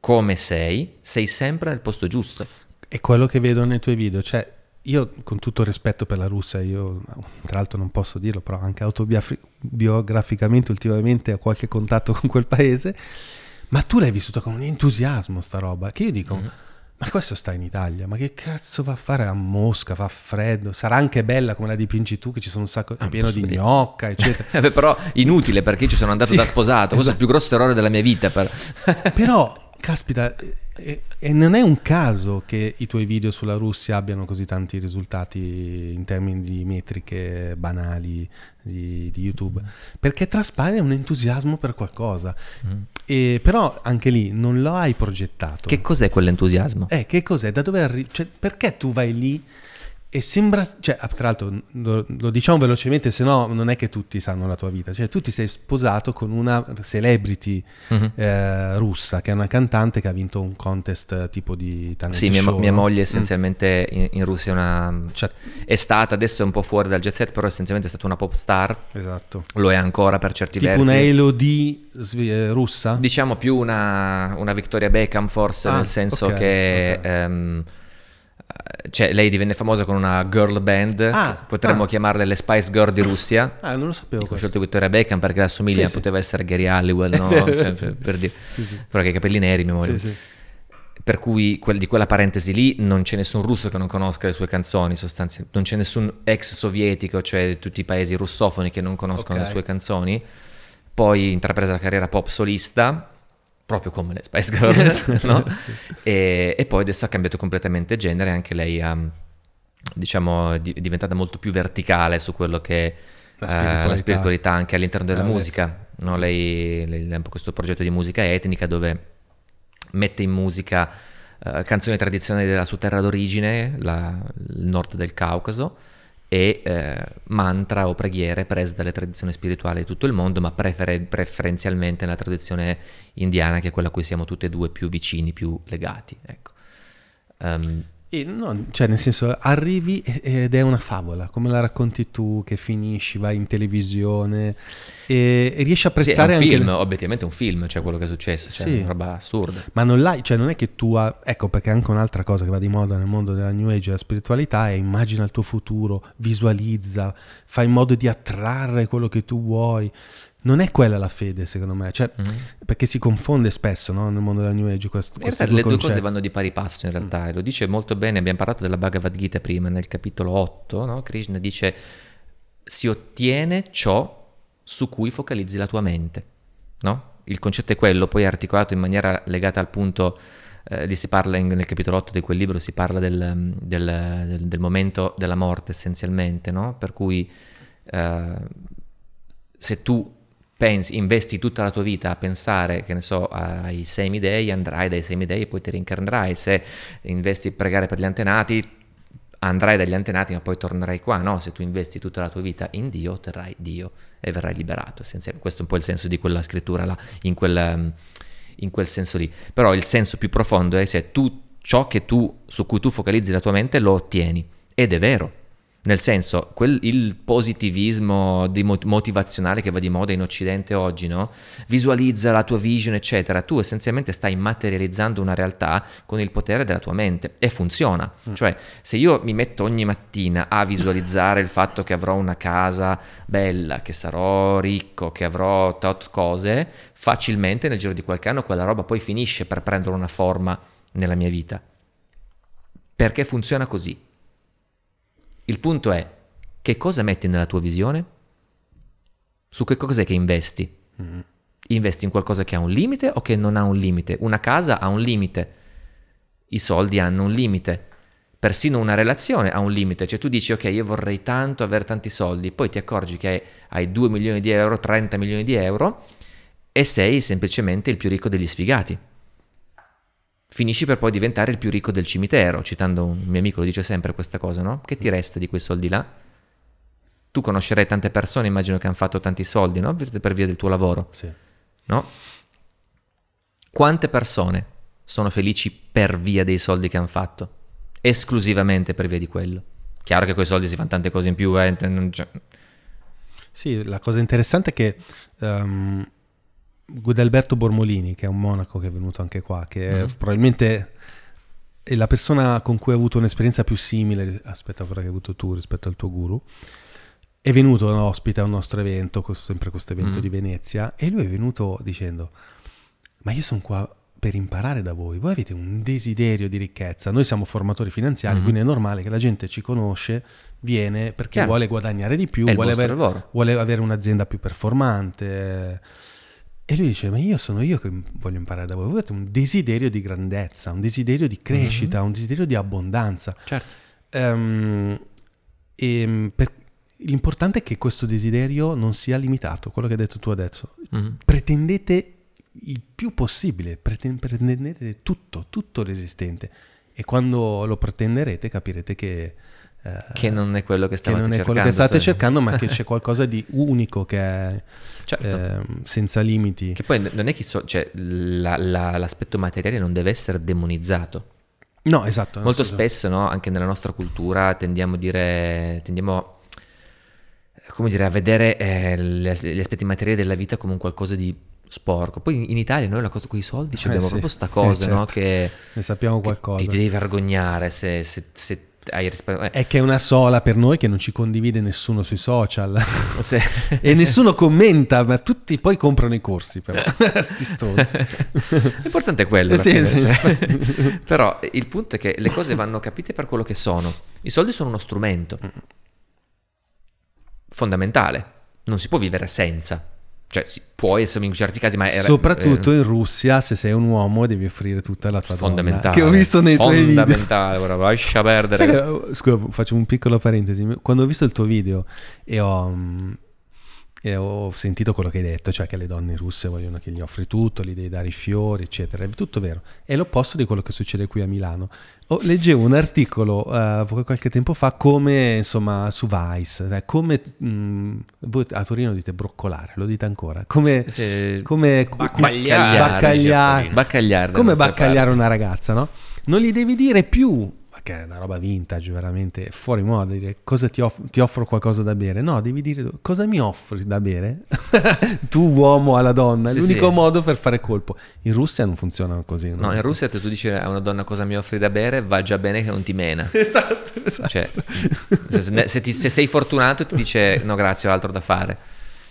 come sei, sei sempre nel posto giusto. È quello che vedo nei tuoi video, cioè io con tutto rispetto per la Russia, io tra l'altro non posso dirlo, però anche autobiograficamente ultimamente ho qualche contatto con quel paese, ma tu l'hai vissuto con un entusiasmo sta roba, che io dico, Mhm. Ma questo sta in Italia, ma che cazzo va a fare a Mosca, fa freddo, sarà anche bella come la dipingi tu, che ci sono un sacco, Ah, pieno di gnocca, eccetera. Eh beh, però inutile perché io ci sono andato Sì, da sposato, questo è il esatto. più grosso errore della mia vita. Per... Però, caspita, e, e non è un caso che i tuoi video sulla Russia abbiano così tanti risultati in termini di metriche banali di, di YouTube, perché traspare un entusiasmo per qualcosa. E, però anche lì non lo hai progettato. Che cos'è quell'entusiasmo? Eh, che cos'è? Da dove arrivi? Cioè, perché tu vai lì e sembra... Cioè, ah, tra l'altro, lo, lo diciamo velocemente, se no non è che tutti sanno la tua vita. Cioè, tu ti sei sposato con una celebrity Mhm. eh, russa, che è una cantante che ha vinto un contest eh, tipo di talent Sì, mia, show, mia no? moglie Mm. essenzialmente in, in Russia è una... Cioè, È stata, adesso è un po' fuori dal jet set, però essenzialmente è stata una pop star, esatto. lo è ancora per certi Tipo versi. una Elodie svi- eh, russa? Diciamo più una, una Victoria Beckham forse, Ah, nel senso ok, che... ok. ehm, cioè, lei divenne famosa con una girl band, Ah, potremmo ah. chiamarle le Spice Girl di Russia. Ah, non lo sapevo ho scelto Victoria Beckham perché la somiglia, Sì, sì. poteva essere Gary Halliwell, no? Cioè, sì. per, per dire. Sì, sì. Però che i capelli neri, mia moglie. Sì, sì. Per cui quel- di quella parentesi lì non c'è nessun russo che non conosca le sue canzoni, sostanzialmente. Non c'è nessun ex sovietico, cioè tutti i paesi russofoni che non conoscono Ok. le sue canzoni. Poi intraprese la carriera pop solista, proprio come le Spice Girl, no? e, e poi adesso ha cambiato completamente genere, anche lei ha, diciamo, è di- è diventata molto più verticale su quello che è La eh, spiritualità. la spiritualità anche all'interno della Ah, musica. no? Lei, lei ha questo progetto di musica etnica dove mette in musica eh, canzoni tradizionali della sua terra d'origine, la- il nord del Caucaso, e eh, mantra o preghiere prese dalle tradizioni spirituali di tutto il mondo, ma prefere- preferenzialmente nella tradizione indiana, che è quella a cui siamo tutti e due più vicini, più legati. Ecco. Ehm, E no, cioè, nel senso, arrivi ed è una favola, come la racconti tu, che finisci, vai in televisione e, e riesci a sì, è apprezzare un film, le- obiettivamente è un film, cioè quello che è successo, cioè Sì. una roba assurda. Ma non l'hai, cioè non è che tu... ha- ecco, perché anche un'altra cosa che va di moda nel mondo della New Age e della spiritualità è immagina il tuo futuro, visualizza, fai in modo di attrarre quello che tu vuoi. Non è quella la fede, secondo me, cioè, Mhm. perché si confonde spesso no, nel mondo della New Age questo, In realtà le due concetti. cose vanno di pari passo in realtà, e lo dice molto bene, abbiamo parlato della Bhagavad Gita prima, nel capitolo 8, no? Krishna dice si ottiene ciò su cui focalizzi la tua mente, no? Il concetto è quello, poi articolato in maniera legata al punto, eh, di si parla in- nel capitolo 8 di quel libro, si parla del, del- del- del momento della morte essenzialmente, no? Per cui eh, se tu pensi, investi tutta la tua vita a pensare, che ne so, ai semidei, andrai dai semidei e poi ti reincarnerai. Se investi a pregare per gli antenati, andrai dagli antenati ma poi tornerai qua. No, se tu investi tutta la tua vita in Dio, otterrai Dio e verrai liberato. Questo è un po' il senso di quella scrittura là, in quel, um, in quel senso lì. Però il senso più profondo è se tu ciò tu, su cui tu focalizzi la tua mente lo ottieni. Ed è vero. Nel senso, quel- il positivismo motivazionale che va di moda in Occidente oggi, no? Visualizza la tua vision, eccetera. Tu essenzialmente stai materializzando una realtà con il potere della tua mente e funziona. Cioè, se io mi metto ogni mattina a visualizzare il fatto che avrò una casa bella, che sarò ricco, che avrò tot cose, facilmente nel giro di qualche anno quella roba poi finisce per prendere una forma nella mia vita. Perché funziona così. Il punto è che cosa metti nella tua visione? Su che cos'è che investi? Investi in qualcosa che ha un limite o che non ha un limite? Una casa ha un limite, i soldi hanno un limite, persino una relazione ha un limite, cioè tu dici ok io vorrei tanto avere tanti soldi, poi ti accorgi che hai 2 milioni di euro, 30 milioni di euro e sei semplicemente il più ricco degli sfigati. Finisci per poi diventare il più ricco del cimitero, citando un mio amico lo dice sempre questa cosa, no? Che ti resta di quei soldi là? Tu conoscerai tante persone, immagino che hanno fatto tanti soldi, no? Per via del tuo lavoro, Sì. no? Quante persone sono felici per via dei soldi che hanno fatto? Esclusivamente per via di quello. Chiaro che con i soldi si fanno tante cose in più, eh, non c'è- Sì, la cosa interessante è che ehm, Guidalberto Bormolini, che è un monaco che è venuto anche qua, che è Mhm. probabilmente è la persona con cui ho avuto un'esperienza più simile rispetto a quella che hai avuto tu, rispetto al tuo guru, è venuto ospite a un nostro evento, sempre questo evento Mhm. di Venezia, e lui è venuto dicendo, ma io sono qua per imparare da voi, voi avete un desiderio di ricchezza, noi siamo formatori finanziari, Mhm. quindi è normale che la gente ci conosce, viene perché Chiaro. vuole guadagnare di più, vuole avere, vuole avere un'azienda più performante. E lui dice: Ma io sono io che voglio imparare da voi. Voi avete un desiderio di grandezza, un desiderio di crescita, un desiderio di abbondanza. Certo. Ehm, e per- l'importante è che questo desiderio non sia limitato, quello che hai detto tu adesso. Mhm. Pretendete il più possibile, preten- pretendete tutto, tutto l'esistente. E quando lo pretenderete capirete che, Che non è quello che che stavate non è cercando. quello che state se- cercando, ma che c'è qualcosa di unico che è Certo. ehm, senza limiti. Che poi non è che so- cioè, la- la- l'aspetto materiale non deve essere demonizzato. No, esatto. Molto spesso, no, anche nella nostra cultura, tendiamo a dire, tendiamo come dire, a vedere eh, gli aspetti materiali della vita come un qualcosa di sporco. Poi in, Italia noi la cosa con i soldi Eh, abbiamo sì. proprio sta cosa, Eh, no, certo. che, Ne sappiamo che qualcosa. ti devi vergognare se, se- se hai risparmi- eh, È che è una sola per noi che non ci condivide nessuno sui social. se- e nessuno commenta, ma tutti poi comprano i corsi però. Sti stronzi. L'importante è quello. Sì, fine, sì. cioè. Però il punto è che le cose vanno capite per quello che sono. I soldi sono uno strumento fondamentale. Non si può vivere senza. Cioè, si può essere in certi casi, ma era, Soprattutto eh, in Russia, se sei un uomo, devi offrire tutta la tua donna. fondamentale. Che ho visto nei tuoi video. Fondamentale, ora lascia perdere. Che, oh, scusa, faccio un piccolo parentesi. Quando ho visto il tuo video e ho, e ho sentito quello che hai detto, cioè che le donne russe vogliono che gli offri tutto, gli devi dare i fiori, eccetera, è tutto vero. È l'opposto di quello che succede qui a Milano. Oh, leggevo un articolo eh, qualche tempo fa come, insomma, su Vice, eh, come mm, voi a Torino dite broccolare, lo dite ancora, come... Cioè, come Baccagliare, baccagliare, baccagliare. come baccagliare una ragazza, no? Non gli devi dire più, che è una roba vintage, veramente fuori moda, dire cosa ti, off- ti offro qualcosa da bere. No, devi dire cosa mi offri da bere? tu uomo alla donna, è Sì, l'unico sì. modo per fare colpo. In Russia non funziona così. No, in Russia se tu dici a una donna cosa mi offri da bere, va già bene che non ti mena. Esatto, esatto. Cioè, se, se ti- se sei fortunato ti dice no grazie ho altro da fare.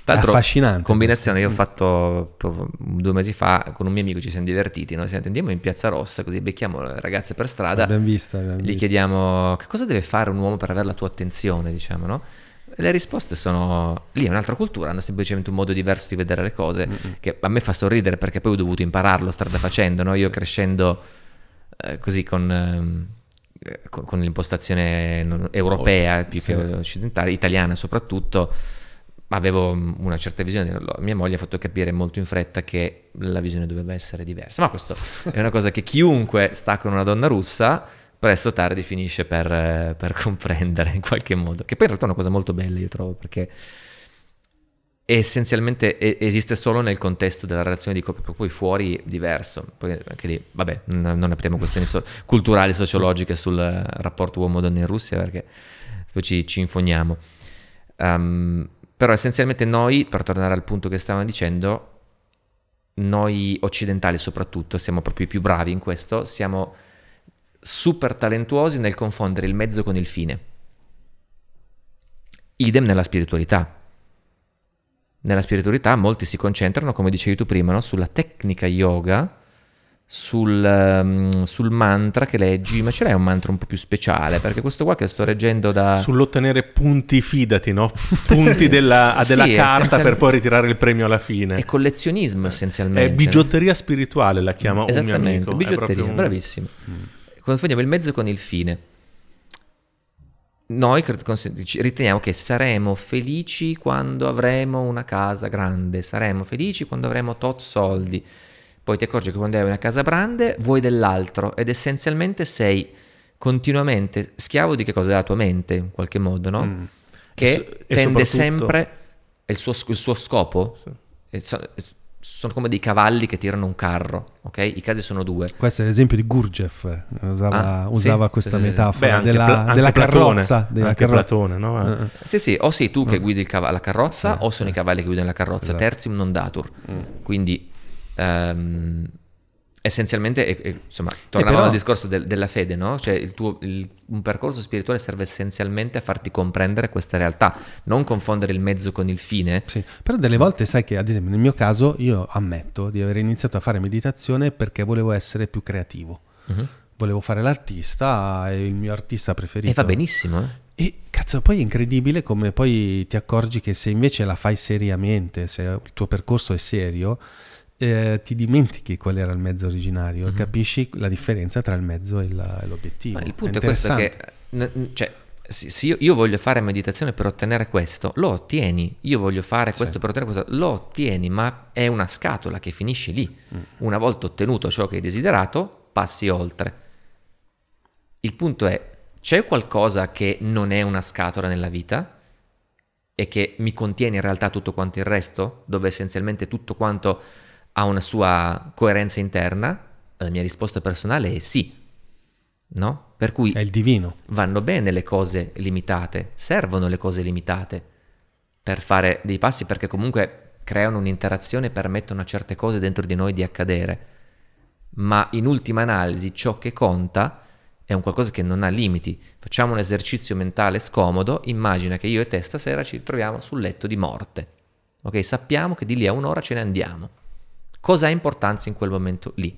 Tra l'altro, affascinante combinazione, io ho questo. fatto due mesi fa con un mio amico, ci siamo divertiti, no? Siamo- andiamo in Piazza Rossa, così becchiamo le ragazze per strada, L'abbiamo vista, abbiamo gli vista. chiediamo che cosa deve fare un uomo per avere la tua attenzione, diciamo, no? Le risposte sono lì è un'altra cultura, hanno semplicemente un modo diverso di vedere le cose che a me fa sorridere perché poi ho dovuto impararlo strada facendo, no? Io crescendo eh, così con, eh, con, con l'impostazione europea più che occidentale, italiana soprattutto, avevo una certa visione. Mia moglie ha fatto capire molto in fretta che la visione doveva essere diversa. Ma questo è una cosa che chiunque sta con una donna russa presto o tardi finisce per, eh, per comprendere in qualche modo. Che poi in realtà è una cosa molto bella, io trovo, perché essenzialmente esiste solo nel contesto della relazione di coppia, poi fuori diverso. Poi anche lì, vabbè, non apriamo questioni so- culturali, sociologiche sul rapporto uomo-donna in Russia perché poi ci, ci infogniamo. Ehm, però essenzialmente noi, per tornare al punto che stavamo dicendo, noi occidentali soprattutto, siamo proprio i più bravi in questo, siamo super talentuosi nel confondere il mezzo con il fine. Idem nella spiritualità. Nella spiritualità molti si concentrano, come dicevi tu prima, no? sulla tecnica yoga sul, ehm, sul mantra che leggi, ma ce l'hai un mantra un po' più speciale? Perché questo qua che sto leggendo da... Sull'ottenere punti, fidati, no? Punti della, della Sì, carta per poi ritirare il premio alla fine. È collezionismo essenzialmente. È bigiotteria spirituale, la chiama un mio Esattamente, amico. Bigiotteria, un- bravissimo. Confondiamo il mezzo con il fine. Noi riteniamo che saremo felici quando avremo una casa grande, saremo felici quando avremo tot soldi. Poi ti accorgi che quando hai una casa grande vuoi dell'altro ed essenzialmente sei continuamente schiavo di che cosa? Della tua mente, in qualche modo, no? Mm. Che E e tende soprattutto- sempre, è il suo, il suo scopo, Sì. e so- sono come dei cavalli che tirano un carro, ok? I casi sono due. Questo è l'esempio di Gurdjieff, eh, usava, Ah, usava sì, questa sì, sì, sì. metafora Beh, anche della, Pla- anche della Platone, carrozza. Della anche carrozza. Platone, no? Eh, eh. Sì, sì, o sei tu che guidi il cava- la carrozza Sì, o sono i cavalli che guidano la carrozza, Esatto. tertium non datur. Quindi ehm, essenzialmente, insomma, tornavamo però- al discorso del- della fede, no? Cioè il tuo, il- un percorso spirituale serve essenzialmente a farti comprendere questa realtà, non confondere il mezzo con il fine. Sì, però delle volte sai che ad esempio nel mio caso io ammetto di aver iniziato a fare meditazione perché volevo essere più creativo. Mhm. Volevo fare l'artista e il mio artista preferito. E va benissimo, eh? E cazzo, poi è incredibile come poi ti accorgi che se invece la fai seriamente, se il tuo percorso è serio, eh, ti dimentichi qual era il mezzo originario Mhm. capisci la differenza tra il mezzo e, il- e l'obiettivo. Ma il punto è, questo che, n- cioè, se se io, io voglio fare meditazione per ottenere questo, lo ottieni. Io voglio fare questo Sì. per ottenere questo, lo ottieni, ma è una scatola che finisce lì. Mm. Una volta ottenuto ciò che hai desiderato, passi oltre. Il punto è, c'è qualcosa che non è una scatola nella vita e che mi contiene in realtà tutto quanto il resto, dove essenzialmente tutto quanto ha una sua coerenza interna? La mia risposta personale è sì. No? Per cui È il divino. vanno bene le cose limitate, servono le cose limitate per fare dei passi perché comunque creano un'interazione e permettono a certe cose dentro di noi di accadere. Ma in ultima analisi ciò che conta è un qualcosa che non ha limiti. Facciamo un esercizio mentale scomodo, immagina che io e te stasera ci troviamo sul letto di morte. Ok, sappiamo che di lì a un'ora ce ne andiamo. Cosa ha importanza in quel momento lì?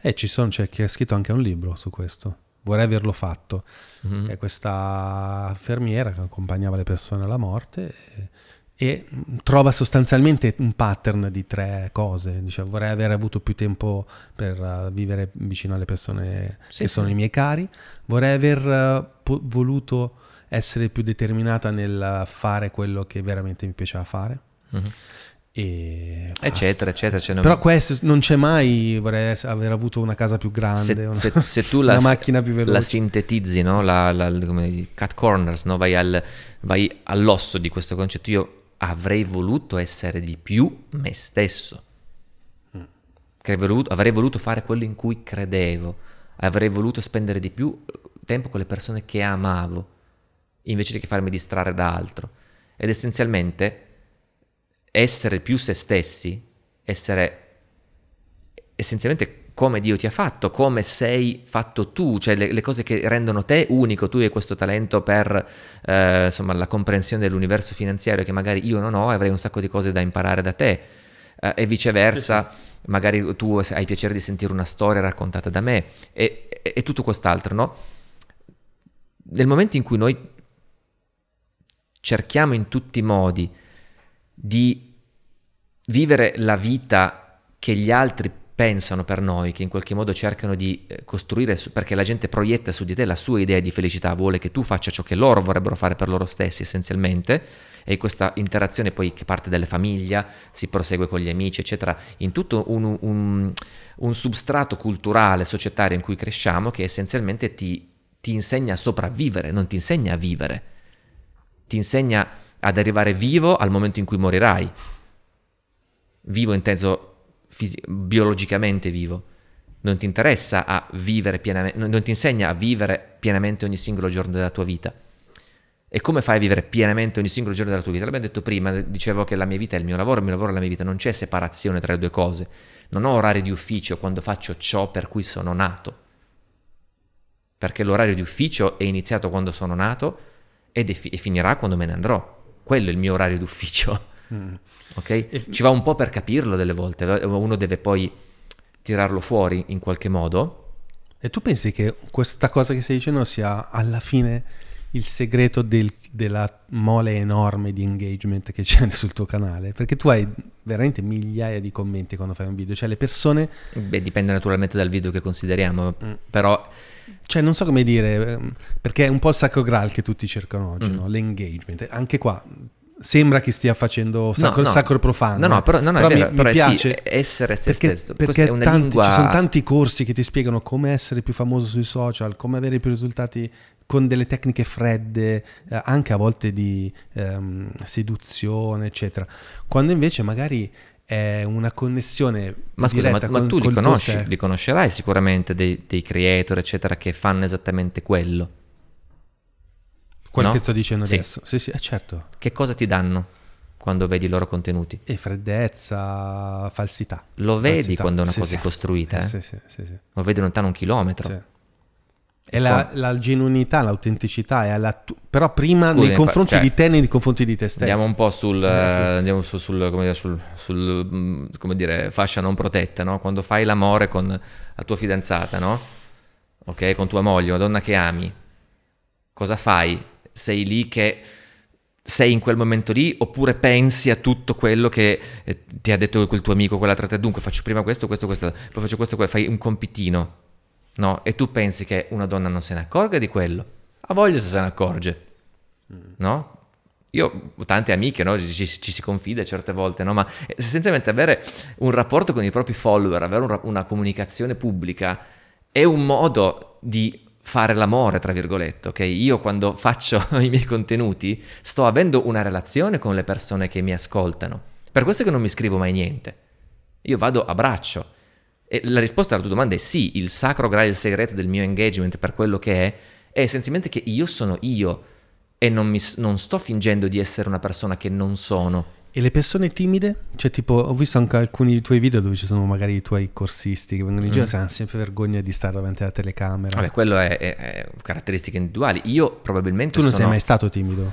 E ci sono, c'è chi ha scritto anche un libro su questo. Vorrei averlo fatto. Mhm. È questa infermiera che accompagnava le persone alla morte e, e trova sostanzialmente un pattern di tre cose. Dice, vorrei aver avuto più tempo per uh, vivere vicino alle persone Sì, che sono sì. i miei cari. Vorrei aver uh, po- voluto essere più determinata nel fare quello che veramente mi piaceva fare. Mhm. E. Eccetera, eccetera. cioè non- Però questo non c'è mai, vorrei aver avuto una casa più grande, se, una, se- se tu la, macchina più veloce. la sintetizzi, no? la, la- come cut corners, no? vai, al- vai all'osso di questo concetto, io avrei voluto essere di più me stesso. Avrei voluto, avrei voluto fare quello in cui credevo, avrei voluto spendere di più tempo con le persone che amavo, invece di che farmi distrarre da altro. Ed essenzialmente essere più se stessi, essere essenzialmente come Dio ti ha fatto, come sei fatto tu, cioè le, le cose che rendono te unico, tu hai questo talento per eh, insomma, la comprensione dell'universo finanziario che magari io non ho e avrei un sacco di cose da imparare da te. Eh, e viceversa, magari tu hai piacere di sentire una storia raccontata da me e, e- e tutto quest'altro, no? Nel momento in cui noi cerchiamo in tutti i modi di vivere la vita che gli altri pensano per noi, che in qualche modo cercano di eh, costruire, perché la gente proietta su di te la sua idea di felicità, vuole che tu faccia ciò che loro vorrebbero fare per loro stessi essenzialmente, e questa interazione poi che parte dalla famiglia, si prosegue con gli amici, eccetera, in tutto un, un- un substrato culturale, societario in cui cresciamo, che essenzialmente ti, ti insegna a sopravvivere, non ti insegna a vivere, ti insegna ad arrivare vivo al momento in cui morirai vivo inteso fisi- biologicamente vivo. Non ti interessa a vivere pienamente, non, ti insegna a vivere pienamente ogni singolo giorno della tua vita. E come fai a vivere pienamente ogni singolo giorno della tua vita? L'abbiamo detto prima, dicevo che la mia vita è il mio lavoro, il mio lavoro è la mia vita, non c'è separazione tra le due cose. Non ho orari di ufficio quando faccio ciò per cui sono nato. Perché l'orario di ufficio è iniziato quando sono nato ed è fi- e finirà quando me ne andrò. Quello è il mio orario d'ufficio. Mm. Ok? Ci va un po' per capirlo delle volte, uno deve poi tirarlo fuori in qualche modo. E tu pensi che questa cosa che stai dicendo sia alla fine il segreto del- della mole enorme di engagement che c'è sul tuo canale? Perché tu hai veramente migliaia di commenti quando fai un video, cioè le persone, Beh, dipende naturalmente dal video che consideriamo, Mm. però cioè non so come dire, ehm, perché è un po' il sacro graal che tutti cercano oggi, Mm. no? l'engagement. Anche qua sembra che stia facendo sacro, no. sacro profano. No, no, eh. però, no, no, è mi- vero, mi, però sì, piace. è essere se perché, stesso. perché tanti- lingua... ci sono tanti corsi che ti spiegano come essere più famoso sui social, come avere più risultati con delle tecniche fredde, eh, anche a volte di ehm, seduzione, eccetera. Quando invece magari è una connessione Ma scusa, ma, ma con- tu li conosci, li conoscerai sicuramente dei, dei creator, eccetera, che fanno esattamente quello. quello no? che sto dicendo Sì. adesso. Sì, sì, eh, certo. Che cosa ti danno quando vedi i loro contenuti? E freddezza, falsità. Lo vedi Falsità. quando una Sì, cosa sì. è costruita, Eh, eh? sì, sì, sì. lo vedi lontano un chilometro. E la, la genuinità, l'autenticità, è alla tu- però prima Scusi, nei confronti cioè, di te nei confronti di te stesso. Andiamo un po' sul, Eh, sì. eh, andiamo su- sul, come dire, sul, sul, mm, come dire, fascia non protetta, no? Quando fai l'amore con la tua fidanzata, no? Ok, con tua moglie, una donna che ami, cosa fai? Sei lì che sei in quel momento lì oppure pensi a tutto quello che eh, ti ha detto quel tuo amico, quell'altra te, dunque faccio prima questo, questo, questo, poi faccio questo, questo, fai un compitino, no? E tu pensi che una donna non se ne accorga di quello? Ha voglia se se ne accorge, no? Io ho tante amiche, no? ci, ci- si confida certe volte, no? ma essenzialmente avere un rapporto con i propri follower, avere un una comunicazione pubblica è un modo di fare l'amore, tra virgolette, ok? Io quando faccio i miei contenuti sto avendo una relazione con le persone che mi ascoltano. Per questo che non mi scrivo mai niente. Io vado a braccio. E la risposta alla tua domanda è sì, il sacro graal, il segreto del mio engagement per quello che è, è essenzialmente che io sono io e non, mi non sto fingendo di essere una persona che non sono. E le persone timide? Cioè, tipo, ho visto anche alcuni tuoi video dove ci sono magari i tuoi corsisti che vengono in giro Mm. e hanno sempre vergogna di stare davanti alla telecamera. Vabbè, quello è, è- è caratteristiche individuali. Io probabilmente tu non sono... sei mai stato timido.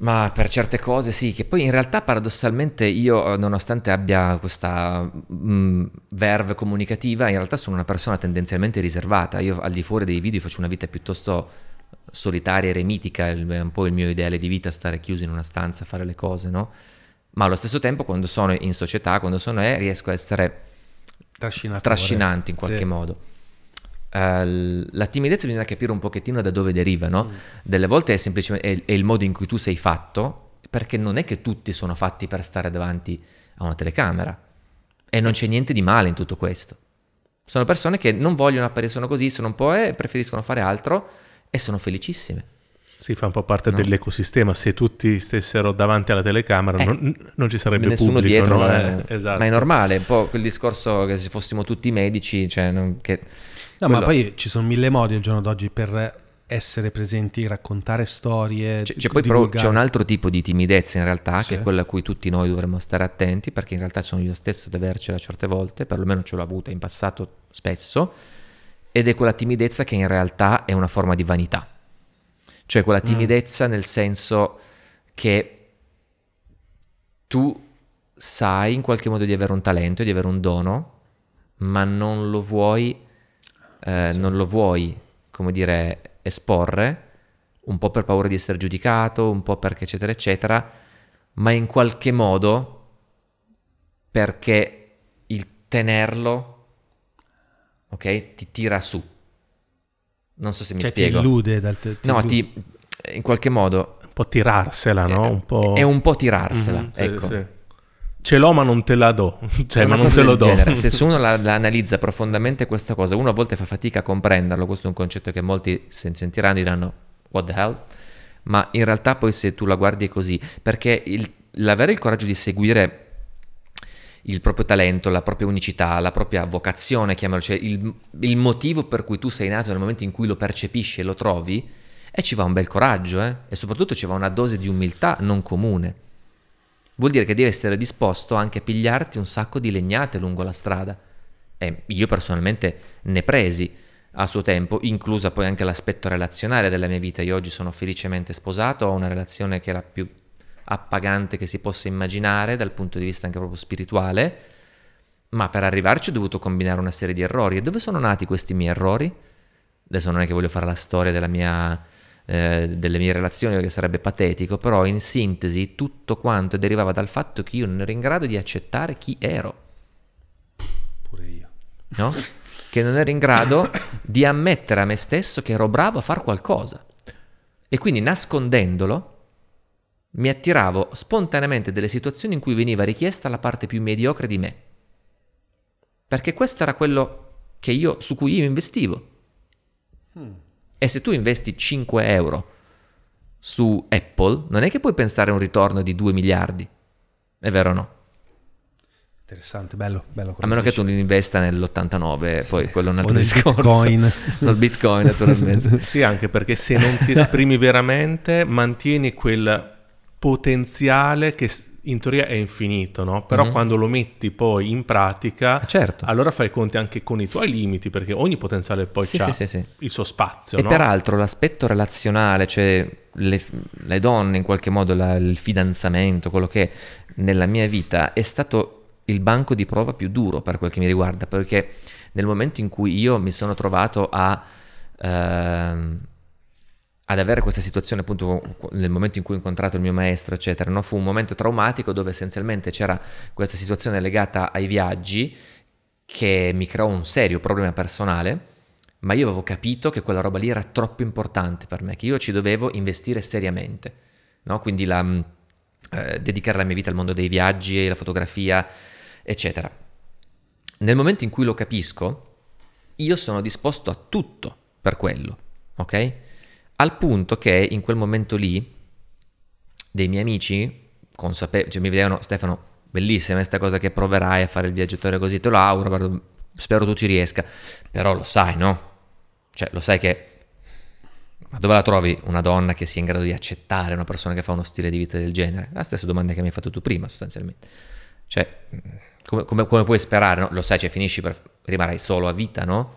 Ma per certe cose sì, che poi in realtà paradossalmente io, eh, nonostante abbia questa mm, verve comunicativa, in realtà sono una persona tendenzialmente riservata. Io al di fuori dei video faccio una vita piuttosto solitaria, eremitica, il- è un po' il mio ideale di vita stare chiuso in una stanza a fare le cose, no? Ma allo stesso tempo quando sono in società, quando sono è, riesco a essere trascinanti in qualche Sì. modo. Eh, la timidezza bisogna capire un pochettino da dove deriva, no? Delle volte è semplicemente è, è il modo in cui tu sei fatto, perché non è che tutti sono fatti per stare davanti a una telecamera. E non c'è niente di male in tutto questo. Sono persone che non vogliono apparire, sono così, sono un po' e preferiscono fare altro e sono felicissime. Si fa un po' parte No. dell'ecosistema. Se tutti stessero davanti alla telecamera, Eh. non, non ci sarebbe Nessuno pubblico. dietro, no? eh, Eh, esatto. ma è normale, un po' quel discorso che se fossimo tutti medici, cioè non- che No, ma quello- poi ci sono mille modi al giorno d'oggi per essere presenti, raccontare storie. C'è, c'è poi però divulgare. c'è un altro tipo di timidezza in realtà, Sì. che è quella a cui tutti noi dovremmo stare attenti, perché in realtà sono io stesso ad avercela certe volte, perlomeno ce l'ho avuta in passato spesso, ed è quella timidezza che in realtà è una forma di vanità. Cioè quella timidezza nel senso che tu sai in qualche modo di avere un talento, di avere un dono, ma non lo vuoi, eh, non lo vuoi, come dire, esporre, un po' per paura di essere giudicato, un po' perché eccetera eccetera, ma in qualche modo perché il tenerlo, ok, ti tira su. Non so se mi Cioè, ti spiego. illude dal te- ti no, illude. ti, in qualche modo Un po' tirarsela, no? è- Un po'... è un po' tirarsela, Mhm, sì, ecco. sì. Ce l'ho ma non te la do. Cioè, ma non te lo do. genere. Se uno la, la analizza profondamente questa cosa, uno a volte fa fatica a comprenderlo, questo è un concetto che molti se sentiranno e diranno what the hell, ma in realtà poi se tu la guardi è così, perché il- l'avere il coraggio di seguire il proprio talento, la propria unicità, la propria vocazione, chiamalo, cioè il, il motivo per cui tu sei nato nel momento in cui lo percepisci e lo trovi, e ci va un bel coraggio, eh? e soprattutto ci va una dose di umiltà non comune. Vuol dire che devi essere disposto anche a pigliarti un sacco di legnate lungo la strada. E io personalmente ne presi a suo tempo, inclusa poi anche l'aspetto relazionale della mia vita. Io oggi sono felicemente sposato, ho una relazione che è la più appagante che si possa immaginare dal punto di vista anche proprio spirituale, ma per arrivarci ho dovuto combinare una serie di errori. E dove sono nati questi miei errori? Adesso non è che voglio fare la storia della mia, eh, delle mie relazioni perché sarebbe patetico, però in sintesi tutto quanto derivava dal fatto che io non ero in grado di accettare chi ero. Pure io. No? Che non ero in grado di ammettere a me stesso che ero bravo a fare qualcosa. E quindi nascondendolo mi attiravo spontaneamente delle situazioni in cui veniva richiesta la parte più mediocre di me. Perché questo era quello io, su cui io investivo. Hmm. E se tu investi 5 euro su Apple, non è che puoi pensare a un ritorno di 2 miliardi. È vero o no? Interessante, bello, bello. A meno che tu non investa nell'89, poi Sì. quello è un O altro nel discorso. Bitcoin. Nel Bitcoin, naturalmente. Sì, anche perché se non ti esprimi veramente, mantieni quel potenziale che in teoria è infinito, no? Però Mhm. quando lo metti poi in pratica, Ah, certo. allora fai conti anche con i tuoi limiti, perché ogni potenziale poi Sì, ha sì, sì, il suo spazio, E no? peraltro l'aspetto relazionale, cioè le, le donne in qualche modo, la- il fidanzamento, quello che è nella mia vita è stato il banco di prova più duro per quel che mi riguarda, perché nel momento in cui io mi sono trovato a, ehm, ad avere questa situazione appunto nel momento in cui ho incontrato il mio maestro, eccetera, no? fu un momento traumatico dove essenzialmente c'era questa situazione legata ai viaggi che mi creò un serio problema personale, ma io avevo capito che quella roba lì era troppo importante per me, che io ci dovevo investire seriamente, no? quindi la, mh, eh, dedicare la mia vita al mondo dei viaggi, alla fotografia, eccetera. Nel momento in cui lo capisco, io sono disposto a tutto per quello, ok? Al punto che in quel momento lì dei miei amici consapevoli, cioè mi vedevano Stefano, bellissima questa cosa che proverai a fare il viaggiatore così, te lo auguro, guarda, spero tu ci riesca, però lo sai, no? Cioè lo sai che ma dove la trovi una donna che sia in grado di accettare una persona che fa uno stile di vita del genere? La stessa domanda che mi hai fatto tu prima, sostanzialmente. Cioè, come, come- come puoi sperare, no? Lo sai, cioè finisci per rimarrai solo a vita, no?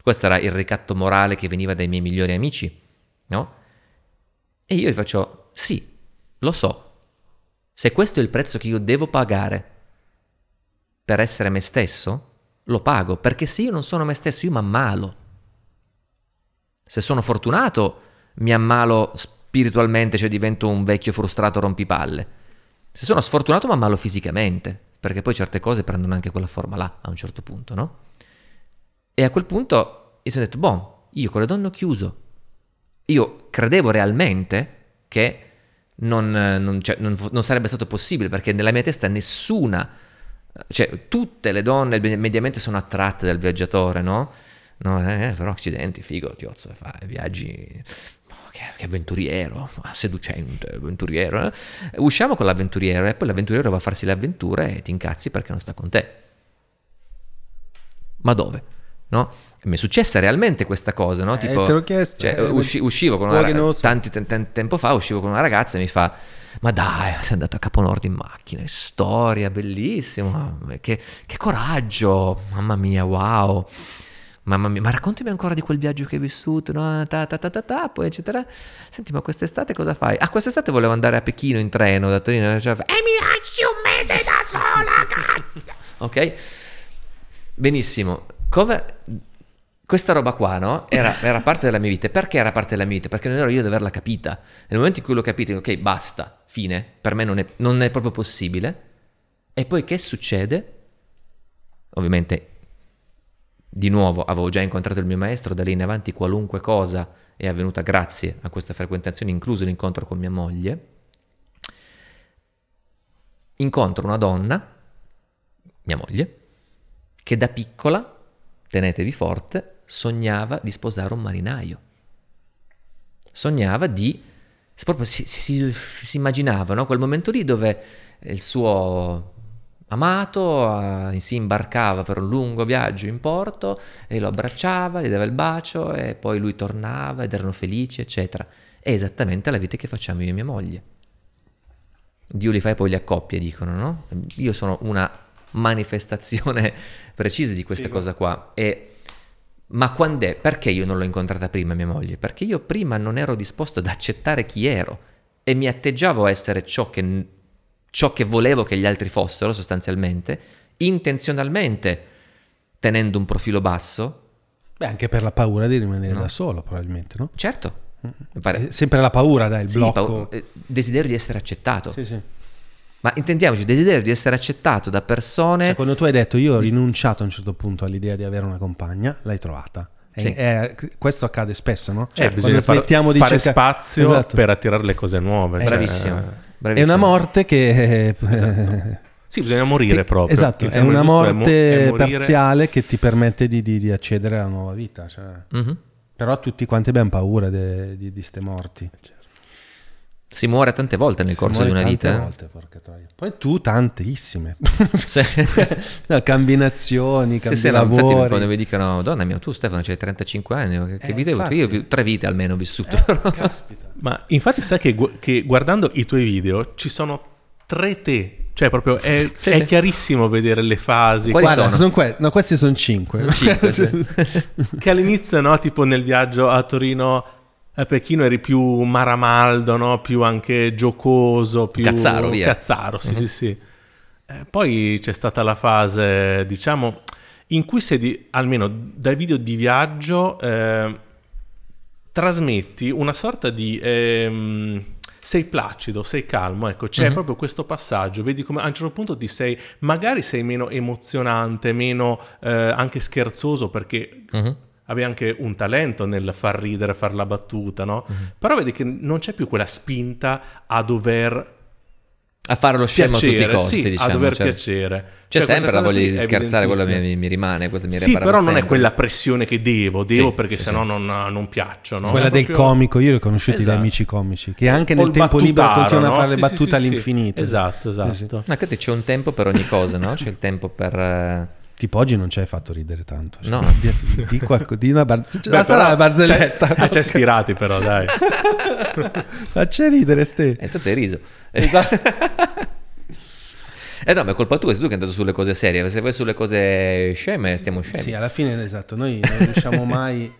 Questo era il ricatto morale che veniva dai miei migliori amici, no? E io gli faccio, sì, lo so. Se questo è il prezzo che io devo pagare per essere me stesso, lo pago, perché se io non sono me stesso, io mi ammalo. Se sono fortunato, mi ammalo spiritualmente, cioè divento un vecchio frustrato rompipalle. Se sono sfortunato, mi ammalo fisicamente, perché poi certe cose prendono anche quella forma là, a un certo punto, no? E a quel punto mi sono detto, boh, io con le donne ho chiuso. Io credevo realmente che non, non- cioè, non non sarebbe stato possibile, perché nella mia testa nessuna, cioè tutte le donne mediamente sono attratte dal viaggiatore, no? No, eh, però accidenti, figo, tiozzo, fa viaggi, oh, che, che avventuriero, seducente, avventuriero. eh. Usciamo con l'avventuriero e poi l'avventuriero va a farsi le avventure e ti incazzi perché non sta con te. Ma dove? No? Mi è successa realmente questa cosa, no? Eh, Tipo, te l'ho chiesto, cioè, eh, usci- uscivo con una ragazza, tanti ten- ten- tempo fa uscivo con una ragazza e mi fa ma dai sei andato a Caponord in macchina che storia bellissima che, che coraggio mamma mia wow mamma mia ma raccontami ancora di quel viaggio che hai vissuto no? ta, ta, ta, ta, ta, poi eccetera. Senti ma quest'estate cosa fai? Ah quest'estate volevo andare a Pechino in treno da Torino cioè, e mi lasci un mese da sola cazzo! Ok? Benissimo. Come questa roba qua, no? Era, era parte della mia vita. Perché era parte della mia vita? Perché non ero io ad averla capita. Nel momento in cui l'ho capita, ok, basta, fine, per me non è, non è proprio possibile. E poi che succede? Ovviamente, di nuovo, avevo già incontrato il mio maestro, da lì in avanti qualunque cosa è avvenuta grazie a questa frequentazione, incluso l'incontro con mia moglie. Incontro una donna, mia moglie, che da piccola, tenetevi forte, sognava di sposare un marinaio. Sognava di... si- proprio si, si- si immaginava no? quel momento lì dove il suo amato eh, si imbarcava per un lungo viaggio in porto e lo abbracciava, gli dava il bacio e poi lui tornava ed erano felici, eccetera. È esattamente la vita che facciamo io e mia moglie. Dio li fa e poi li accoppia, dicono, no? Io sono una manifestazione precisa di questa cosa qua. E, ma quando è? Perché io non l'ho incontrata prima mia moglie? Perché io prima non ero disposto ad accettare chi ero e mi atteggiavo a essere ciò che, ciò che volevo che gli altri fossero sostanzialmente, intenzionalmente tenendo un profilo basso, Beh, anche per la paura di rimanere da solo, probabilmente, no? certo, È sempre la paura, dai, il sì, blocco. pau- eh, desiderio di essere accettato. Sì, sì. Ma intendiamoci, desiderio di essere accettato da persone... Cioè, quando tu hai detto io ho rinunciato a un certo punto all'idea di avere una compagna, l'hai trovata. E- Sì. e- questo accade spesso, no? Cioè, Quando bisogna far- smettiamo di fare cerca- spazio Esatto. per attirare le cose nuove. cioè, Bravissimo. eh, È bravissimo. una morte che... Sì, bisogna morire proprio. Esatto, è una mo- morte è morire. parziale che ti permette di, di- di accedere alla nuova vita. cioè. Mhm. Però tutti quanti abbiamo paura de- di queste morti. Si muore tante volte nel Si corso di una tante vita. eh. volte, porca troia. Poi tu tantissime. Sì. No, cambi nazioni, Sì, cambi sì, no, infatti lavori. quando mi dicono, donna mia, tu Stefano c'hai 35 anni, che, Eh, vita hai avuto? Io ho- tre vite almeno ho vissuto. Caspita. Ma infatti sai che, gu- che guardando i tuoi video ci sono tre te. Cioè proprio è, Sì, è sì. chiarissimo vedere le fasi. Quali Guarda, sono? sono que- no, questi sono cinque. Cinque, sì. Che all'inizio, no, tipo nel viaggio a Torino a Pechino eri più maramaldo, no? più anche giocoso, più Cazzaro, via. Cazzaro, sì, sì, sì. Eh, poi c'è stata la fase, diciamo, in cui sei di- almeno dai video di viaggio eh, trasmetti una sorta di ehm, sei placido, sei calmo, ecco, c'è Mhm. proprio questo passaggio, vedi come a un certo punto ti sei, magari sei meno emozionante, meno eh, anche scherzoso perché Mhm. Avevi anche un talento nel far ridere, far la battuta, no? Mhm. Però vedi che non c'è più quella spinta a dover A fare lo scemo a tutti i piacere, costi, sì, diciamo. a dover cioè. piacere. C'è Cioè, sempre questa la voglia di è scherzare, quello mi, mi- rimane, questo mi Sì, però non è sempre. quella pressione che devo, devo Sì, perché sì, sennò sì. non, non piaccio. no? Quella È del proprio- comico, io li ho conosciuti Esatto. dai amici comici, che anche O nel tempo libero continuano a no? fare le Sì, sì, battute sì, sì. all'infinito. Esatto, Sì, sì. esatto. No, che c'è un tempo per ogni cosa, no? C'è il tempo per... eh, Tipo oggi non ci hai fatto ridere tanto. cioè, No. Di, di, qualco- di una barzelletta. Beh, sarà però barzelletta. C'è, c'è ispirati però, dai. Faccia ridere, ste. E tu hai riso. Esatto. Eh no, ma è colpa tua, sei tu che è andato sulle cose serie. Se vai sulle cose sceme, stiamo scemi. Sì, alla fine, esatto, noi non riusciamo mai...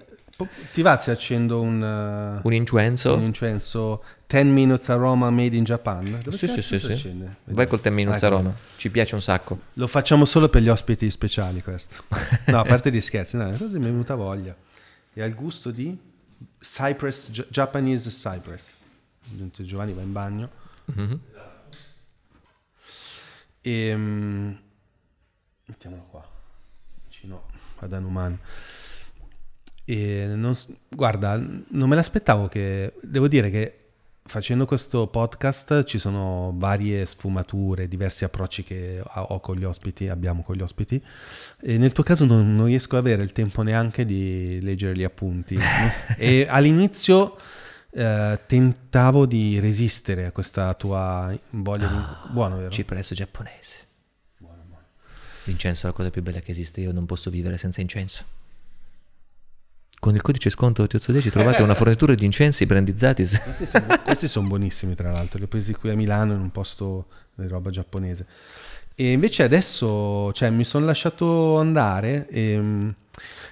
Ti va se accendo un... uh, Un incenso? un incenso 10 minutes aroma made in Japan? Dove Sì, sì, sì, sì. Vai col Temminuzza Ah, ecco. Roma. Ci piace un sacco. Lo facciamo solo per gli ospiti speciali questo. No, a parte gli scherzi, no, così mi è venuta voglia. E ha il gusto di Cypress, Japanese Cypress. Mentre Giovanni va in bagno. Mhm. E, mm, mettiamolo qua, vicino ad Hanuman. Non guarda, non me l'aspettavo che... Devo dire che facendo questo podcast ci sono varie sfumature, diversi approcci che ho con gli ospiti, abbiamo con gli ospiti. E nel tuo caso non, non riesco ad avere il tempo neanche di leggere gli appunti. E all'inizio eh, tentavo di resistere a questa tua voglia di... Buono, vero? Cipresso giapponese. L'incenso è la cosa più bella che esiste. Io non posso vivere senza incenso. Con il codice sconto TOZO10 trovate una fornitura di incensi brandizzati. Questi sono, questi sono buonissimi, tra l'altro. Li ho presi qui a Milano in un posto di roba giapponese. E invece adesso cioè, mi sono lasciato andare e,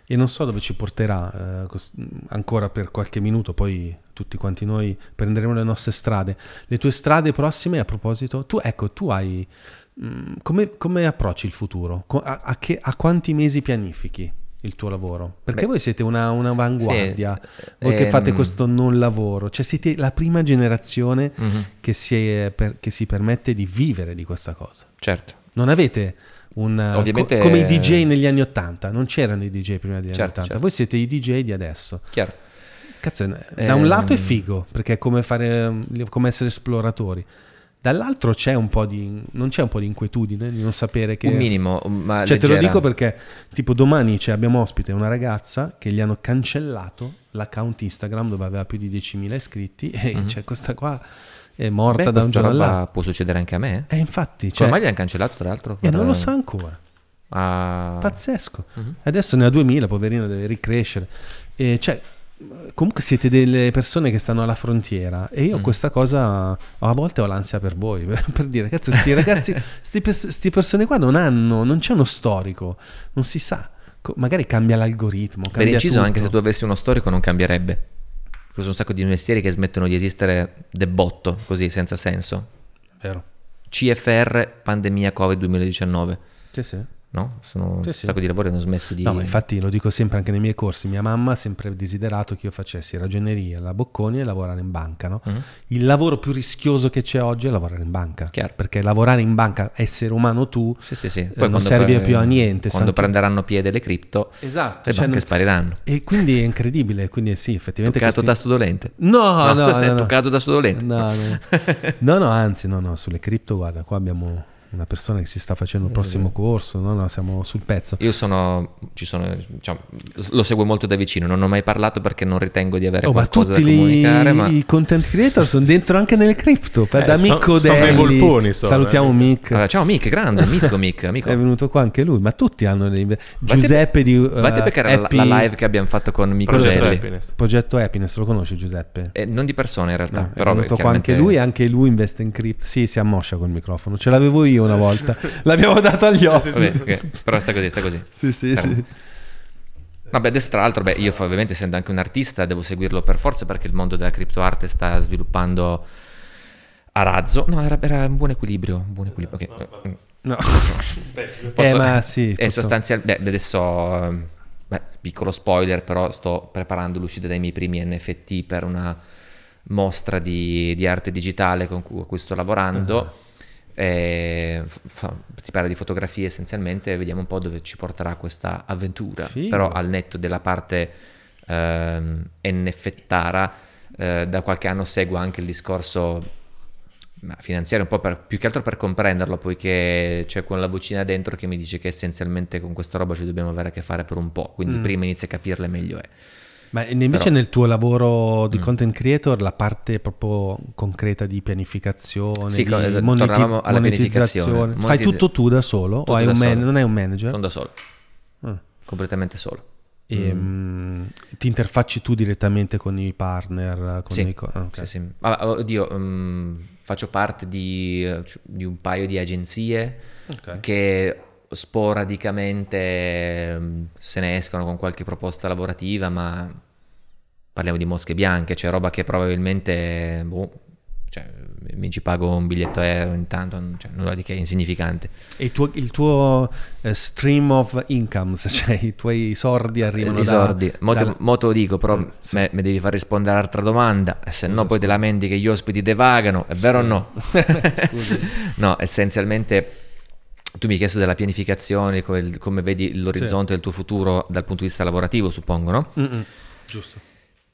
e non so dove ci porterà eh, cos- ancora per qualche minuto. Poi tutti quanti noi prenderemo le nostre strade. Le tue strade prossime, a proposito, tu, ecco, tu hai. mm, come, come approcci il futuro? A, a che- a quanti mesi pianifichi il tuo lavoro? Perché Beh, voi siete una, un'avanguardia. sì, Voi che ehm, fate questo non lavoro, cioè siete la prima generazione Mhm, che si, per- che si permette di vivere di questa cosa. Certo. Non avete un... Ovviamente- co- come i DJ negli anni Ottanta, non c'erano i DJ prima degli anni Certo, Ottanta, certo. voi siete i DJ di adesso. Chiaro. Cazzo, da un Ehm. lato è figo, perché è come, fare, come essere esploratori. Dall'altro c'è un po' di... non c'è un po' di inquietudine di non sapere che... Un minimo, ma Cioè, te lo dico perché, tipo, domani cioè, abbiamo ospite una ragazza che gli hanno cancellato l'account Instagram dove aveva più di 10.000 iscritti e Mhm. cioè, questa qua è morta Beh, da un giorno all'altro. può succedere anche a me. E infatti, Come cioè, mai li hanno cancellato, tra l'altro? e non lo sa ancora. Ah, Pazzesco. Mhm. Adesso ne ha 2.000, poverino, deve ricrescere. E cioè, comunque siete delle persone che stanno alla frontiera e io Mm. questa cosa a volte ho l'ansia per voi, per, per dire, cazzo, sti ragazzi, sti persone qua non hanno, non c'è uno storico, non si sa. Co- magari cambia l'algoritmo. Per cambia inciso, tutto. anche se tu avessi uno storico, non cambierebbe. Ci sono un sacco di mestieri che smettono di esistere de botto, così, senza senso. Vero. CFR, pandemia Covid 2019. Sì, sì. No? Sono Sì, un sì. sacco di lavori hanno smesso di... No, ma infatti lo dico sempre anche nei miei corsi, mia mamma ha sempre desiderato che io facessi ragioneria, la Bocconi e lavorare in banca, no? Mhm. Il lavoro più rischioso che c'è oggi è lavorare in banca. Chiaro. Perché lavorare in banca, essere umano tu, Sì, sì, sì. non quando serve poi- più a niente, Quando santi- prenderanno piede le cripto, Esatto. le cioè, banche non- spariranno. E quindi è incredibile, quindi sì, effettivamente... Toccato questi- tasto dolente. No, no, no, è no. toccato tasto dolente. No, no. No, no, anzi, no, no, sulle cripto, guarda, qua abbiamo una persona che ci sta facendo il prossimo corso, no, no, siamo sul pezzo. Io sono, ci sono, diciamo, lo seguo molto da vicino, non ho mai parlato perché non ritengo di avere Oh, ma qualcosa tutti da comunicare, i, ma i content creator sono dentro anche nelle cripto. Per Eh, da so- Micco sono dei Delli. volponi, sono, Salutiamo eh. Mick. Allora, ciao Mick, grande, mitico Mick, amico. È venuto qua anche lui, ma tutti hanno dei... Giuseppe di uh, Vatti a beccare la- Happy- la, live che abbiamo fatto con Mico Progetto Gelli. Happiness. Progetto Happiness, lo conosci Giuseppe? Eh, non di persona in realtà, No, però è venuto beh, qua anche chiaramente- lui, anche lui investe in cripto. Sì, si ammoscia col microfono. Ce l'avevo io una volta. L'abbiamo dato agli occhi. Vabbè, ok, però sta così, sta così. Sì, sì, Fermo. sì. Vabbè, adesso tra l'altro, beh, io ovviamente essendo anche un artista devo seguirlo per forza perché il mondo della criptoarte sta sviluppando a razzo. No, era, era un buon equilibrio, un buon equilibrio. ok. Mm. No. Posso- Eh, ma sì, È posso- sostanzialmente. Beh, adesso. ehm, beh, piccolo spoiler, però sto preparando l'uscita dei miei primi NFT per una mostra di, di arte digitale con cui, sto lavorando. E f- fa- ti parla di fotografie essenzialmente, vediamo un po' dove ci porterà questa avventura. Figo. Però al netto della parte ehm, NFTara, eh, da qualche anno seguo anche il discorso finanziario, un po' per, più che altro per comprenderlo, poiché c'è quella vocina dentro che mi dice che essenzialmente con questa roba ci dobbiamo avere a che fare per un po', quindi Mm. prima inizia a capirle meglio è. Ma invece Però- nel tuo lavoro di Mm. content creator la parte proprio concreta di pianificazione, Sì, di eh, moneti- monetizzazione, pianificazione. fai Monetizz- tutto tu da solo o hai un man- non hai un manager? Non da solo, Ah. completamente solo. E, mm, ti interfacci tu direttamente con i partner? Con Sì, i co- ah, ok. Sì, sì. Ah, oddio, mm, faccio parte di, eh, di un paio di agenzie Ok. che sporadicamente mm, se ne escono con qualche proposta lavorativa, ma parliamo di mosche bianche, cioè roba che probabilmente boh, cioè, mi ci pago un biglietto aereo intanto, cioè, nulla di che insignificante. E il tuo, il tuo, eh, stream of incomes, cioè i tuoi sordi arrivano I da... sordi, mo te, da- mo te lo dico, però Mm, sì. me, me devi far rispondere all'altra domanda, e se no poi te lamenti che gli ospiti te pagano, è vero o no? no, essenzialmente tu mi hai chiesto della pianificazione, come, come vedi l'orizzonte del tuo futuro dal punto di vista lavorativo, suppongo, no? Mm-mm. Giusto.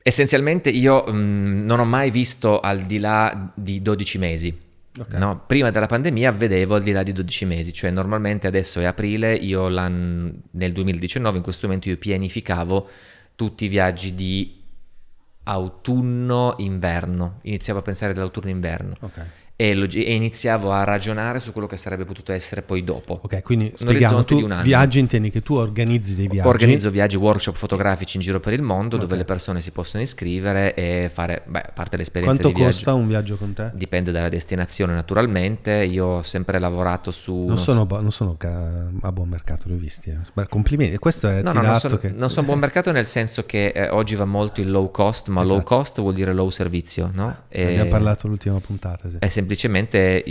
Essenzialmente io mh, non ho mai visto al di là di 12 mesi. Ok. no? Prima della pandemia vedevo al di là di 12 mesi, cioè normalmente adesso è aprile, io nel 2019 in questo momento io pianificavo tutti i viaggi di autunno-inverno, iniziavo a pensare dell'autunno-inverno Ok. E, lo- e iniziavo a ragionare su quello che sarebbe potuto essere poi dopo. Ok, quindi spieghiamo, tu di un anno. viaggi intendi che tu organizzi dei viaggi. Organizzo viaggi, workshop fotografici in giro per il mondo dove Ok. le persone si possono iscrivere e fare, beh, a parte l'esperienza Quanto di viaggio. costa un viaggio con te? Dipende dalla destinazione naturalmente, io ho sempre lavorato su... Non sono, bo- non sono ca- a buon mercato, li ho visti. eh. Complimenti, questo è No, no, non sono, che... non sono buon mercato nel senso che eh, oggi va molto il low cost, ma low Esatto. cost vuol dire low servizio, no? E- Abbiamo parlato l'ultima puntata. sì. È semplicemente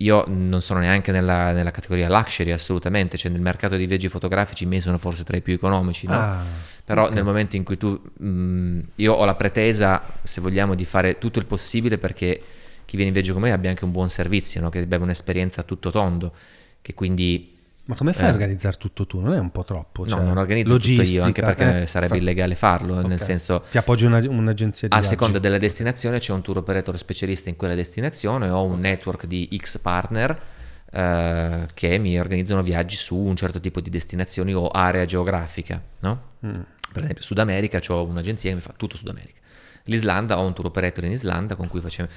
io non sono neanche nella, nella categoria luxury assolutamente, cioè nel mercato dei viaggi fotografici i miei sono forse tra i più economici, no? Ah, Però ok. nel momento in cui tu, mh, io ho la pretesa, se vogliamo, di fare tutto il possibile perché chi viene in viaggio con me abbia anche un buon servizio, no? che abbia un'esperienza a tutto tondo, che quindi Ma come fai a Eh. organizzare tutto tu? Non è un po' troppo? no, Cioè, non organizzo tutto io, anche perché eh, sarebbe fa- illegale farlo, nel Ok. senso Ti appoggi una- un'agenzia di a viaggi. seconda della destinazione c'è un tour operator specialista in quella destinazione o un network di X partner eh, che mi organizzano viaggi su un certo tipo di destinazioni o area geografica, no? Mm. Per esempio Sud America ho un'agenzia che mi fa tutto Sud America. L'Islanda ho un tour operator in Islanda con cui facciamo...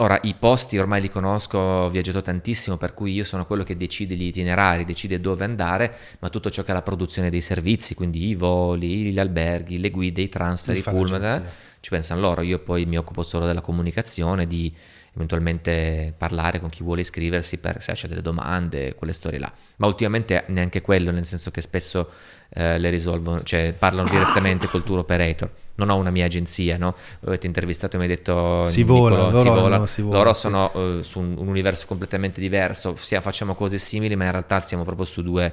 Ora, i posti ormai li conosco, ho viaggiato tantissimo, per cui io sono quello che decide gli itinerari, decide dove andare, ma tutto ciò che è la produzione dei servizi, quindi i voli, gli alberghi, le guide, i transfer, i pullman, eh, ci pensano loro. Io poi mi occupo solo della comunicazione, di eventualmente parlare con chi vuole iscriversi per se c'è delle domande, quelle storie là. Ma ultimamente neanche quello, nel senso che spesso eh, le risolvono, cioè parlano direttamente col tour operator. non ho una mia agenzia, no? Avete intervistato e mi hai detto Si vola, loro si vola. hanno- si vola, Loro sì. sono eh, su un, un universo completamente diverso, sia facciamo cose simili, ma in realtà siamo proprio su due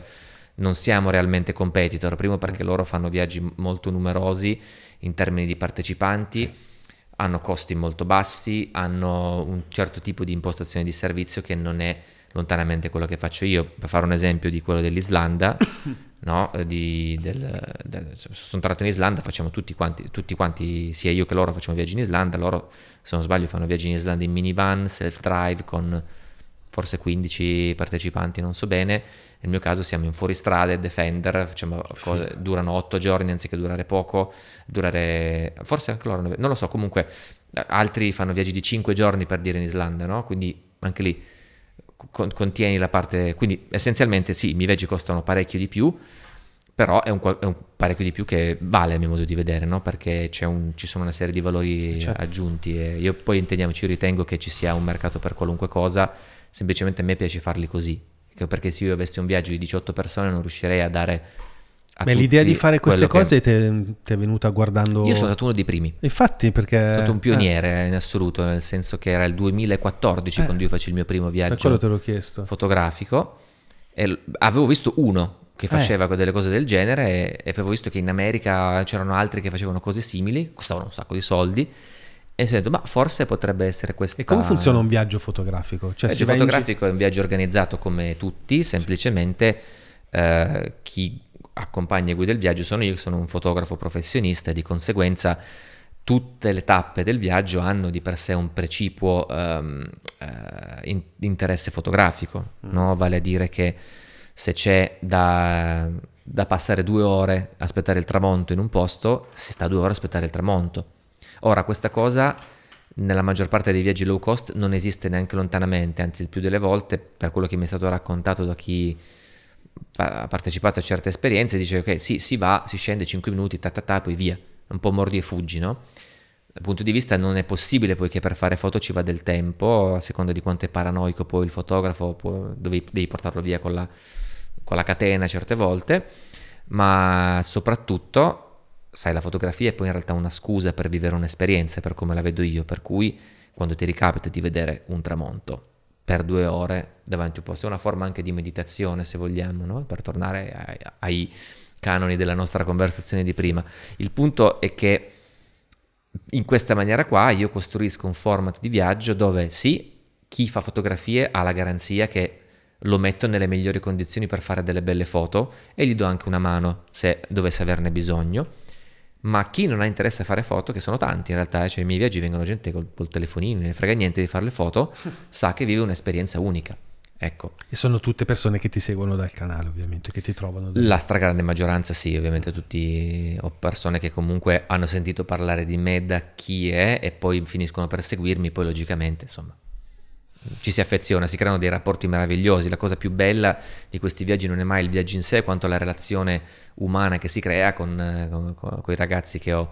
non siamo realmente competitor, primo perché loro fanno viaggi molto numerosi in termini di partecipanti, hanno costi molto bassi, hanno un certo tipo di impostazione di servizio che non è lontanamente quello che faccio io. Per fare un esempio di quello dell'Islanda, no? Di- del- del- sono tornato in Islanda, facciamo tutti quanti, tutti quanti, sia io che loro facciamo viaggi in Islanda, loro se non sbaglio fanno viaggi in Islanda in minivan, self-drive con forse 15 partecipanti, non so bene. Nel mio caso siamo in fuoristrade, Defender, facciamo cose- durano 8 giorni anziché durare poco, durare forse anche loro, non lo so, comunque eh, altri fanno viaggi di 5 giorni per dire in Islanda, no? Quindi anche lì con- contieni la parte, quindi essenzialmente sì, i miei viaggi costano parecchio di più, però è un, è un parecchio di più che vale a mio modo di vedere, no? Perché c'è un- ci sono una serie di valori Certo. aggiunti e io poi intendiamoci, ritengo che ci sia un mercato per qualunque cosa, semplicemente a me piace farli così, perché se io avessi un viaggio di 18 persone non riuscirei a dare a Beh, l'idea di fare queste quello che- cose ti è, venuta guardando... Io sono stato uno dei primi. Infatti perché... Sono stato un eh, pioniere in assoluto, nel senso che era il 2014 Eh. quando io faccio il mio primo viaggio fotografico e avevo visto uno che Eh. faceva delle cose del genere e, e avevo visto che in America c'erano altri che facevano cose simili, costavano un sacco di soldi e detto ma forse potrebbe essere questa... E come funziona un viaggio fotografico? Cioè, Il si viaggio va in fotografico è un viaggio organizzato come tutti, semplicemente eh, chi accompagna e guida il viaggio sono io, sono un fotografo professionista e di conseguenza tutte le tappe del viaggio hanno di per sé un precipuo ehm, eh, in- interesse fotografico, no? vale a dire che se c'è da, da passare due ore a aspettare il tramonto in un posto, si sta due ore a aspettare il tramonto. Ora, questa cosa nella maggior parte dei viaggi low cost non esiste neanche lontanamente, anzi il più delle volte, per quello che mi è stato raccontato da chi ha partecipato a certe esperienze, dice ok, sì, si va, si scende 5 minuti, ta ta ta, poi via, un po' mordi e fuggi, no? Dal punto di vista non è possibile poiché per fare foto ci va del tempo, a seconda di quanto è paranoico poi il fotografo, può- devi, devi portarlo via con la, con la catena certe volte, ma soprattutto, sai, la fotografia è poi in realtà una scusa per vivere un'esperienza, per come la vedo io, per cui quando ti ricapita di vedere un tramonto per due ore davanti a un posto, è una forma anche di meditazione se vogliamo, no? per tornare ai, ai canoni della nostra conversazione di prima. Il punto è che in questa maniera qua io costruisco un format di viaggio dove sì, chi fa fotografie ha la garanzia che lo metto nelle migliori condizioni per fare delle belle foto e gli do anche una mano se dovesse averne bisogno. Ma chi non ha interesse a fare foto, che sono tanti in realtà, eh, cioè i miei viaggi vengono gente col, col telefonino, non ne frega niente di fare le foto, sa che vive un'esperienza unica. Ecco, E sono tutte persone che ti seguono dal canale, ovviamente, che ti trovano. da- la stragrande maggioranza sì, ovviamente tutti ho persone che comunque hanno sentito parlare di me da chi è e poi finiscono per seguirmi, poi logicamente insomma ci si affeziona, si creano dei rapporti meravigliosi. La cosa più bella di questi viaggi non è mai il viaggio in sé, quanto la relazione umana che si crea con, eh, con- con i ragazzi che ho,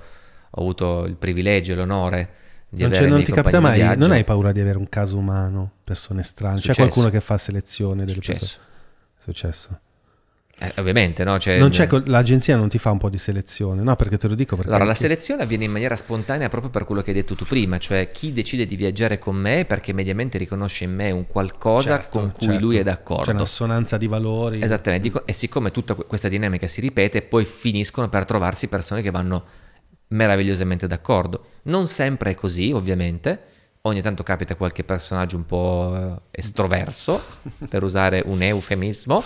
ho avuto il privilegio e l'onore di Non, avere non ti capita mai, non hai paura di avere un caso umano, persone strane? C'è qualcuno che fa selezione delle Successo. persone? Successo. Eh, ovviamente, no? Cioè, Non c'è l'agenzia non ti fa un po' di selezione, no? Perché te lo dico perché Allora, la selezione avviene in maniera spontanea proprio per quello che hai detto tu prima, cioè chi decide di viaggiare con me perché mediamente riconosce in me un qualcosa Certo, con cui certo. lui è C'è d'accordo. un'assonanza di valori. Esattamente, dico- e siccome tutta que- questa dinamica si ripete, poi finiscono per trovarsi persone che vanno meravigliosamente d'accordo. Non sempre è così, ovviamente. Ogni tanto capita qualche personaggio un po' eh, estroverso, per usare un eufemismo,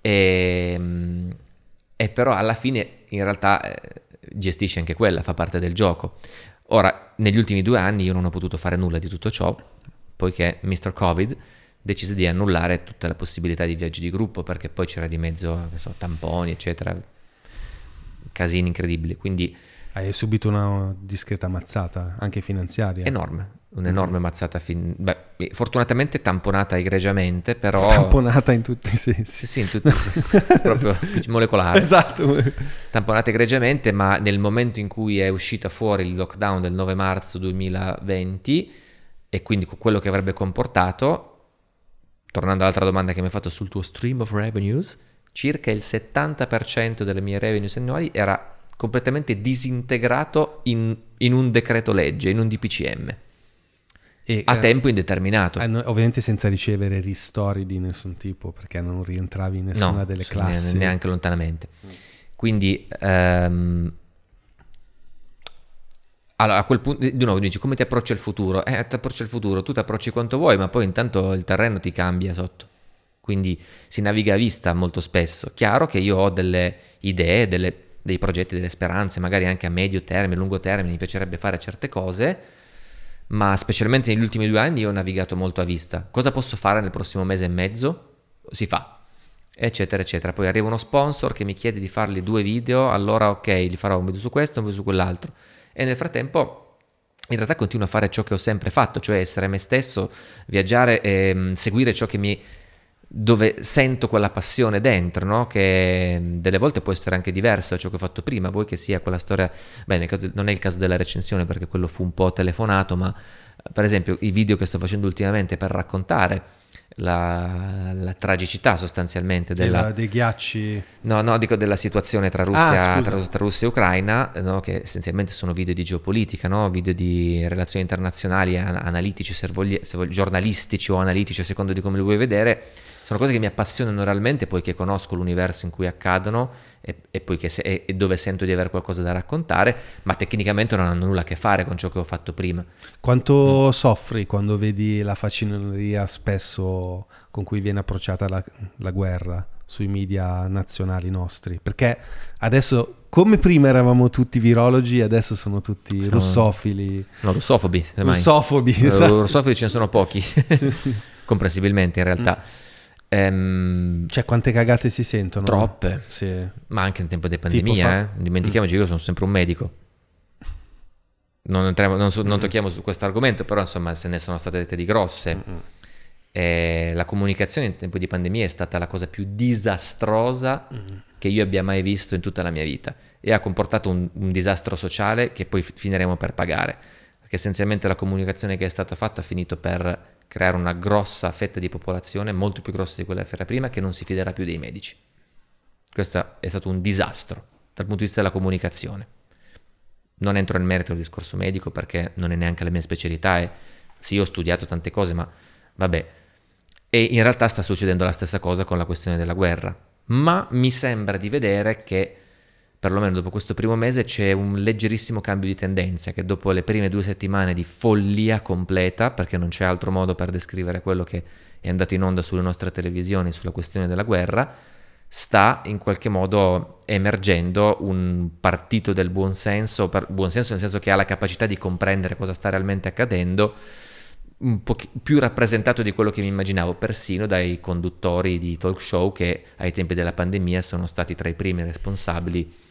e, mm, e però alla fine in realtà eh, gestisce anche quella, fa parte del gioco. Ora, negli ultimi due anni io non ho potuto fare nulla di tutto ciò, poiché Mr. Covid decise di annullare tutta la possibilità di viaggi di gruppo, perché poi c'era di mezzo, so, tamponi, eccetera, casini incredibili, quindi Hai subito una discreta mazzata, anche finanziaria. enorme, un'enorme mazzata, fin- beh, fortunatamente tamponata egregiamente, però... Tamponata in tutti i sensi. Sì, sì, in tutti i sensi, proprio molecolare. Esatto. tamponata egregiamente, ma nel momento in cui è uscita fuori il lockdown del 9 marzo 2020 e quindi quello che avrebbe comportato, tornando all'altra domanda che mi hai fatto sul tuo stream of revenues, circa il 70% delle mie revenues annuali era completamente disintegrato in, in un decreto legge, in un DPCM, E, a eh, tempo indeterminato. eh, ovviamente senza ricevere ristori di nessun tipo, perché non rientravi in nessuna no, delle classi. neanche lontanamente. Quindi, ehm, allora a quel punto, di nuovo dici come ti approcci al futuro? Eh, ti approcci al futuro, tu ti approcci quanto vuoi, ma poi intanto il terreno ti cambia sotto. Quindi si naviga a vista molto spesso. Chiaro che io ho delle idee, delle- dei progetti, delle speranze, magari anche a medio termine, lungo termine, mi piacerebbe fare certe cose, ma specialmente negli ultimi due anni ho navigato molto a vista. Cosa posso fare nel prossimo mese e mezzo? Si fa eccetera eccetera poi arriva uno sponsor che mi chiede di fargli due video allora ok gli farò un video su questo un video su quell'altro e nel frattempo in realtà continuo a fare ciò che ho sempre fatto cioè essere me stesso viaggiare e seguire ciò che mi dove sento quella passione dentro, no? che mm, delle volte può essere anche diverso da ciò che ho fatto prima, vuoi che sia quella storia, beh, caso- non è il caso della recensione perché quello fu un po' telefonato, ma per esempio i video che sto facendo ultimamente per raccontare la, la tragicità sostanzialmente della, Della- dei ghiacci. No, no, dico della situazione tra Russia, Ah, tra, tra Russia e Ucraina, no, che essenzialmente sono video di geopolitica, no, video di relazioni internazionali, an- analitici, se vogli- se vogli- giornalistici o analitici, a secondo di come li vuoi vedere. Sono cose che mi appassionano realmente poiché conosco l'universo in cui accadono e, e se- e- e dove sento di avere qualcosa da raccontare, ma tecnicamente non hanno nulla a che fare con ciò che ho fatto prima. Quanto Mm. soffri quando vedi la facineria spesso con cui viene approcciata la, la guerra sui media nazionali nostri? Perché adesso, come prima eravamo tutti virologi, adesso sono tutti Siamo- russofili, No, russofobi, semmai. russofobi. Eh, esatto. russofobi ce ne sono pochi, comprensibilmente in realtà. Mm. Ehm, Cioè, quante cagate si sentono? Troppe. Sì. Ma anche in tempo di pandemia, fa- eh. Non dimentichiamoci io sono sempre un medico. Non, entriamo- non, su- non tocchiamo su questo argomento, però insomma se ne sono state dette di grosse. E la comunicazione in tempo di pandemia è stata la cosa più disastrosa che io abbia mai visto in tutta la mia vita e ha comportato un, un disastro sociale che poi fi- finiremo per pagare. Perché essenzialmente la comunicazione che è stata fatta ha finito per creare una grossa fetta di popolazione, molto più grossa di quella che era prima, che non si fiderà più dei medici. Questo è stato un disastro dal punto di vista della comunicazione. Non entro nel merito del discorso medico perché non è neanche la mia specialità e sì, ho studiato tante cose, ma vabbè. E in realtà sta succedendo la stessa cosa con la questione della guerra. Ma mi sembra di vedere che, perlomeno dopo questo primo mese, c'è un leggerissimo cambio di tendenza, che dopo le prime due settimane di follia completa, perché non c'è altro modo per descrivere quello che è andato in onda sulle nostre televisioni sulla questione della guerra, sta in qualche modo emergendo un partito del buonsenso, per, buonsenso nel senso che ha la capacità di comprendere cosa sta realmente accadendo, un po' più rappresentato di quello che mi immaginavo, persino dai conduttori di talk show che ai tempi della pandemia sono stati tra i primi responsabili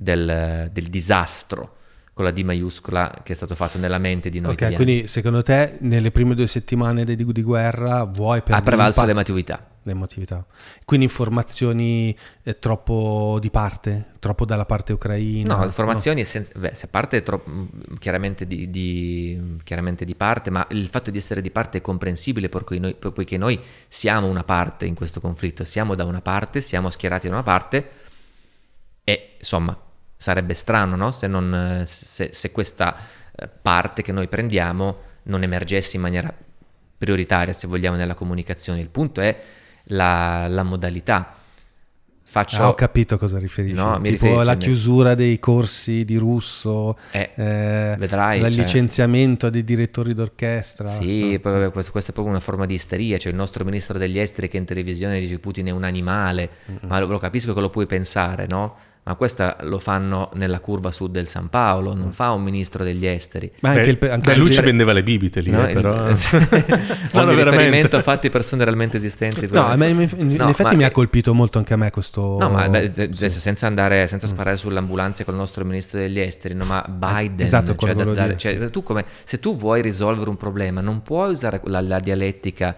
del, del disastro con la D maiuscola che è stato fatto nella mente di noi Ok, italiani. quindi secondo te nelle prime due settimane di, di guerra vuoi per ha prevalso l'emotività. l'emotività. Quindi informazioni eh, troppo di parte, troppo dalla parte ucraina. No, informazioni essenzi- beh, se parte tro- mh, chiaramente di, di- chiaramente di parte, ma il fatto di essere di parte è comprensibile perché noi, poiché noi siamo una parte in questo conflitto, siamo da una parte, siamo schierati da una parte e insomma sarebbe strano no? se, non, se, se questa eh, parte che noi prendiamo non emergesse in maniera prioritaria, se vogliamo, nella comunicazione. Il punto è la, la modalità. Faccio... Ah, ho capito a cosa riferisci. No, mi tipo riferisco- la chiusura dei corsi di russo, Eh, eh, vedrai, il cioè- licenziamento dei direttori d'orchestra. Sì, poi vabbè, questo- questa è proprio una forma di isteria, cioè il nostro ministro degli esteri che in televisione dice Putin è un animale, ma lo, lo capisco che lo puoi pensare, no? Ma questo lo fanno nella curva sud del San Paolo, non fa un ministro degli esteri. Ma anche Beh, il, anche il- lui ci vendeva le bibite lì, No, eh, il- però... Ogni veramente. riferimento a fatti persone realmente esistenti. No, a me- in, in No, effetti ma mi ha colpito molto anche a me questo... No, ma beh, sì. Mm. senza andare, senza sparare sull'ambulanza con il nostro ministro degli esteri, no, ma Biden, Esatto, cioè, da- dare- dire, cioè, sì. tu come, se tu vuoi risolvere un problema, non puoi usare la, la dialettica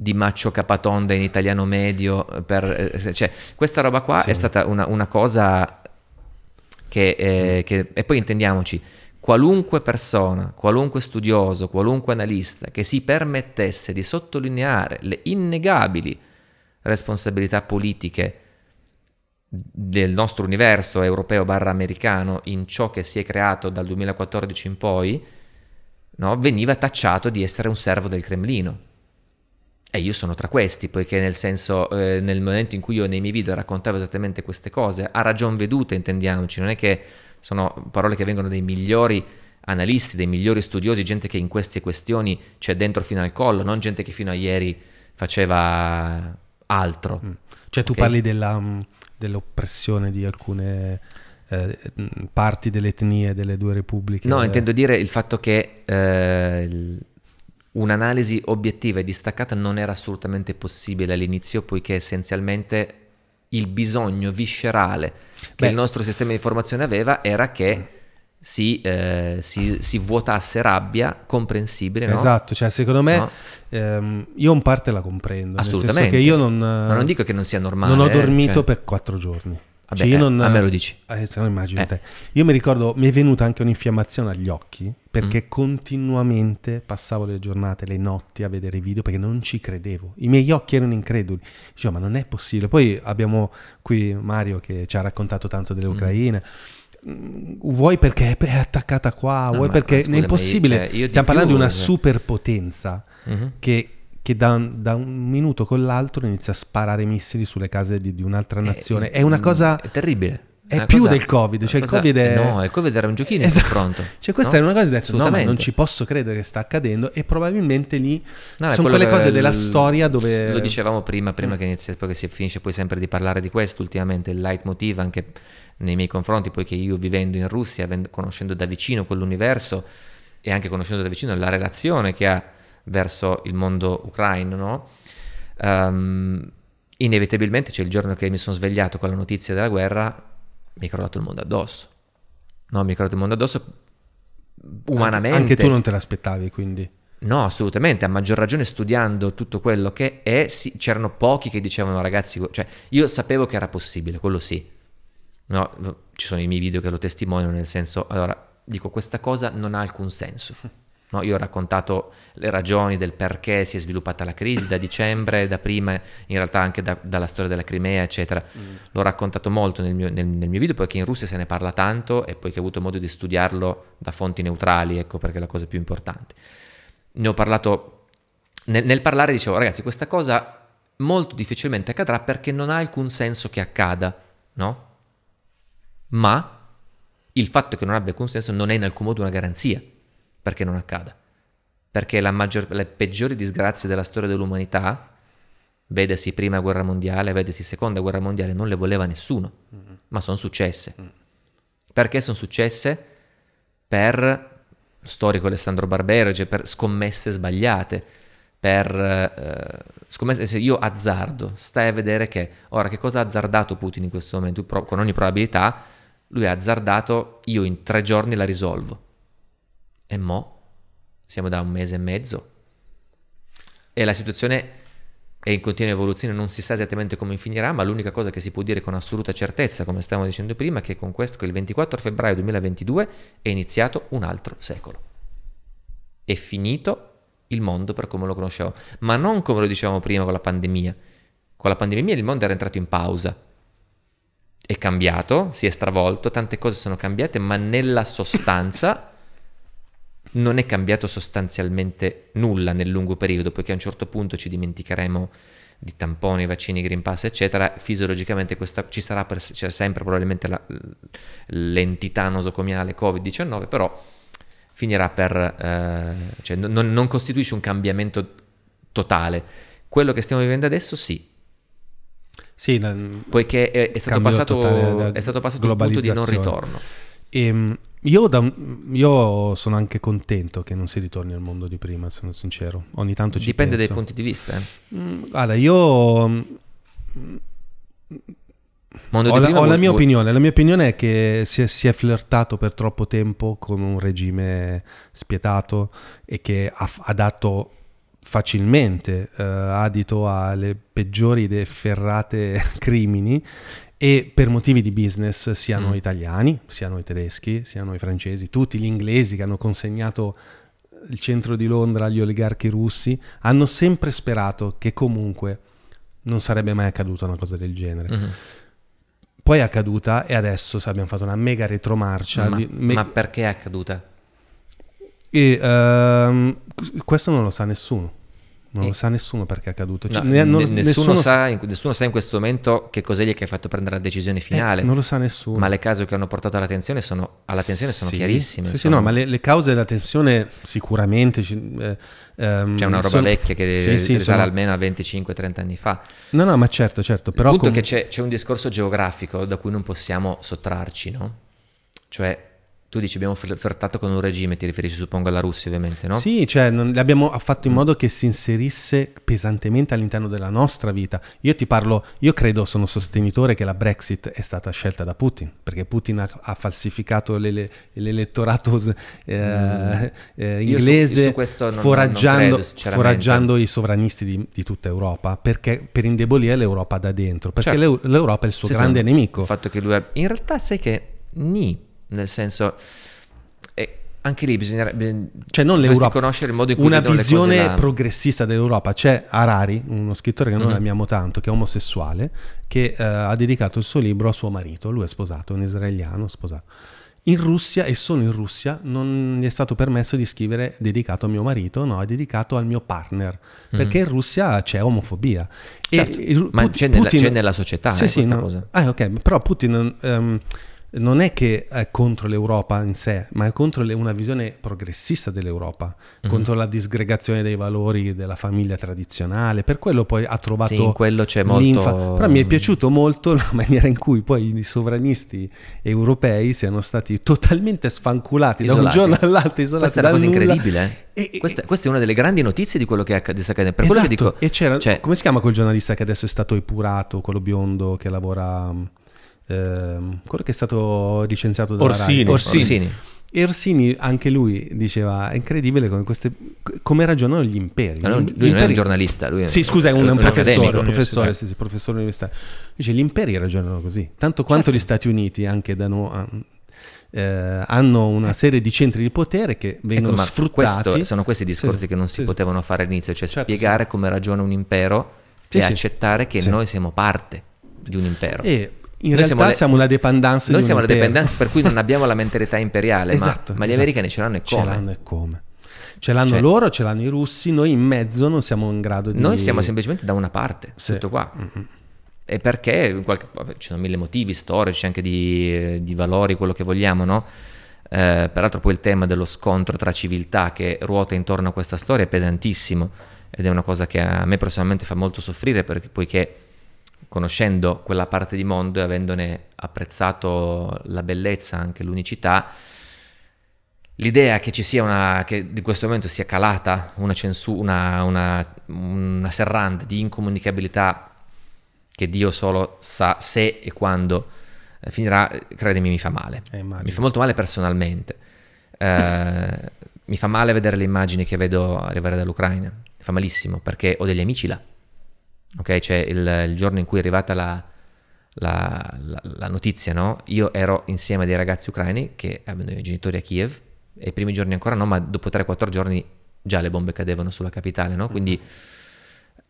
di Maccio Capatonda in italiano medio, per, eh, cioè, questa roba qua Sì. è stata una, una cosa che, eh, che- e poi intendiamoci, qualunque persona, qualunque studioso, qualunque analista che si permettesse di sottolineare le innegabili responsabilità politiche del nostro universo europeo barra americano in ciò che si è creato dal 2014 in poi, no, veniva tacciato di essere un servo del Cremlino. E io sono tra questi, poiché nel senso, eh, nel momento in cui io nei miei video raccontavo esattamente queste cose, a ragion veduta intendiamoci, non è che sono parole che vengono dai migliori analisti, dei migliori studiosi, gente che in queste questioni c'è dentro fino al collo, non gente che fino a ieri faceva altro. Mm. Cioè tu Okay. parli della, mm, dell'oppressione di alcune eh, mm, parti delle etnie delle due repubbliche. No, intendo dire il fatto che eh, un'analisi obiettiva e distaccata non era assolutamente possibile all'inizio, poiché essenzialmente il bisogno viscerale che Beh. il nostro sistema di informazione aveva era che si, eh, si- si vuotasse rabbia comprensibile, no? Esatto, cioè secondo me No? ehm, io in parte la comprendo. nel senso Assolutamente. che io non, Ma non dico che non sia normale. non ho eh, dormito cioè- per quattro giorni. Vabbè, Cioè, io eh, non- a me lo dici. Eh, se no immagino Eh. te. Io mi ricordo, mi è venuta anche un'infiammazione agli occhi perché Mm. continuamente passavo le giornate, le notti a vedere i video perché non ci credevo. I miei occhi erano increduli. Dicevo, ma non è possibile. Poi abbiamo qui Mario che ci ha raccontato tanto dell'Ucraina. Mm, Vuoi perché è attaccata qua, No, vuoi perché è impossibile. cioè, io di Stiamo parlando di più, una cioè- superpotenza Mhm. che, che da, un- da un minuto con l'altro inizia a sparare missili sulle case di, di un'altra nazione. È una mm, cosa... È terribile. È Una più cosa- del Covid, cioè una il cosa- Covid è... No, il Covid era un giochino in Esatto. confronto. Cioè questa no? è una cosa che ho detto, no, ma non ci posso credere che sta accadendo e probabilmente lì No, è sono quelle cose della il- storia dove... Lo dicevamo prima, prima Mm. che inizi, poi che si finisce poi sempre di parlare di questo, ultimamente il leitmotiv anche nei miei confronti, poiché io vivendo in Russia, conoscendo da vicino quell'universo e anche conoscendo da vicino la relazione che ha verso il mondo ucraino, no? Ehm, inevitabilmente c'è il giorno che mi sono svegliato con la notizia della guerra, mi è crollato il mondo addosso. No, mi è crollato il mondo addosso umanamente. Anche tu non te l'aspettavi, quindi... No, assolutamente, a maggior ragione studiando tutto quello che è, sì, c'erano pochi che dicevano ragazzi, cioè io sapevo che era possibile, quello sì. No, ci sono i miei video che lo testimoniano nel senso, allora, dico questa cosa non ha alcun senso. No, io ho raccontato le ragioni del perché si è sviluppata la crisi da dicembre, da prima, in realtà anche da- dalla storia della Crimea, eccetera. L'ho raccontato molto nel mio, nel- nel mio video perché in Russia se ne parla tanto e poi che ho avuto modo di studiarlo da fonti neutrali, ecco perché è la cosa più importante ne ho parlato, nel, nel parlare dicevo ragazzi questa cosa molto difficilmente accadrà perché non ha alcun senso che accada, no? Ma il fatto che non abbia alcun senso non è in alcun modo una garanzia perché non accada. Perché maggior- le peggiori disgrazie della storia dell'umanità, vedesi prima guerra mondiale, vedesi seconda guerra mondiale, non le voleva nessuno, ma sono successe. Perché sono successe? Per storico Alessandro Barbero, cioè per scommesse sbagliate, per eh, scommesse, se io azzardo, stai a vedere che ora che cosa ha azzardato Putin in questo momento, con ogni probabilità, lui ha azzardato, io in tre giorni la risolvo. E mo? Siamo da un mese e mezzo. E la situazione è in continua evoluzione, non si sa esattamente come finirà, ma l'unica cosa che si può dire con assoluta certezza, come stavamo dicendo prima, è che con questo, il 24 febbraio 2022, è iniziato un altro secolo. È finito il mondo per come lo conoscevo, ma non come lo dicevamo prima con la pandemia. Con la pandemia il mondo era entrato in pausa. È cambiato, si è stravolto, tante cose sono cambiate, ma nella sostanza non è cambiato sostanzialmente nulla nel lungo periodo, poiché a un certo punto ci dimenticheremo di tamponi, vaccini, Green Pass, eccetera. Fisiologicamente questa, ci sarà per, c'è sempre probabilmente la- l'entità nosocomiale Covid-19, però finirà per... eh, cioè non, non costituisce un cambiamento totale. Quello che stiamo vivendo adesso sì, Sì, la- poiché è, è stato passato, da è stato passato il punto di non ritorno. Ehm, io, da io sono anche contento che non si ritorni al mondo di prima, sono sincero. Ogni tanto ci Dipende dai penso. punti di vista. eh. Mm, Guarda, io mm, Mondo ho, di la, prima ho la vuol- mia vuol- opinione. La mia opinione è che si è, si è flirtato per troppo tempo con un regime spietato e che ha, ha dato facilmente eh, adito alle peggiori ed efferrate crimini e per motivi di business siano Mm. italiani, siano i tedeschi, siano i francesi, tutti gli inglesi che hanno consegnato il centro di Londra agli oligarchi russi, hanno sempre sperato che comunque non sarebbe mai accaduta una cosa del genere. Mhm. poi è accaduta e adesso abbiamo fatto una mega retromarcia. ma, di- me- ma perché è accaduta? e, ehm, questo non lo sa nessuno. Non Eh. lo sa nessuno perché è accaduto. No, Cioè, ne- non- ne- nessuno, sa- in, nessuno sa in questo momento che cos'è gli che ha fatto prendere la decisione eh, finale. non lo sa nessuno. ma le cause che hanno portato alla tensione sono, alla tensione sono Sì, chiarissime. Sì, sì, no, ma le, le cause della tensione sicuramente... eh, ehm, C'è una roba sono- vecchia che Sì, sì, risale sono- almeno a 25-30 anni fa. No, no, ma certo, certo. Però il punto è com- che c'è, c'è un discorso geografico da cui non possiamo sottrarci, no? Cioè, tu dici abbiamo fl- flirtato con un regime, ti riferisci suppongo alla Russia ovviamente, no? Sì, cioè non- abbiamo fatto in Mm. modo che si inserisse pesantemente all'interno della nostra vita. Io ti parlo, io credo, sono sostenitore che la Brexit è stata scelta da Putin, perché Putin ha, ha falsificato l'ele- l'elettorato eh, eh, Mm. Su- inglese, su questo non- non foraggiando, credo, sinceramente. foraggiando i sovranisti di, di tutta Europa, perché, per indebolire l'Europa da dentro, perché Certo. l'Eu- l'Europa è il suo Sì, sì, grande nemico. Il fatto che lui ha... In realtà sai che ni, nel senso... anche lì bisogna... Cioè non l'Europa, conoscere il modo in cui una visione là. progressista dell'Europa. C'è Harari, uno scrittore che noi Mhm. amiamo tanto, che è omosessuale, che eh, ha dedicato il suo libro a suo marito. Lui è sposato, è un israeliano sposato. In Russia e solo in Russia non gli è stato permesso di scrivere dedicato a mio marito, no, è dedicato al mio partner, perché in Russia c'è omofobia. Certo, il- ma Put- c'è nella- Putin- c'è nella società, eh, questa no. cosa. Ah, ok, però Putin ehm, non è che è contro l'Europa in sé, ma è contro le- una visione progressista dell'Europa, Mhm. contro la disgregazione dei valori della famiglia tradizionale. Per quello poi ha trovato Sì, in quello c'è l'infa- molto- Però mi è piaciuto molto la maniera in cui poi i sovranisti europei siano stati totalmente sfanculati da un Isolati. giorno all'altro, isolati Questa è una cosa nulla. incredibile. eh. E- e- questa, questa è una delle grandi notizie di quello che accade. Per quello che Esatto, dico, e c'era, cioè, come si chiama quel giornalista che adesso è stato epurato, quello biondo che lavora, ehm, quello che è stato licenziato da Orsini. Orsini. Orsini. E Orsini, anche lui diceva, è incredibile come, queste, come ragionano gli imperi. Ma non- Gli lui non è un imperi- giornalista, lui è Sì, scusa, è un, un professore, accademico. un professore, universitario. sì, sì, professore universitario. Dice, gli imperi ragionano così, tanto quanto Certo. gli Stati Uniti, anche da noi, eh, hanno una serie di centri di potere che vengono Ecco, sfruttati. questo- sono questi discorsi Sì, che non si sì. potevano fare all'inizio, cioè Certo, spiegare come ragiona un impero Sì, e sì. accettare che Sì. noi siamo parte di un impero. E in Noi realtà siamo siamo, le- la dependance Noi siamo impero. dependenza per cui non abbiamo la mentalità imperiale, ma- Esatto, ma, gli esatto. americani ce l'hanno e Ce come? l'hanno e come. Ce l'hanno Cioè- loro, ce l'hanno i russi, noi in mezzo non siamo in grado di... Noi siamo semplicemente da una parte, Sì. tutto qua. Mm-mm. E perché qualche- vabbè, ci sono mille motivi storici, anche di, di valori, quello che vogliamo, no? Eh, peraltro poi il tema dello scontro tra civiltà che ruota intorno a questa storia è pesantissimo ed è una cosa che a me personalmente fa molto soffrire perché poiché conoscendo quella parte di mondo e avendone apprezzato la bellezza, anche l'unicità, l'idea che ci sia una, che di questo momento sia calata una censura, una, una, una serranda di incomunicabilità che Dio solo sa se e quando eh, finirà, credimi, mi fa male. Eh, mi fa molto male personalmente. Eh, mi fa male vedere le immagini che vedo arrivare dall'Ucraina. Mi fa malissimo perché ho degli amici là. Ok, cioè il, il giorno in cui è arrivata la, la- la- la notizia, no? Io ero insieme a dei ragazzi ucraini che avevano i genitori a Kiev e i primi giorni ancora no, ma dopo 3-4 giorni già le bombe cadevano sulla capitale, no? Quindi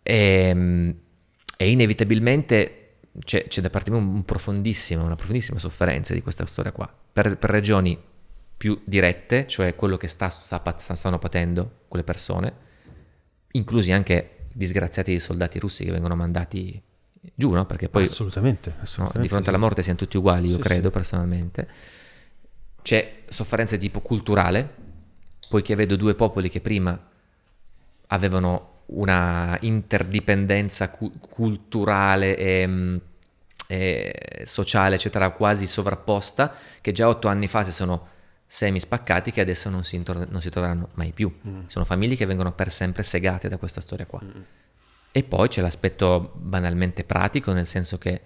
ehm, e inevitabilmente c'è, c'è da parte mia un, un una profondissima sofferenza di questa storia qua, per, per ragioni più dirette, cioè quello che sta, sta stanno patendo quelle persone, inclusi anche disgraziati dei soldati russi che vengono mandati giù, no? Perché poi assolutamente, no, assolutamente di fronte sì. alla morte siamo tutti uguali, io Sì, credo sì. personalmente. C'è sofferenza di tipo culturale, poiché vedo due popoli che prima avevano una interdipendenza cu- culturale e, mm, e sociale, eccetera, quasi sovrapposta, che già otto anni fa si sono semi spaccati, che adesso non si, intor- non si troveranno mai più. Sono famiglie che vengono per sempre segate da questa storia qua. E poi c'è l'aspetto banalmente pratico, nel senso che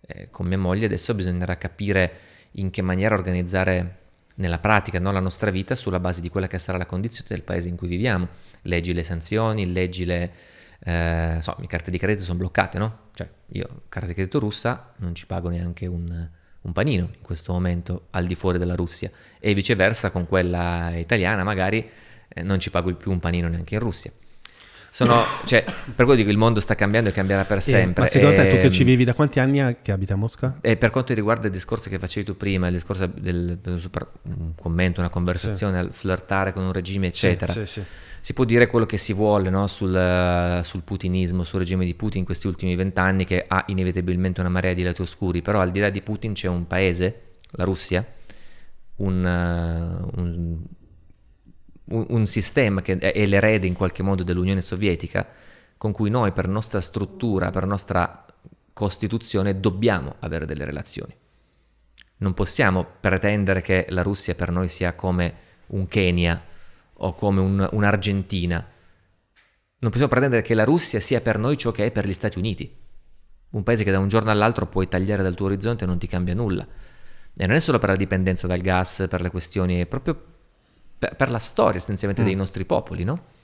eh, con mia moglie adesso bisognerà capire in che maniera organizzare nella pratica no, la nostra vita sulla base di quella che sarà la condizione del paese in cui viviamo. Leggi le sanzioni, leggi le... Eh, so, le carte di credito sono bloccate, no? Cioè, io, carta di credito russa, non ci pago neanche un, un panino in questo momento al di fuori della Russia. E viceversa con quella italiana, magari eh, non ci pago più un panino neanche in Russia. Sono, cioè, per quello dico il mondo sta cambiando e cambierà per Eh, sempre. ma secondo te tu che Ehm, ci vivi da quanti anni che abiti a Mosca? E per quanto riguarda il discorso che facevi tu prima, il discorso del, del super- un commento, una conversazione, al flirtare con un regime, eccetera, Sì, sì, sì. Si può dire quello che si vuole no? sul, sul putinismo, sul regime di Putin in questi ultimi vent'anni che ha inevitabilmente una marea di lati oscuri, però al di là di Putin c'è un paese, la Russia, un, eh, un- un- sistema che è l'erede in qualche modo dell'Unione Sovietica, con cui noi per nostra struttura, per nostra Costituzione dobbiamo avere delle relazioni. Non possiamo pretendere che la Russia per noi sia come un Kenya o come un- un'Argentina. Non possiamo pretendere che la Russia sia per noi ciò che è per gli Stati Uniti. Un paese che da un giorno all'altro puoi tagliare dal tuo orizzonte e non ti cambia nulla. E non è solo per la dipendenza dal gas, per le questioni, è proprio per, per la storia essenzialmente dei nostri popoli, no?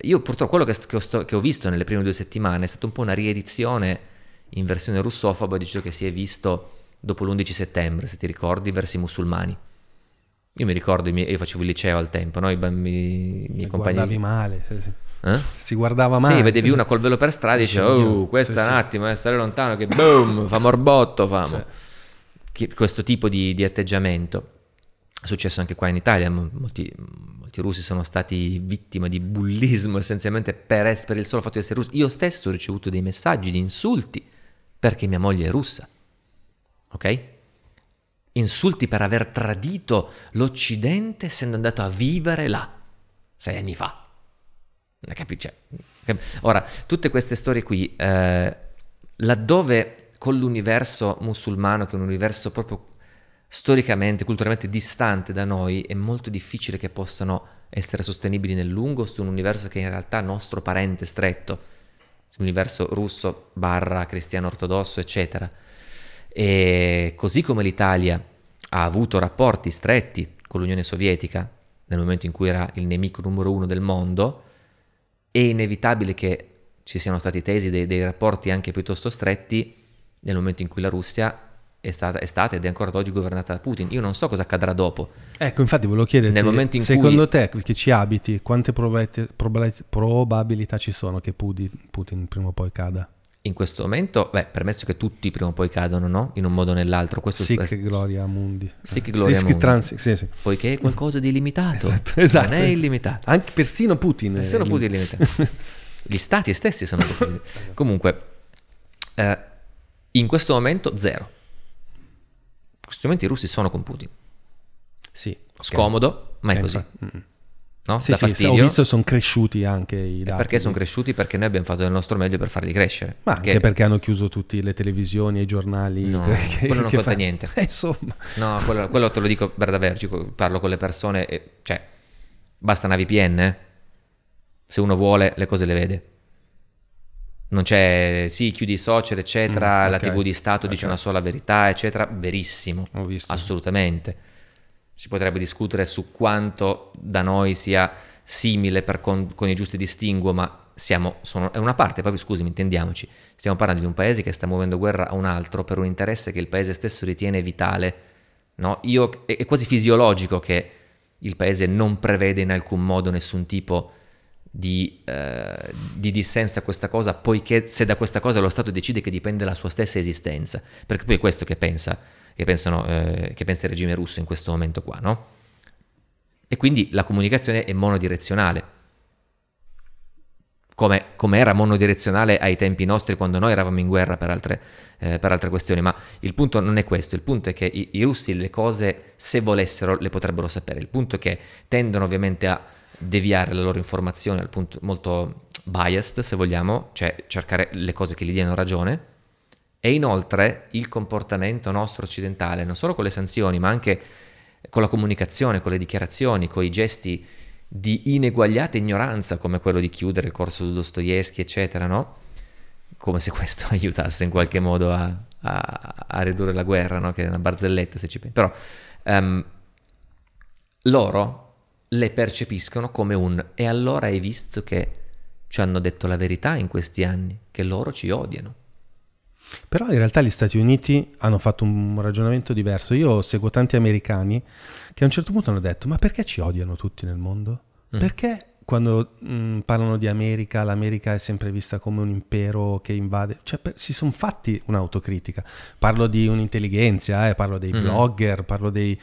Io purtroppo quello che, che ho, sto- che ho visto nelle prime due settimane è stata un po' una riedizione in versione russofoba di ciò che si è visto dopo l'11 settembre, se ti ricordi, verso i musulmani. Io mi ricordo, miei- io facevo il liceo al tempo, no? I, bambini, i miei compagni... Guardavi male. sì, sì. Eh? Si guardava male. Sì, vedevi una col velo per strada e dicevi, oh, questa sì, un attimo, eh, stare lontano che boom, fa morbotto, famo. Che- questo tipo di, di atteggiamento. È successo anche qua in Italia, mo- molti, molti russi sono stati vittima di bullismo essenzialmente per, es- per il solo fatto di essere russi. Io stesso ho ricevuto dei messaggi di insulti perché mia moglie è russa. Ok? Insulti per aver tradito l'Occidente essendo andato a vivere là sei anni fa. Capi- cioè, cap- Ora, tutte queste storie qui, eh, laddove con l'universo musulmano, che è un universo proprio storicamente, culturalmente distante da noi, è molto difficile che possano essere sostenibili nel lungo su un universo che in realtà è nostro parente stretto, l'universo russo barra cristiano ortodosso, eccetera. E così come l'Italia ha avuto rapporti stretti con l'Unione Sovietica nel momento in cui era il nemico numero uno del mondo, è inevitabile che ci siano stati tesi dei, dei rapporti anche piuttosto stretti nel momento in cui la Russia è stata, è stata ed è ancora ad oggi governata da Putin. Io non so cosa accadrà dopo. Ecco, infatti volevo chiederti, Nel momento in secondo cui- te che ci abiti, quante probabilità, probabilità- probabilità ci sono che Putin, Putin prima o poi cada? In questo momento, beh, permesso che tutti prima o poi cadono, no? In un modo o nell'altro. Questo Sic questo- gloria mundi. Sic gloria sic mundi. trans- sì, sì. Poiché è qualcosa di limitato. Esatto, esatto, non è esatto. illimitato. Anche persino Putin. è Persino Putin è limitato. Gli stati stessi sono così. Comunque, eh, in questo momento zero. In questo momento i russi sono con Putin. Sì, ok. Scomodo, ma è Eh, così. infatti. No? Sì, da sì, ho visto che sono cresciuti anche i E dati. perché sono cresciuti? Perché noi abbiamo fatto del nostro meglio per farli crescere. Ma anche perché hanno chiuso tutte le televisioni e i giornali. No, che- quello non che conta fa- niente. Eh, insomma. No, quello, quello te lo dico per davvero, ci- parlo con le persone, e, cioè, basta una VPN, eh. se uno vuole le cose le vede. Non c'è, sì, chiudi i social, eccetera, Mm, la ok, TV di Stato dice ok. una sola verità, eccetera, verissimo, Ho visto. assolutamente. Si potrebbe discutere su quanto da noi sia simile con, con i giusti distinguo, ma siamo, sono, è una parte, proprio scusami, intendiamoci, stiamo parlando di un paese che sta muovendo guerra a un altro per un interesse che il paese stesso ritiene vitale, no? Io, è, è quasi fisiologico che il paese non prevede in alcun modo nessun tipo di, eh, di dissenso a questa cosa, poiché se da questa cosa lo Stato decide che dipende la sua stessa esistenza, perché poi è questo che pensa, che, pensano, eh, che pensa il regime russo in questo momento qua, no? E quindi la comunicazione è monodirezionale, come, come era monodirezionale ai tempi nostri quando noi eravamo in guerra per altre, eh, per altre questioni, ma il punto non è questo, il punto è che i, i russi le cose, se volessero, le potrebbero sapere, il punto è che tendono ovviamente a deviare la loro informazione al punto molto biased, se vogliamo, cioè cercare le cose che gli diano ragione, e inoltre il comportamento nostro occidentale, non solo con le sanzioni, ma anche con la comunicazione, con le dichiarazioni, con i gesti di ineguagliata ignoranza, come quello di chiudere il corso su Dostoevsky, eccetera, no? Come se questo aiutasse in qualche modo a, a- a ridurre la guerra, no? Che è una barzelletta, se ci pensi. Però ehm, loro le percepiscono come un e allora hai visto che ci hanno detto la verità in questi anni, che loro ci odiano. Però in realtà gli Stati Uniti hanno fatto un ragionamento diverso. Io seguo tanti americani che a un certo punto hanno detto: Ma perché ci odiano tutti nel mondo? Mm. Perché quando mh, parlano di America, l'America è sempre vista come un impero che invade, cioè per- si sono fatti un'autocritica. Parlo di un'intelligenza, eh, parlo dei Mhm. blogger, parlo dei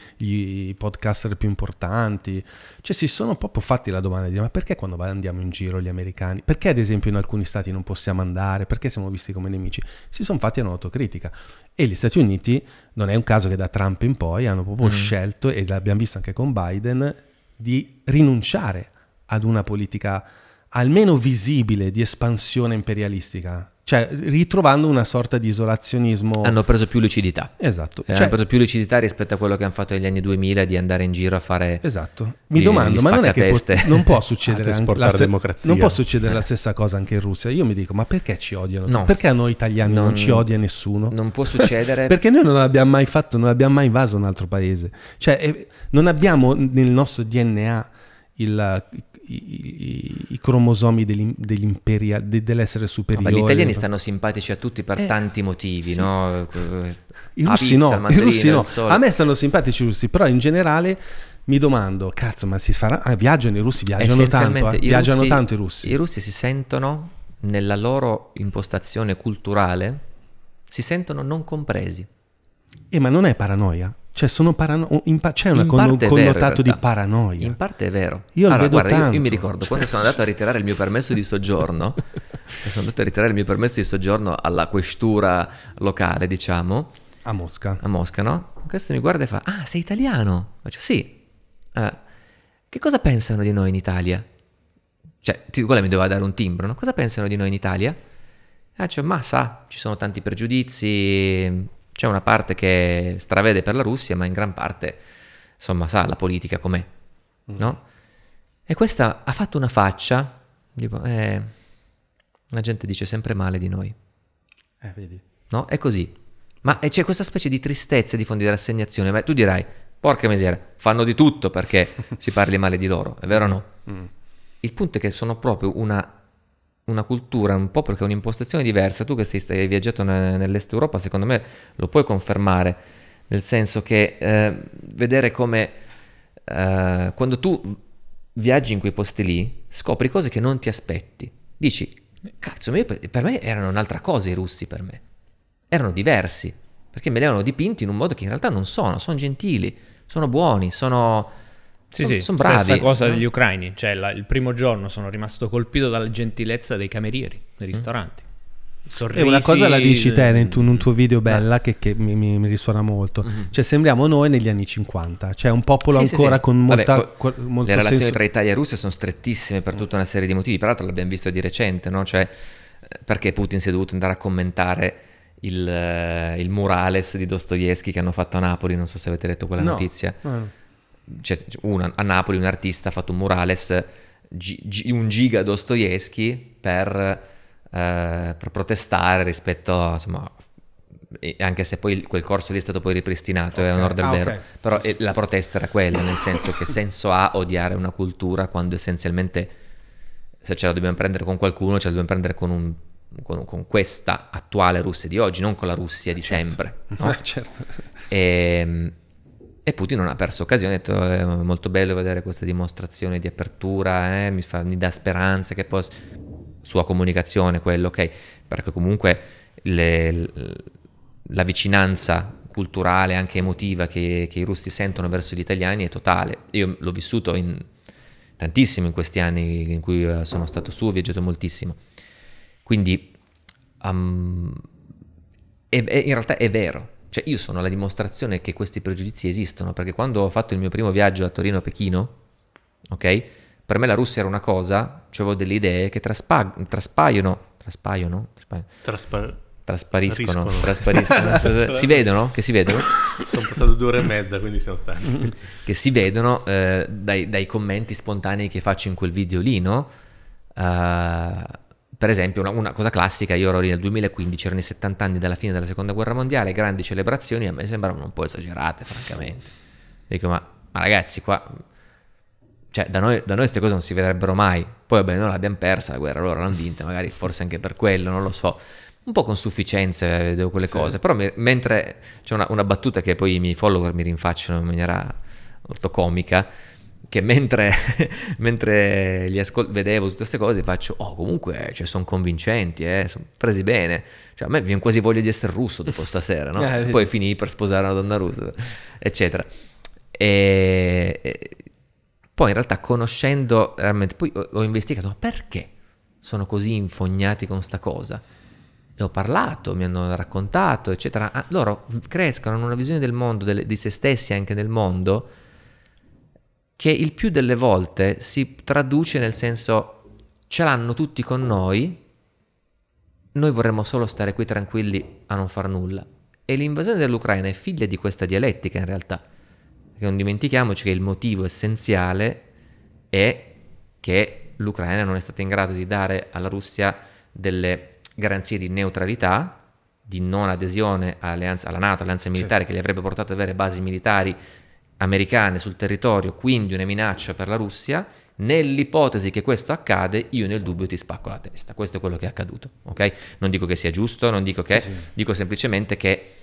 podcaster più importanti, cioè si sono proprio fatti la domanda di ma perché quando andiamo in giro gli americani, perché ad esempio in alcuni stati non possiamo andare, perché siamo visti come nemici? Si sono fatti un'autocritica. E gli Stati Uniti non è un caso che da Trump in poi hanno proprio Mm. scelto, e l'abbiamo visto anche con Biden, di rinunciare ad una politica almeno visibile di espansione imperialistica, cioè ritrovando una sorta di isolazionismo. Hanno preso più lucidità. Esatto, Eh, cioè- hanno preso più lucidità rispetto a quello che hanno fatto negli anni 2000 di andare in giro a fare... Esatto. Mi Gli- domando, gli ma non è che pot- non può succedere anche esportare la, se- democrazia. non può succedere la stessa cosa anche in Russia? Io mi dico, ma perché ci odiano? No. Perché a noi italiani non, Non- ci odia nessuno? Non può succedere... Perché noi non l'abbiamo mai fatto, non abbiamo mai invaso un altro paese. Cioè, eh, non abbiamo nel nostro DNA il- i, i- cromosomi de- dell'essere superiore. Vabbè, gli italiani stanno simpatici a tutti per Eh, tanti motivi, sì. no? I russi pizza, no, i russi no. A me stanno simpatici i russi, però in generale mi domando, cazzo, ma si farà... ah, viaggiano i russi, viaggiano tanto, eh. i viaggiano russi- tanto i russi. I russi si sentono, nella loro impostazione culturale, si sentono non compresi. Eh, ma non è paranoia? Cioè, sono parano- in pa- c'è In con- vero, connotato di paranoia. In parte è vero. Io lo Allora, guarda, io- Io, mi ricordo quando sono andato a ritirare il mio permesso di soggiorno, sono andato a ritirare il mio permesso di soggiorno alla questura locale, diciamo, A Mosca. a Mosca, no? Questo mi guarda e fa, ah, sei italiano? Faccio, sì. "Eh, che cosa pensano di noi in Italia? Cioè, quella mi doveva dare un timbro, no? Cosa pensano di noi in Italia? E faccio, ma sa, ci sono tanti pregiudizi, c'è una parte che stravede per la Russia, ma in gran parte, insomma, sa la politica com'è, no? E questa ha fatto una faccia, tipo, eh, la gente dice sempre male di noi. Eh, vedi. No? È così. Ma e c'è questa specie di tristezza di fondo di rassegnazione. Ma tu dirai, porca miseria, fanno di tutto perché si parli male di loro, è vero o no? Mm. Il punto è che sono proprio una, una cultura, un popolo che ha un'impostazione diversa. Tu che sei, hai viaggiato ne- nell'est Europa, secondo me lo puoi confermare, nel senso che eh, vedere come eh, quando tu viaggi in quei posti lì, scopri cose che non ti aspetti. Dici, cazzo, io per, per me erano un'altra cosa i russi per me. Erano diversi, perché me li avevano dipinti in un modo che in realtà non sono, sono gentili, sono buoni, sono... Sì, son- sì, son bravi. stessa cosa no? degli ucraini. Cioè, la- il primo giorno sono rimasto colpito dalla gentilezza dei camerieri nei Mm. ristoranti. E sorrisi, una cosa la dici te eh, in, tu- in un tuo video bella che, che mi, mi- mi risuona molto. Mhm. Cioè, sembriamo noi negli anni 50. Cioè, un popolo Sì, sì, ancora sì. con Vabbè, molta, co- qual- molto le relazioni senso- tra Italia e Russia sono strettissime per tutta una serie di motivi, peraltro l'abbiamo visto di recente, no? Cioè, eh, perché Putin si è dovuto andare a commentare il, eh, il murales di Dostoevsky che hanno fatto a Napoli, non so se avete letto quella No. notizia. Ah. C'è una- a Napoli un artista ha fatto un murales, gi- gi- un giga Dostoevsky per, eh, per protestare rispetto a, insomma, anche se poi quel corso lì è stato poi ripristinato, è Ok. onor del Ah, vero, ok. però Sì, eh, la protesta era quella, nel senso che senso ha odiare una cultura quando essenzialmente se ce la dobbiamo prendere con qualcuno, ce la dobbiamo prendere con, un- con- con questa attuale Russia di oggi, non con la Russia di sempre. no? Eh, certo. E, e Putin non ha perso occasione, ha detto è molto bello vedere questa dimostrazione di apertura, eh, mi, fa- mi dà speranza che poi sua comunicazione, quello, ok, perché comunque le- la vicinanza culturale, anche emotiva che, che i russi sentono verso gli italiani è totale. Io l'ho vissuto in, tantissimo in questi anni in cui eh, sono stato su, ho viaggiato moltissimo. Quindi um, è- è- in realtà è vero. Cioè io sono la dimostrazione che questi pregiudizi esistono, perché quando ho fatto il mio primo viaggio a Torino-Pechino, ok? Per me la Russia era una cosa, cioè avevo delle idee che traspa- traspaiono, traspaiono, Traspa- Traspa- traspariscono, Riscono. traspariscono, si vedono, che si vedono, Sono passato due ore e mezza, quindi siamo stati. che si vedono eh, dai, dai commenti spontanei che faccio in quel video lì, no? Eh, per esempio, una, una cosa classica, io ero lì nel 2015, erano i 70 anni dalla fine della seconda guerra mondiale, grandi celebrazioni, a me sembravano un po' esagerate, francamente. Dico, ma, ma ragazzi, qua... Cioè, da noi, da noi queste cose non si vedrebbero mai. Poi, vabbè, noi l'abbiamo persa la guerra, loro l'hanno vinta, magari forse anche per quello, non lo so. Un po' con sufficienza eh, vedevo quelle cose, però mi- mentre c'è una, una battuta che poi i miei follower mi rinfacciano in maniera molto comica, che mentre, mentre li ascol- vedevo tutte queste cose faccio, oh comunque cioè, sono convincenti, eh, sono presi bene. Cioè, a me viene quasi voglia di essere russo dopo stasera, no? Eh. Poi finì per sposare una donna russa, eccetera. E, e poi in realtà conoscendo realmente, poi ho, ho investigato, ma perché sono così infognati con sta cosa? E ho parlato, mi hanno raccontato, eccetera. Ah, loro crescono in una visione del mondo, delle- di se stessi anche nel mondo, che il più delle volte si traduce nel senso ce l'hanno tutti con noi, noi vorremmo solo stare qui tranquilli a non far nulla. E l'invasione dell'Ucraina è figlia di questa dialettica in realtà. Perché non dimentichiamoci che il motivo essenziale è che l'Ucraina non è stata in grado di dare alla Russia delle garanzie di neutralità, di non adesione alla NATO, alleanza militare che li avrebbe portato ad avere basi militari americane sul territorio, quindi una minaccia per la Russia. Nell'ipotesi che questo accade, io nel dubbio ti spacco la testa. Questo è quello che è accaduto, ok? Non dico che sia giusto, non dico che, dico semplicemente che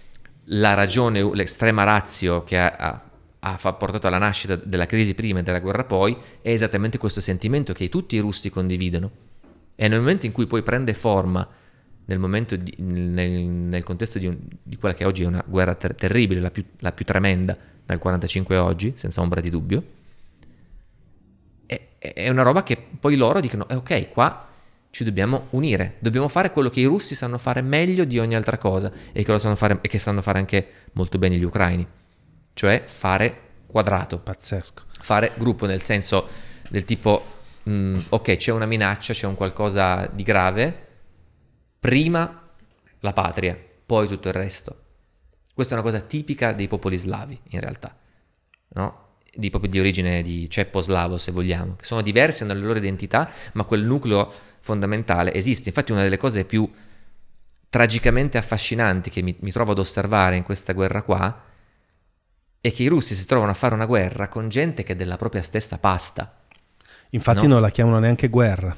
la ragione, l'estrema razio che ha, ha- ha portato alla nascita della crisi prima e della guerra poi è esattamente questo sentimento che tutti i russi condividono. E nel momento in cui poi prende forma, nel, momento di- nel, nel contesto di, un- di quella che oggi è una guerra ter- terribile, la più, la più tremenda dal 45 a oggi, senza ombra di dubbio, è, è una roba che poi loro dicono, eh, ok, qua ci dobbiamo unire, dobbiamo fare quello che i russi sanno fare meglio di ogni altra cosa e che, lo sanno fare, e che sanno fare anche molto bene gli ucraini, cioè fare quadrato Pazzesco. fare gruppo nel senso del tipo mm, ok c'è una minaccia c'è un qualcosa di grave prima la patria poi tutto il resto questa è una cosa tipica dei popoli slavi in realtà no? di, proprio di origine di ceppo-slavo se vogliamo che sono diversi hanno le loro identità ma quel nucleo fondamentale esiste infatti una delle cose più tragicamente affascinanti che mi, mi trovo ad osservare in questa guerra qua è che i russi si trovano a fare una guerra con gente che è della propria stessa pasta. Infatti No. non la chiamano neanche guerra,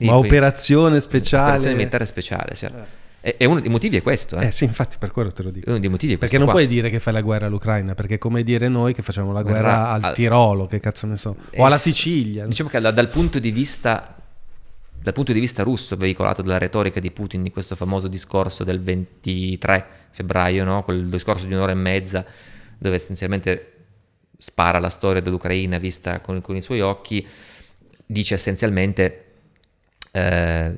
ma poi- operazione speciale. Operazione militare speciale. cioè. E, e uno dei motivi è questo. Eh. Eh sì, infatti per quello te lo dico. Uno dei motivi è questo Perché non qua. puoi dire che fai la guerra all'Ucraina, perché è come dire noi che facciamo la guerra, Guerra al al- Tirolo, che cazzo ne so, Eh, o alla sì. Sicilia. Diciamo che da- dal punto di vista dal punto di vista russo, veicolato dalla retorica di Putin di questo famoso discorso del 23 febbraio, no? quel discorso di un'ora e mezza, dove essenzialmente spara la storia dell'Ucraina vista con, con i suoi occhi, dice essenzialmente, eh,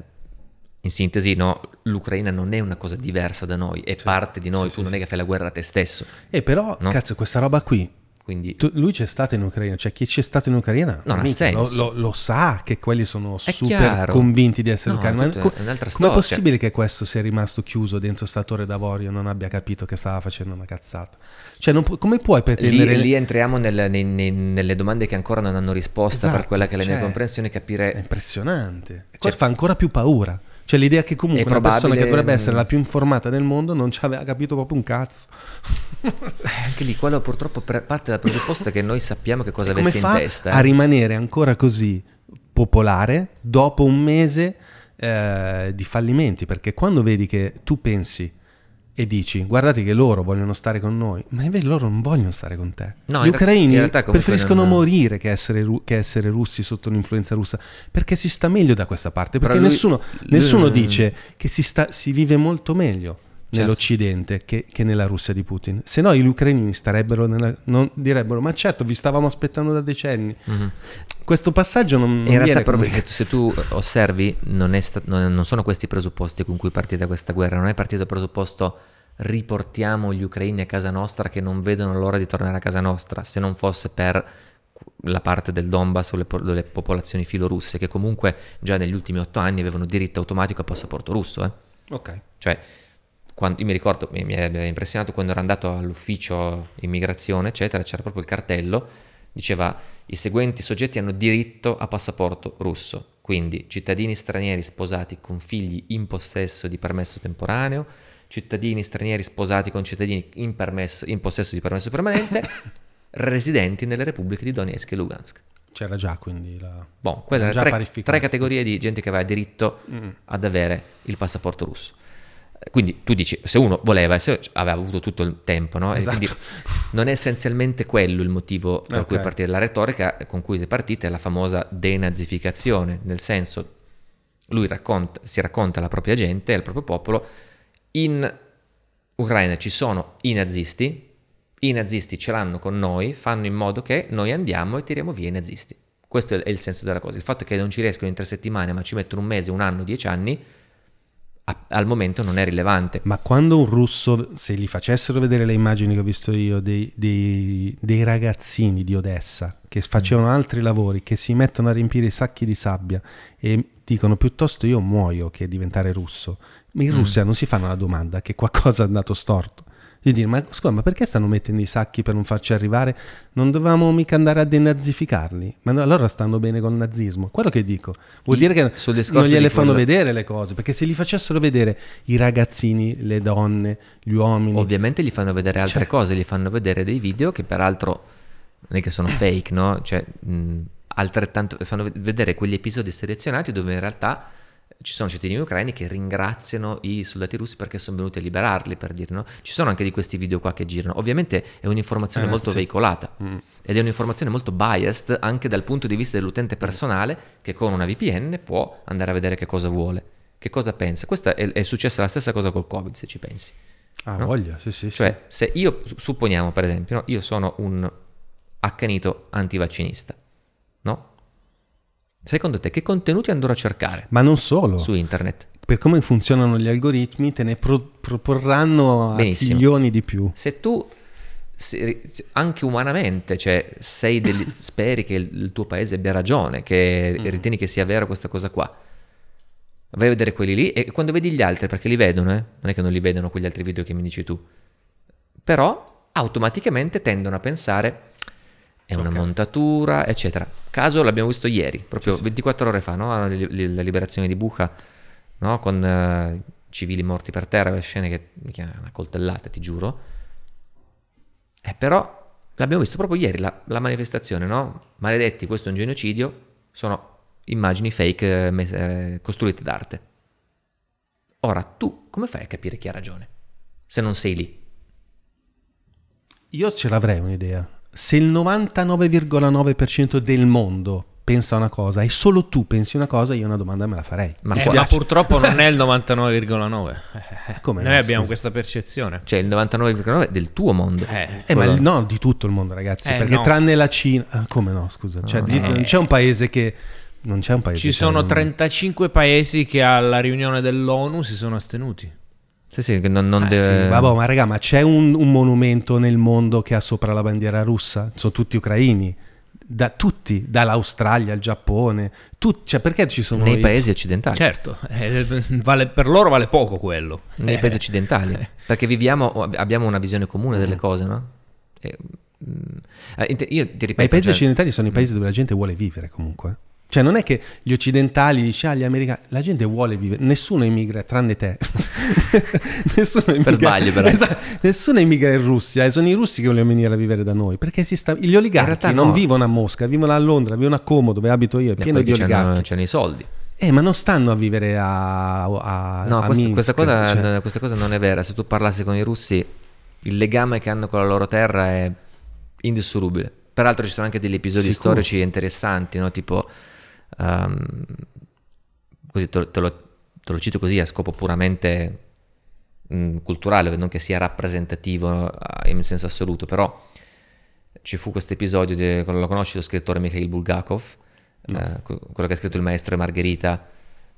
in sintesi, no, l'Ucraina non è una cosa diversa da noi, è parte di noi, tu non è che fai la guerra a te stesso. E però, No. cazzo, questa roba qui, Quindi tu- lui c'è stato in Ucraina, cioè chi c'è stato in Ucraina Non ha mica lo, senso. lo- lo sa che quelli sono È super chiaro. convinti di essere No, ucraini. Ma co- è un'altra com'è possibile che questo sia rimasto chiuso dentro sta torre d'avorio e non abbia capito che stava facendo una cazzata? Cioè, non pu- come puoi Lì, pretendere... lì entriamo nel- nei- nei- nelle domande che ancora non hanno risposta per Esatto, quella che è la mia cioè, comprensione, È capire impressionante. E Cioè- fa ancora più paura. Cioè l'idea che comunque una persona che probabile- dovrebbe essere la più informata del mondo non ci aveva capito proprio un cazzo. Eh, anche lì quello purtroppo parte dal presupposto che noi sappiamo che cosa avesse in testa. a eh. rimanere ancora così popolare dopo un mese eh, di fallimenti? Perché quando vedi che tu pensi e dici guardate che loro vogliono stare con noi, ma invece loro non vogliono stare con te. No, Gli ucraini preferiscono non- morire che essere, ru- che essere russi sotto l'influenza russa perché si sta meglio da questa parte. Perché lui- nessuno, lui- nessuno dice che si, sta- si vive molto meglio Certo. nell'Occidente che, che nella Russia di Putin. Se no gli ucraini starebbero nella, non direbbero ma certo vi stavamo aspettando da decenni. Mhm. Questo passaggio non, non In realtà proprio come- se tu, se tu osservi non, è sta- non- non sono questi i presupposti con cui è partita questa guerra, non è partito il presupposto riportiamo gli ucraini a casa nostra che non vedono l'ora di tornare a casa nostra, se non fosse per la parte del Donbass o le, po- delle popolazioni filorusse che comunque già negli ultimi otto anni avevano diritto automatico a passaporto russo. eh. Ok. Cioè, quando, io mi ricordo, mi, mi aveva impressionato quando ero andato all'ufficio immigrazione, eccetera, c'era proprio il cartello, diceva i seguenti soggetti hanno diritto a passaporto russo, quindi cittadini stranieri sposati con figli in possesso di permesso temporaneo, cittadini stranieri sposati con cittadini in, permesso- in possesso di permesso permanente, residenti nelle repubbliche di Donetsk e Lugansk. C'era già quindi la... Boh, quelle Già erano tre, tre categorie di gente che aveva diritto Mm. ad avere il passaporto russo. Quindi tu dici, se uno voleva, se aveva avuto tutto il tempo, no? Esatto. quindi non è essenzialmente quello il motivo per cui Ok. è partita la retorica con cui è partita è la famosa denazificazione, nel senso lui racconta, si racconta alla propria gente, al proprio popolo, in Ucraina ci sono i nazisti, i nazisti ce l'hanno con noi, fanno in modo che noi andiamo e tiriamo via i nazisti. Questo è il senso della cosa. Il fatto che non ci riescono in tre settimane, ma ci mettono un mese, un anno, dieci anni, a- al momento non è rilevante. Ma quando un russo, se gli facessero vedere le immagini che ho visto io dei, dei- dei ragazzini di Odessa che facevano altri lavori, che si mettono a riempire i sacchi di sabbia e dicono piuttosto io muoio che diventare russo, ma in Russia non si fanno la domanda che qualcosa è andato storto. Di dire, ma scusa, ma perché stanno mettendo i sacchi per non farci arrivare? Non dovevamo mica andare a denazificarli? Ma no, allora stanno bene col nazismo. Quello che dico. Vuol dire che non gliele fanno quello- vedere le cose, perché se li facessero vedere i ragazzini, le donne, gli uomini, Ovviamente gli fanno vedere altre Cioè- cose, gli fanno vedere dei video che peraltro non è che sono fake, no? Cioè, mh, altrettanto fanno ved- vedere quegli episodi selezionati dove in realtà ci sono cittadini ucraini che ringraziano i soldati russi perché sono venuti a liberarli, per dire, no? Ci sono anche di questi video qua che girano. Ovviamente è un'informazione Eh, molto sì. veicolata Mm. ed è un'informazione molto biased anche dal punto di vista dell'utente personale che con una VPN può andare a vedere che cosa vuole, che cosa pensa. Questa è, è successa la stessa cosa col Covid, se ci pensi. Ah, no? voglia, sì, sì. sì. Cioè, se io, su- supponiamo per esempio, no, io sono un accanito antivaccinista? Secondo te che contenuti andrò a cercare Ma non solo, su internet? per come funzionano gli algoritmi, te ne pro- proporranno a Benissimo. milioni di più. Se tu se- anche umanamente, cioè, sei degli- speri che il, il tuo paese abbia ragione, che Mm. ritieni che sia vero questa cosa qua, vai a vedere quelli lì e quando vedi gli altri, perché li vedono, eh? non è che non li vedono quegli altri video che mi dici tu, però automaticamente tendono a pensare è una Ok. montatura, eccetera. Caso l'abbiamo visto ieri, proprio 24 ore fa, no? la, la liberazione di Bucha, no? con eh, civili morti per terra, le scene che mica una coltellata, ti giuro. Eh, però l'abbiamo visto proprio ieri, la, la manifestazione, no? Maledetti, questo è un genocidio, sono immagini fake eh, eh, costruite d'arte. Ora, tu come fai a capire chi ha ragione? Se non sei lì. Io ce l'avrei un'idea. Se il 99,9% del mondo pensa una cosa e solo tu pensi una cosa, io una domanda me la farei. Ma Eh, ma purtroppo non è il 99,9. Eh, Come Noi no, abbiamo scusa? questa percezione. Cioè il 99,9 del tuo mondo. Eh, Eh, ma il- no, di tutto il mondo, ragazzi. Eh, perché no. tranne la Cina. ah, come no, scusa. Cioè, No, di- no. non c'è un paese che. Non c'è un paese. Ci sono non- 35 paesi che alla riunione dell'ONU si sono astenuti. Sì, sì, che non, non Ah, deve... sì, vabbè, ma raga, ma c'è un, un monumento nel mondo che ha sopra la bandiera russa? Sono tutti ucraini. Da tutti, dall'Australia al Giappone. Tut- cioè, perché ci sono Nei i- paesi occidentali. Certo, eh, vale- per loro vale poco quello. Nei Eh, paesi occidentali. Perché viviamo, abbiamo una visione comune delle cose, no? E, mm, eh, io ti ripeto... Ma i paesi cioè- occidentali sono i paesi dove la gente vuole vivere comunque. Cioè, non è che gli occidentali dice, ah, gli americani, la gente vuole vivere, nessuno emigra tranne te. nessuno emigra. sbaglio, però. Esatto, nessuno emigra in Russia, e sono i russi che vogliono venire a vivere da noi, perché si sta... gli oligarchi realtà non no. vivono a Mosca, vivono a Londra, vivono a Como, dove abito io, è pieno di oligarchi. c'hanno i soldi. Eh, ma non stanno a vivere a, a, No, a questo- Minsk, questa, cosa, cioè. questa cosa non è vera. Se tu parlassi con i russi, il legame che hanno con la loro terra è indissolubile. Peraltro ci sono anche degli episodi Sicuro. storici interessanti, no? tipo... ehm, così te, lo- te lo, te lo cito così a scopo puramente mh, culturale, non che sia rappresentativo eh, in senso assoluto, però ci fu questo episodio, di, lo conosci lo scrittore Mikhail Bulgakov, eh, que- quello che ha scritto Il maestro e Margherita,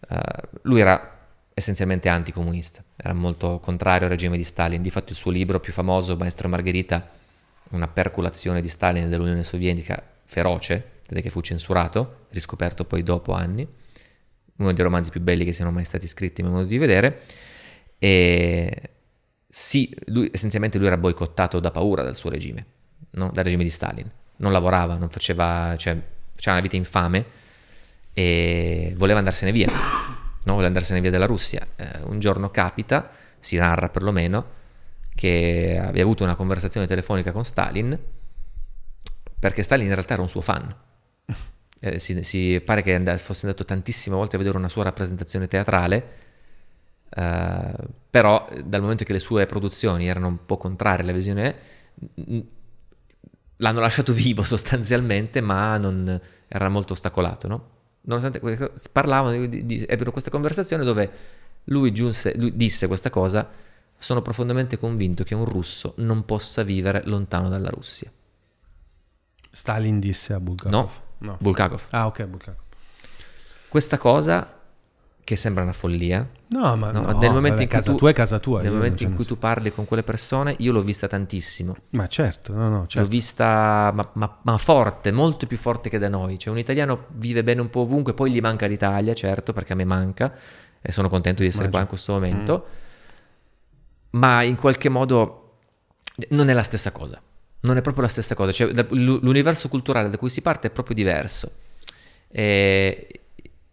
eh, lui era essenzialmente anticomunista, era molto contrario al regime di Stalin, difatti il suo libro più famoso, Maestro e Margherita, una perculazione di Stalin e dell'Unione Sovietica feroce, vedete che fu censurato, riscoperto poi dopo anni, uno dei romanzi più belli che siano mai stati scritti, a mio modo di vedere, e sì, lui, essenzialmente lui era boicottato da paura dal suo regime, no? dal regime di Stalin, non lavorava, non faceva, cioè, faceva una vita infame e voleva andarsene via, no? voleva andarsene via dalla Russia. Eh, un giorno capita, si narra perlomeno, che abbia avuto una conversazione telefonica con Stalin perché Stalin in realtà era un suo fan. Eh, si, si pare che and- fosse andato tantissime volte a vedere una sua rappresentazione teatrale Eh, però dal momento che le sue produzioni erano un po' contrarie alla visione, l'hanno lasciato vivo sostanzialmente, ma non, era molto ostacolato, no? Nonostante questo, parlavano, di, di, ebbero questa conversazione dove lui, giunse, lui disse questa cosa, sono profondamente convinto che un russo non possa vivere lontano dalla Russia. Stalin disse a Bulgakov. No, Bulgakov. Ah, ok, Bulgakov. Questa cosa, che sembra una follia, No, ma No, no, nel momento vabbè, in cui casa tu- tua è casa tua. nel momento in cui tu parli con quelle persone, io l'ho vista tantissimo. Ma certo, no, no, L'ho certo. vista, ma, ma- ma forte, molto più forte che da noi. Cioè, un italiano vive bene un po' ovunque, poi gli manca l'Italia, certo, perché a me manca, e sono contento di essere qua in questo momento. Ma in qualche modo non è la stessa cosa. Non è proprio la stessa cosa. Cioè, l'universo culturale da cui si parte è proprio diverso. E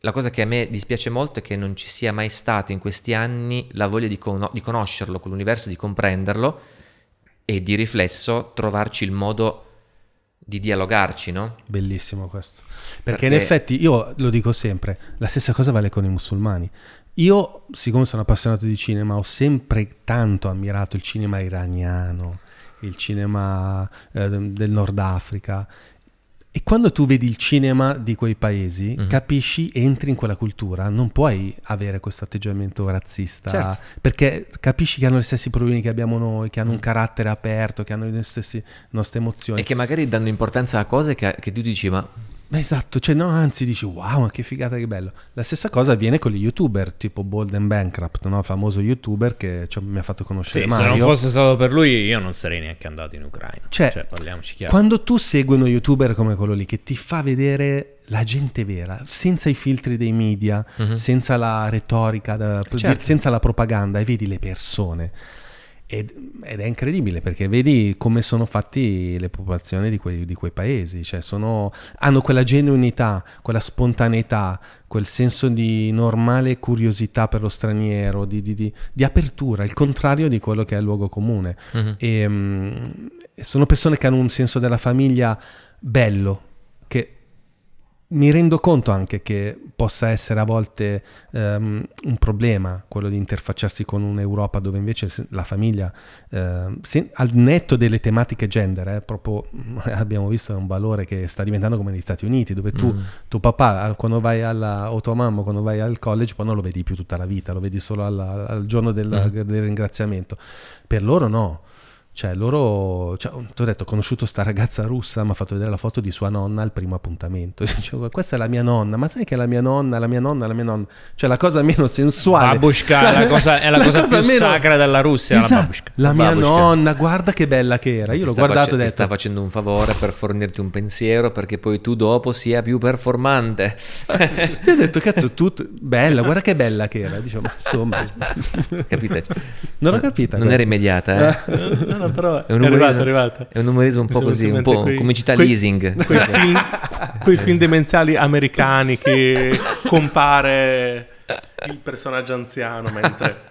la cosa che a me dispiace molto è che non ci sia mai stato in questi anni la voglia di, cono- di conoscerlo, quell'universo, di comprenderlo e di riflesso trovarci il modo di dialogarci, no? Bellissimo questo. Perché, Perché- in effetti io lo dico sempre, la stessa cosa vale con i musulmani. Io, siccome sono appassionato di cinema, ho sempre tanto ammirato il cinema iraniano, il cinema eh, del Nord Africa. E quando tu vedi il cinema di quei paesi, Mhm. capisci, entri in quella cultura, non puoi avere questo atteggiamento razzista, Certo. perché capisci che hanno gli stessi problemi che abbiamo noi, che hanno un Mm. carattere aperto, che hanno le stesse nostre emozioni. E che magari danno importanza a cose che, che tu dici, ma Esatto, cioè no, anzi dici wow, ma che figata, che bello. La stessa cosa avviene con gli youtuber, tipo Bold and Bankrupt, no? famoso youtuber che cioè, mi ha fatto Sì, conoscere se Mario. non fosse stato per lui io non sarei neanche andato in Ucraina. Cioè, Cioè, parliamoci chiaro. Quando tu segui uno youtuber come quello lì che ti fa vedere la gente vera, senza i filtri dei media, Mhm. senza la retorica, da- Certo. senza la propaganda, e vedi le persone. Ed, ed è incredibile perché vedi come sono fatti le popolazioni di quei, di quei paesi, cioè sono- hanno quella genuinità, quella spontaneità, quel senso di normale curiosità per lo straniero, di, di- di- di apertura, il contrario di quello che è il luogo comune. Mhm. E, mm, sono persone che hanno un senso della famiglia bello, mi rendo conto anche che possa essere a volte ehm, un problema quello di interfacciarsi con un'Europa dove invece la famiglia, ehm, se- al netto delle tematiche gender, eh, proprio abbiamo visto è un valore che sta diventando come negli Stati Uniti, dove tu, Mm. tuo papà, quando vai alla, o tua mamma, quando vai al college, poi non lo vedi più tutta la vita, lo vedi solo alla- al giorno del, Mm. del ringraziamento. Per loro no. Cioè, loro, cioè, ti ho detto, ho conosciuto sta ragazza russa, mi ha fatto vedere la foto di sua nonna al primo appuntamento. Dicevo, questa è la mia nonna, ma sai che è la mia nonna, la mia nonna, la mia nonna. Cioè, la cosa meno sensuale. Babushka è la cosa, è la cosa più meno- sacra della Russia, la Esatto, babushka. la mia Babushka. nonna, guarda che bella che era. Io Ti l'ho guardato e ho Ti sta detto, facendo un favore per fornirti un pensiero perché poi tu dopo sia più performante. io ho detto, cazzo, tu, bella, guarda che bella che era. Dicevo, ma insomma, Capite? non ho capito. Non è rimediata, eh? No, no, però È un è, umorismo- arrivato, è arrivato. È un umorismo un po' così, un po' quei- comicità quei- leasing. Quei film, quei film demenziali americani che compare il personaggio anziano mentre...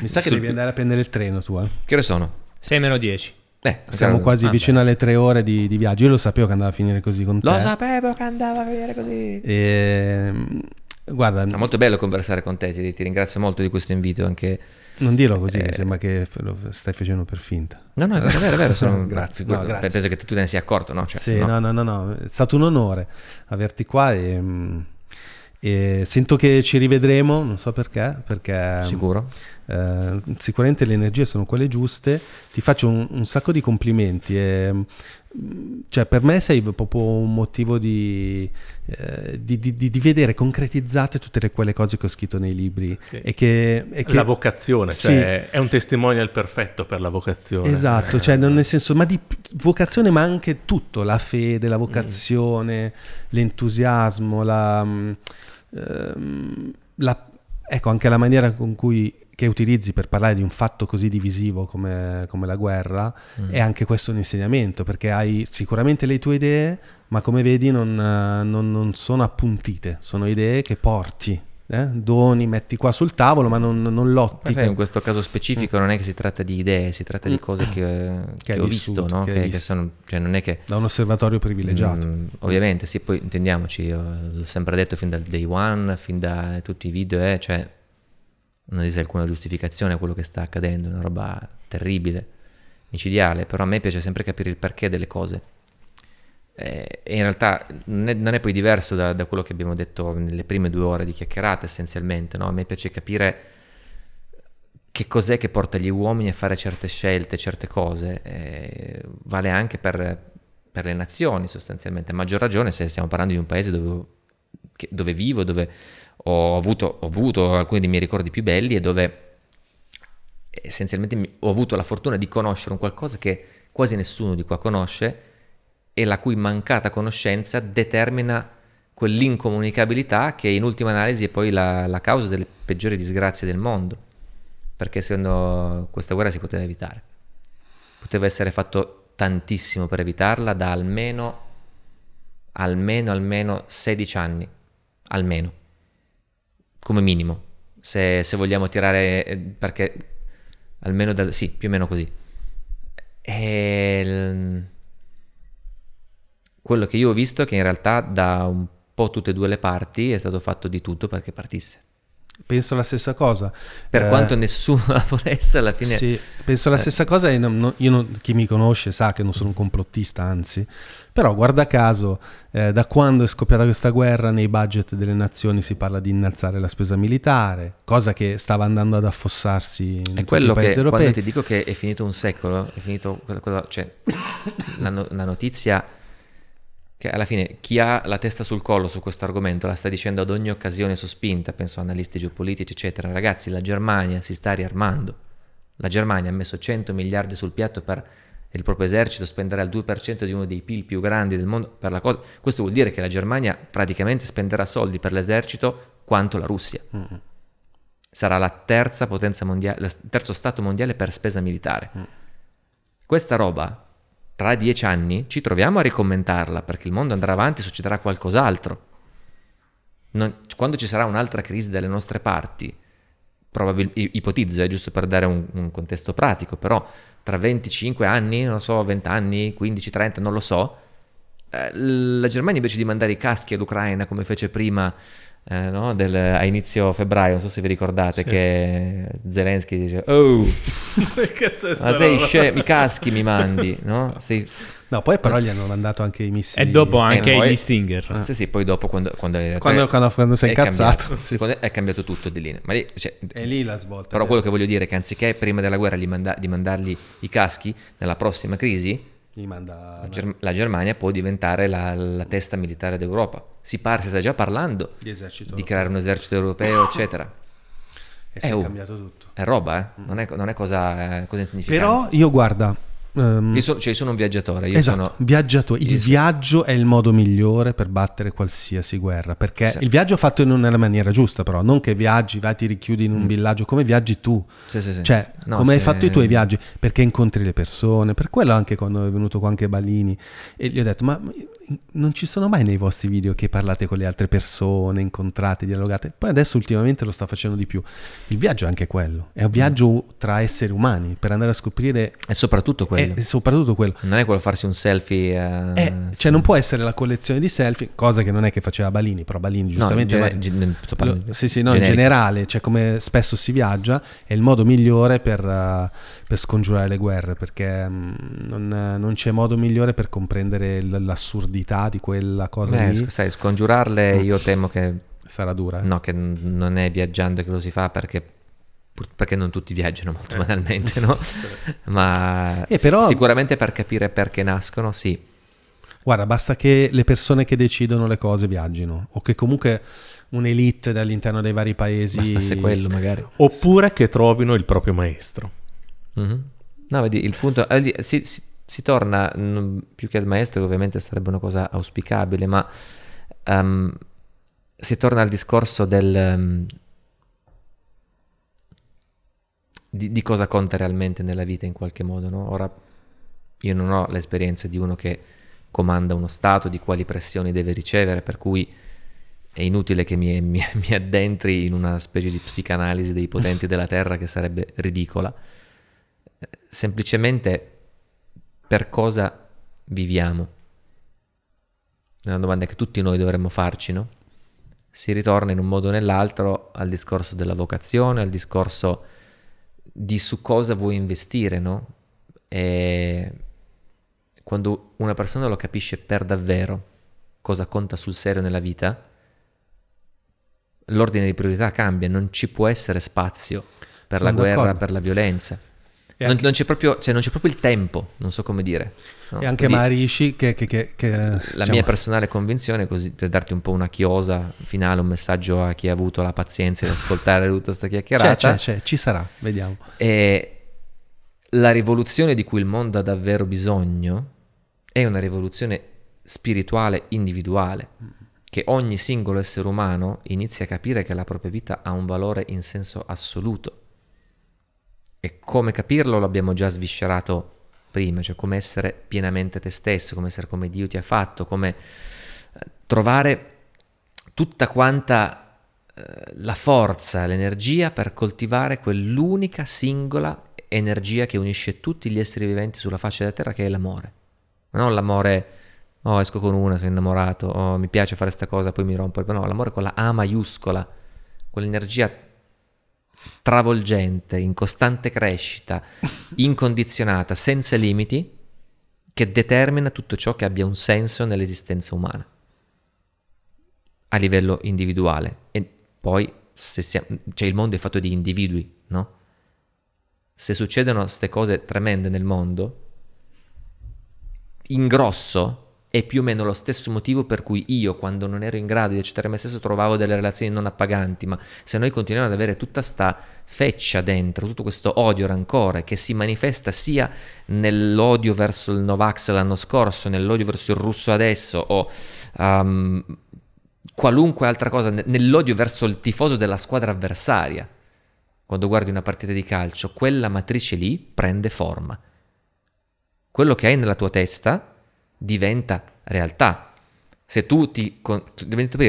Mi sa che Sul- devi andare a prendere il treno tu, eh. Che ore sono? 6 meno 10. Eh, Siamo quasi ah, vicino alle tre ore di, di viaggio. Io lo sapevo che andava a finire così con te. Lo sapevo che andava a vedere così. Ehm, guarda, È molto bello conversare con te, ti, ti ringrazio molto di questo invito anche. Non dirlo così, Eh. sembra che lo stai facendo per finta. No, no, è vero, è vero, è vero, sono- Grazie, no, grazie. Penso che tu te ne sia accorto, no? Cioè, sì, no. no. no, no, è stato un onore averti qua e, mm, e sento che ci rivedremo, non so perché, perché Sicuro? eh, sicuramente le energie sono quelle giuste. Ti faccio un, un sacco di complimenti. E, mm, cioè, per me sei proprio un motivo di, eh, di- di- di- vedere concretizzate tutte le- quelle cose che ho scritto nei libri. Sì. E che, e che- La vocazione, Sì. cioè è un testimonial perfetto per la vocazione. Esatto, cioè non nel senso, ma di vocazione, ma anche tutto, la fede, la vocazione, l'entusiasmo, la, mm, ehm, la- ecco, anche la maniera con cui che utilizzi per parlare di un fatto così divisivo come, come la guerra, Mm. è anche questo un insegnamento, perché hai sicuramente le tue idee, ma come vedi non, non- non sono appuntite, sono idee che porti, eh? doni, metti qua sul tavolo, ma non, non lotti. sai, in questo caso specifico non è che si tratta di idee, si tratta di cose che, che hai ho vissuto, visto, no? che che, che visto. sono, cioè non è che Da un osservatorio privilegiato. Mm, ovviamente, sì, poi intendiamoci, l'ho sempre detto fin dal day one, fin da tutti i video, eh, cioè non esiste alcuna giustificazione a quello che sta accadendo, è una roba terribile, micidiale, però a me piace sempre capire il perché delle cose. Eh, in realtà non è, non è poi diverso da, da, quello che abbiamo detto nelle prime due ore di chiacchierata essenzialmente, no? a me piace capire che cos'è che porta gli uomini a fare certe scelte, certe cose, eh, vale anche per, per, le nazioni sostanzialmente, a maggior ragione se stiamo parlando di un paese dove, che, dove vivo, dove ho avuto, ho avuto, alcuni dei miei ricordi più belli e dove essenzialmente ho avuto la fortuna di conoscere un qualcosa che quasi nessuno di qua conosce e la cui mancata conoscenza determina quell'incomunicabilità che in ultima analisi è poi la, la causa delle peggiori disgrazie del mondo, perché secondo questa guerra si poteva evitare. Poteva essere fatto tantissimo per evitarla da almeno, almeno, almeno 16 anni, almeno come minimo, se, se vogliamo tirare, eh, perché almeno, da, sì, più o meno così. E quello che io ho visto è che in realtà da un po' tutte e due le parti è stato fatto di tutto perché partisse. Penso la stessa cosa. Per eh, quanto nessuno la volesse, alla fine... Sì, penso la eh. stessa cosa e non, non, chi mi conosce sa che non sono un complottista, anzi. Però guarda caso, eh, da quando è scoppiata questa guerra nei budget delle nazioni si parla di innalzare la spesa militare, cosa che stava andando ad affossarsi in è quello che europei. quando ti dico che è finito un secolo, è finito... Cioè, la, la notizia che alla fine chi ha la testa sul collo su questo argomento la sta dicendo ad ogni occasione sospinta, penso a analisti geopolitici, eccetera. Ragazzi, la Germania si sta riarmando. La Germania ha messo 100 miliardi sul piatto per il proprio esercito, spenderà il 2% di uno dei PIL più grandi del mondo per la cosa. Questo vuol dire che la Germania praticamente spenderà soldi per l'esercito quanto la Russia. Sarà la terza potenza mondiale, il terzo stato mondiale per spesa militare. Mm. Questa roba tra dieci anni ci troviamo a ricommentiarla perché il mondo andrà avanti e succederà qualcos'altro. Non, quando ci sarà un'altra crisi dalle nostre parti, probabil, ipotizzo, è eh, giusto per dare un, un, contesto pratico, però tra 25 anni, non so, 20 anni, 15, 30, non lo so, eh, la Germania invece di mandare i caschi all'Ucraina come fece prima eh, no? Del, a inizio febbraio, non so se vi ricordate, sì. che Zelensky dice: Oh, ma sei scemo, mi caschi, mi mandi, no? Sei... No, poi però gli hanno mandato anche i missili. E dopo anche poi, gli Stinger. Ah. Sì, sì, poi dopo quando... Quando, quando, quando, quando sei incazzato. Cambiato, sì, sì. È cambiato tutto di lì. Ma lì cioè, è lì la svolta. Però quello che voglio dire è che anziché prima della guerra manda, di mandargli i caschi, nella prossima crisi Manda... La, Ger- la, Germania può diventare la, la, testa militare d'Europa. Si, par- si sta già parlando di, di creare un esercito europeo, eccetera. E si è, è cambiato tutto. È roba, eh? non, è, non è cosa, eh, cosa insignificante. Però io guarda, Um, io, so, cioè, sono un viaggiatore. esatto, sono... viaggiatore. Il viaggio è il modo migliore per battere qualsiasi guerra. Perché sì. il viaggio fatto in nella maniera giusta, però, non che viaggi, vai, ti richiudi in un mm. villaggio, come viaggi tu. Sì, sì, cioè, no, come hai fatto i tuoi viaggi, perché incontri le persone. Per quello anche quando è venuto qua anche Balini, e gli ho detto, ma non ci sono mai nei vostri video che parlate con le altre persone, incontrate, dialogate. Poi adesso ultimamente lo sta facendo di più. Il viaggio è anche quello, è un viaggio tra esseri umani per andare a scoprire... È soprattutto quello. È, soprattutto quello. Non è quello farsi un selfie... Uh, è, cioè non può essere la collezione di selfie, cosa che non è che faceva Balini, però Balini giustamente... No, in, gen- gen- lo, sì, sì, no, in generale, cioè come spesso si viaggia, è il modo migliore per... Uh, per scongiurare le guerre, perché mm, non, non, c'è modo migliore per comprendere l'assurdità di quella cosa eh, lì. Sai, scongiurarle io temo che... Sarà dura. Eh? No, che non è viaggiando che lo si fa perché perché non tutti viaggiano molto eh. banalmente, no? Ma eh, però... sicuramente per capire perché nascono, sì. Guarda, basta che le persone che decidono le cose viaggino, o che comunque un'elite all'interno dei vari paesi... Bastasse quello magari. Oppure che trovino il proprio maestro. Mm-hmm. No, vedi, il punto... Si, si, si, torna, più che al maestro, che ovviamente sarebbe una cosa auspicabile, ma um, si torna al discorso del... Um, di, di, cosa conta realmente nella vita in qualche modo, no? Ora io non ho l'esperienza di uno che comanda uno Stato, di quali pressioni deve ricevere, per cui è inutile che mi, mi, mi addentri in una specie di psicanalisi dei potenti della Terra che sarebbe ridicola semplicemente per cosa viviamo? È una domanda che tutti noi dovremmo farci, no? si ritorna in un modo o nell'altro al discorso della vocazione, al discorso di su cosa vuoi investire, no? E quando una persona lo capisce per davvero cosa conta sul serio nella vita, l'ordine di priorità cambia, non ci può essere spazio per Sono la guerra, d'accordo. per la violenza. Non, anche- non c'è proprio, cioè non c'è proprio il tempo, non so come dire. no? E anche Quindi Marici che... che, che, che la diciamo, mia personale convinzione, così per darti un po' una chiosa finale, un messaggio a chi ha avuto la pazienza di ascoltare tutta questa c'è, chiacchierata, c'è, c'è, ci sarà, vediamo. è la rivoluzione di cui il mondo ha davvero bisogno è una rivoluzione spirituale individuale, che ogni singolo essere umano inizia a capire che la propria vita ha un valore in senso assoluto. E come capirlo l'abbiamo già sviscerato prima, cioè come essere pienamente te stesso, come essere come Dio ti ha fatto, come eh, trovare tutta quanta eh, la forza, l'energia per coltivare quell'unica singola energia che unisce tutti gli esseri viventi sulla faccia della terra, che è l'amore. Non l'amore, oh esco con una, sono innamorato, oh mi piace fare questa cosa, poi mi rompo. No, l'amore con la A maiuscola, quell'energia travolgente, in costante crescita, incondizionata, senza limiti, che determina tutto ciò che abbia un senso nell'esistenza umana a livello individuale e poi se siamo, cioè il mondo è fatto di individui, no? Se succedono queste cose tremende nel mondo, in grosso è più o meno lo stesso motivo per cui io, quando non ero in grado di accettare me stesso, trovavo delle relazioni non appaganti, ma se noi continuiamo ad avere tutta sta feccia dentro, tutto questo odio, rancore, che si manifesta sia nell'odio verso il Novax l'anno scorso, nell'odio verso il russo adesso, o um, qualunque altra cosa, ne- nell'odio verso il tifoso della squadra avversaria, quando guardi una partita di calcio, quella matrice lì prende forma. Quello che hai nella tua testa diventa realtà. Se tu ti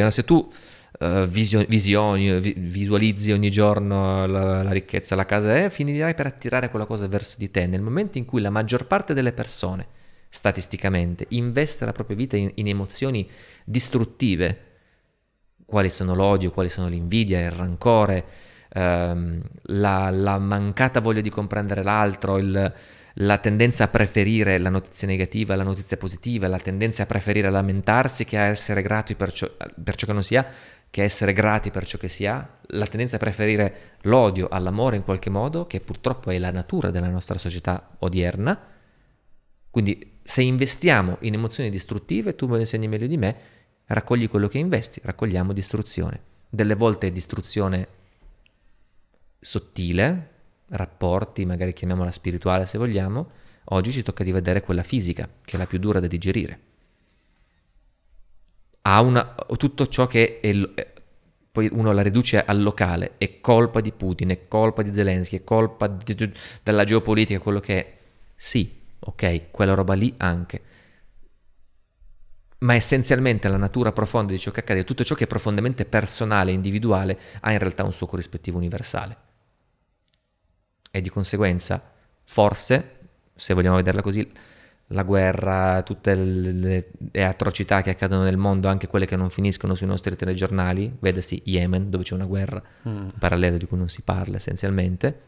se tu eh, visio- visioni, vi- visualizzi ogni giorno la, la ricchezza, la casa, eh, finirai per attirare quella cosa verso di te. Nel momento in cui la maggior parte delle persone, statisticamente, investe la propria vita in, in emozioni distruttive, quali sono l'odio, quali sono l'invidia, il rancore, ehm, la, la mancata voglia di comprendere l'altro, il- la tendenza a preferire la notizia negativa alla notizia positiva, la tendenza a preferire lamentarsi che a essere grati per ciò, per ciò che non si ha, che a essere grati per ciò che si ha, la tendenza a preferire l'odio all'amore in qualche modo, che purtroppo è la natura della nostra società odierna. Quindi se investiamo in emozioni distruttive, tu me lo insegni meglio di me, raccogli quello che investi, raccogliamo distruzione. Delle volte è distruzione sottile, rapporti, magari chiamiamola spirituale se vogliamo, oggi ci tocca di vedere quella fisica, che è la più dura da digerire. Ha una, tutto ciò che è, eh, poi uno la riduce al locale, è colpa di Putin, è colpa di Zelensky, è colpa di- della geopolitica, quello che è. Sì, ok, quella roba lì anche. Ma essenzialmente la natura profonda di ciò che accade, tutto ciò che è profondamente personale, individuale, ha in realtà un suo corrispettivo universale. E di conseguenza, forse, se vogliamo vederla così, la guerra, tutte le, le- atrocità che accadono nel mondo, anche quelle che non finiscono sui nostri telegiornali, vedasi Yemen, dove c'è una guerra parallela di cui non si parla essenzialmente,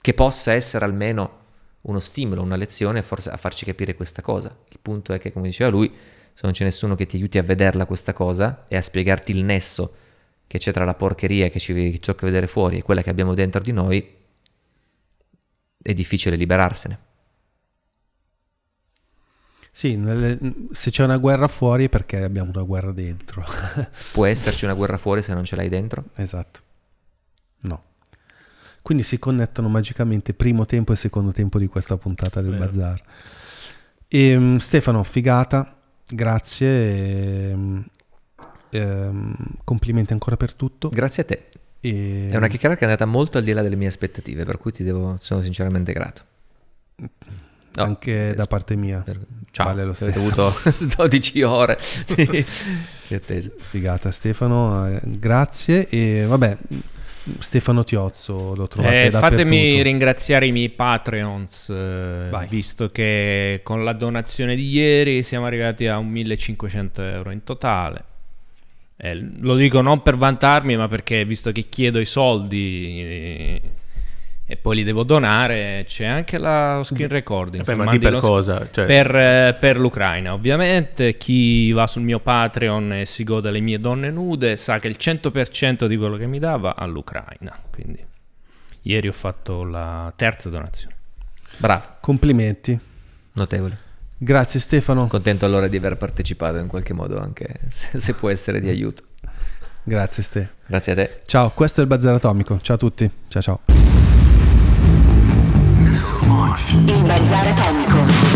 che possa essere almeno uno stimolo, una lezione forse a farci capire questa cosa. Il punto è che, come diceva lui, se non c'è nessuno che ti aiuti a vederla questa cosa e a spiegarti il nesso che c'è tra la porcheria che ci, tocca vedere fuori e quella che abbiamo dentro di noi, è difficile liberarsene. Sì, nelle- se c'è una guerra fuori è perché abbiamo una guerra dentro. Può esserci una guerra fuori se non ce l'hai dentro? esatto. No. Quindi si connettono magicamente primo tempo e secondo tempo di questa puntata del Vero. bazar. Ehm, Stefano, figata, grazie. ehm, ehm, complimenti ancora per tutto. Grazie a te. E- È una chiacchierata che è andata molto al di là delle mie aspettative, per cui ti devo, sono sinceramente grato. No, anche da parte mia. per- Ciao, Vale lo avete stesso. avuto 12 ore di attesa. Figata Stefano, eh, grazie e vabbè, Stefano Tiozzo lo trovate Eh, fatemi ringraziare i miei Patreons, eh, Vai. visto che con la donazione di ieri siamo arrivati a un 1500 euro in totale. Eh, lo dico non per vantarmi, ma perché visto che chiedo i soldi eh, e poi li devo donare, c'è anche la screen recording. Se ma di per cosa? Cioè, Per, eh, per l'Ucraina, ovviamente. Chi va sul mio Patreon e si gode le mie donne nude sa che il 100% di quello che mi dava all'Ucraina. Quindi, ieri ho fatto la terza donazione. Bravo, Complimenti. notevole. Grazie Stefano. Contento allora di aver partecipato in qualche modo anche se, se può essere di aiuto. Grazie Ste. Grazie a te. Ciao, questo è il Bazar Atomico. Ciao a tutti. Ciao ciao. Il Bazar Atomico.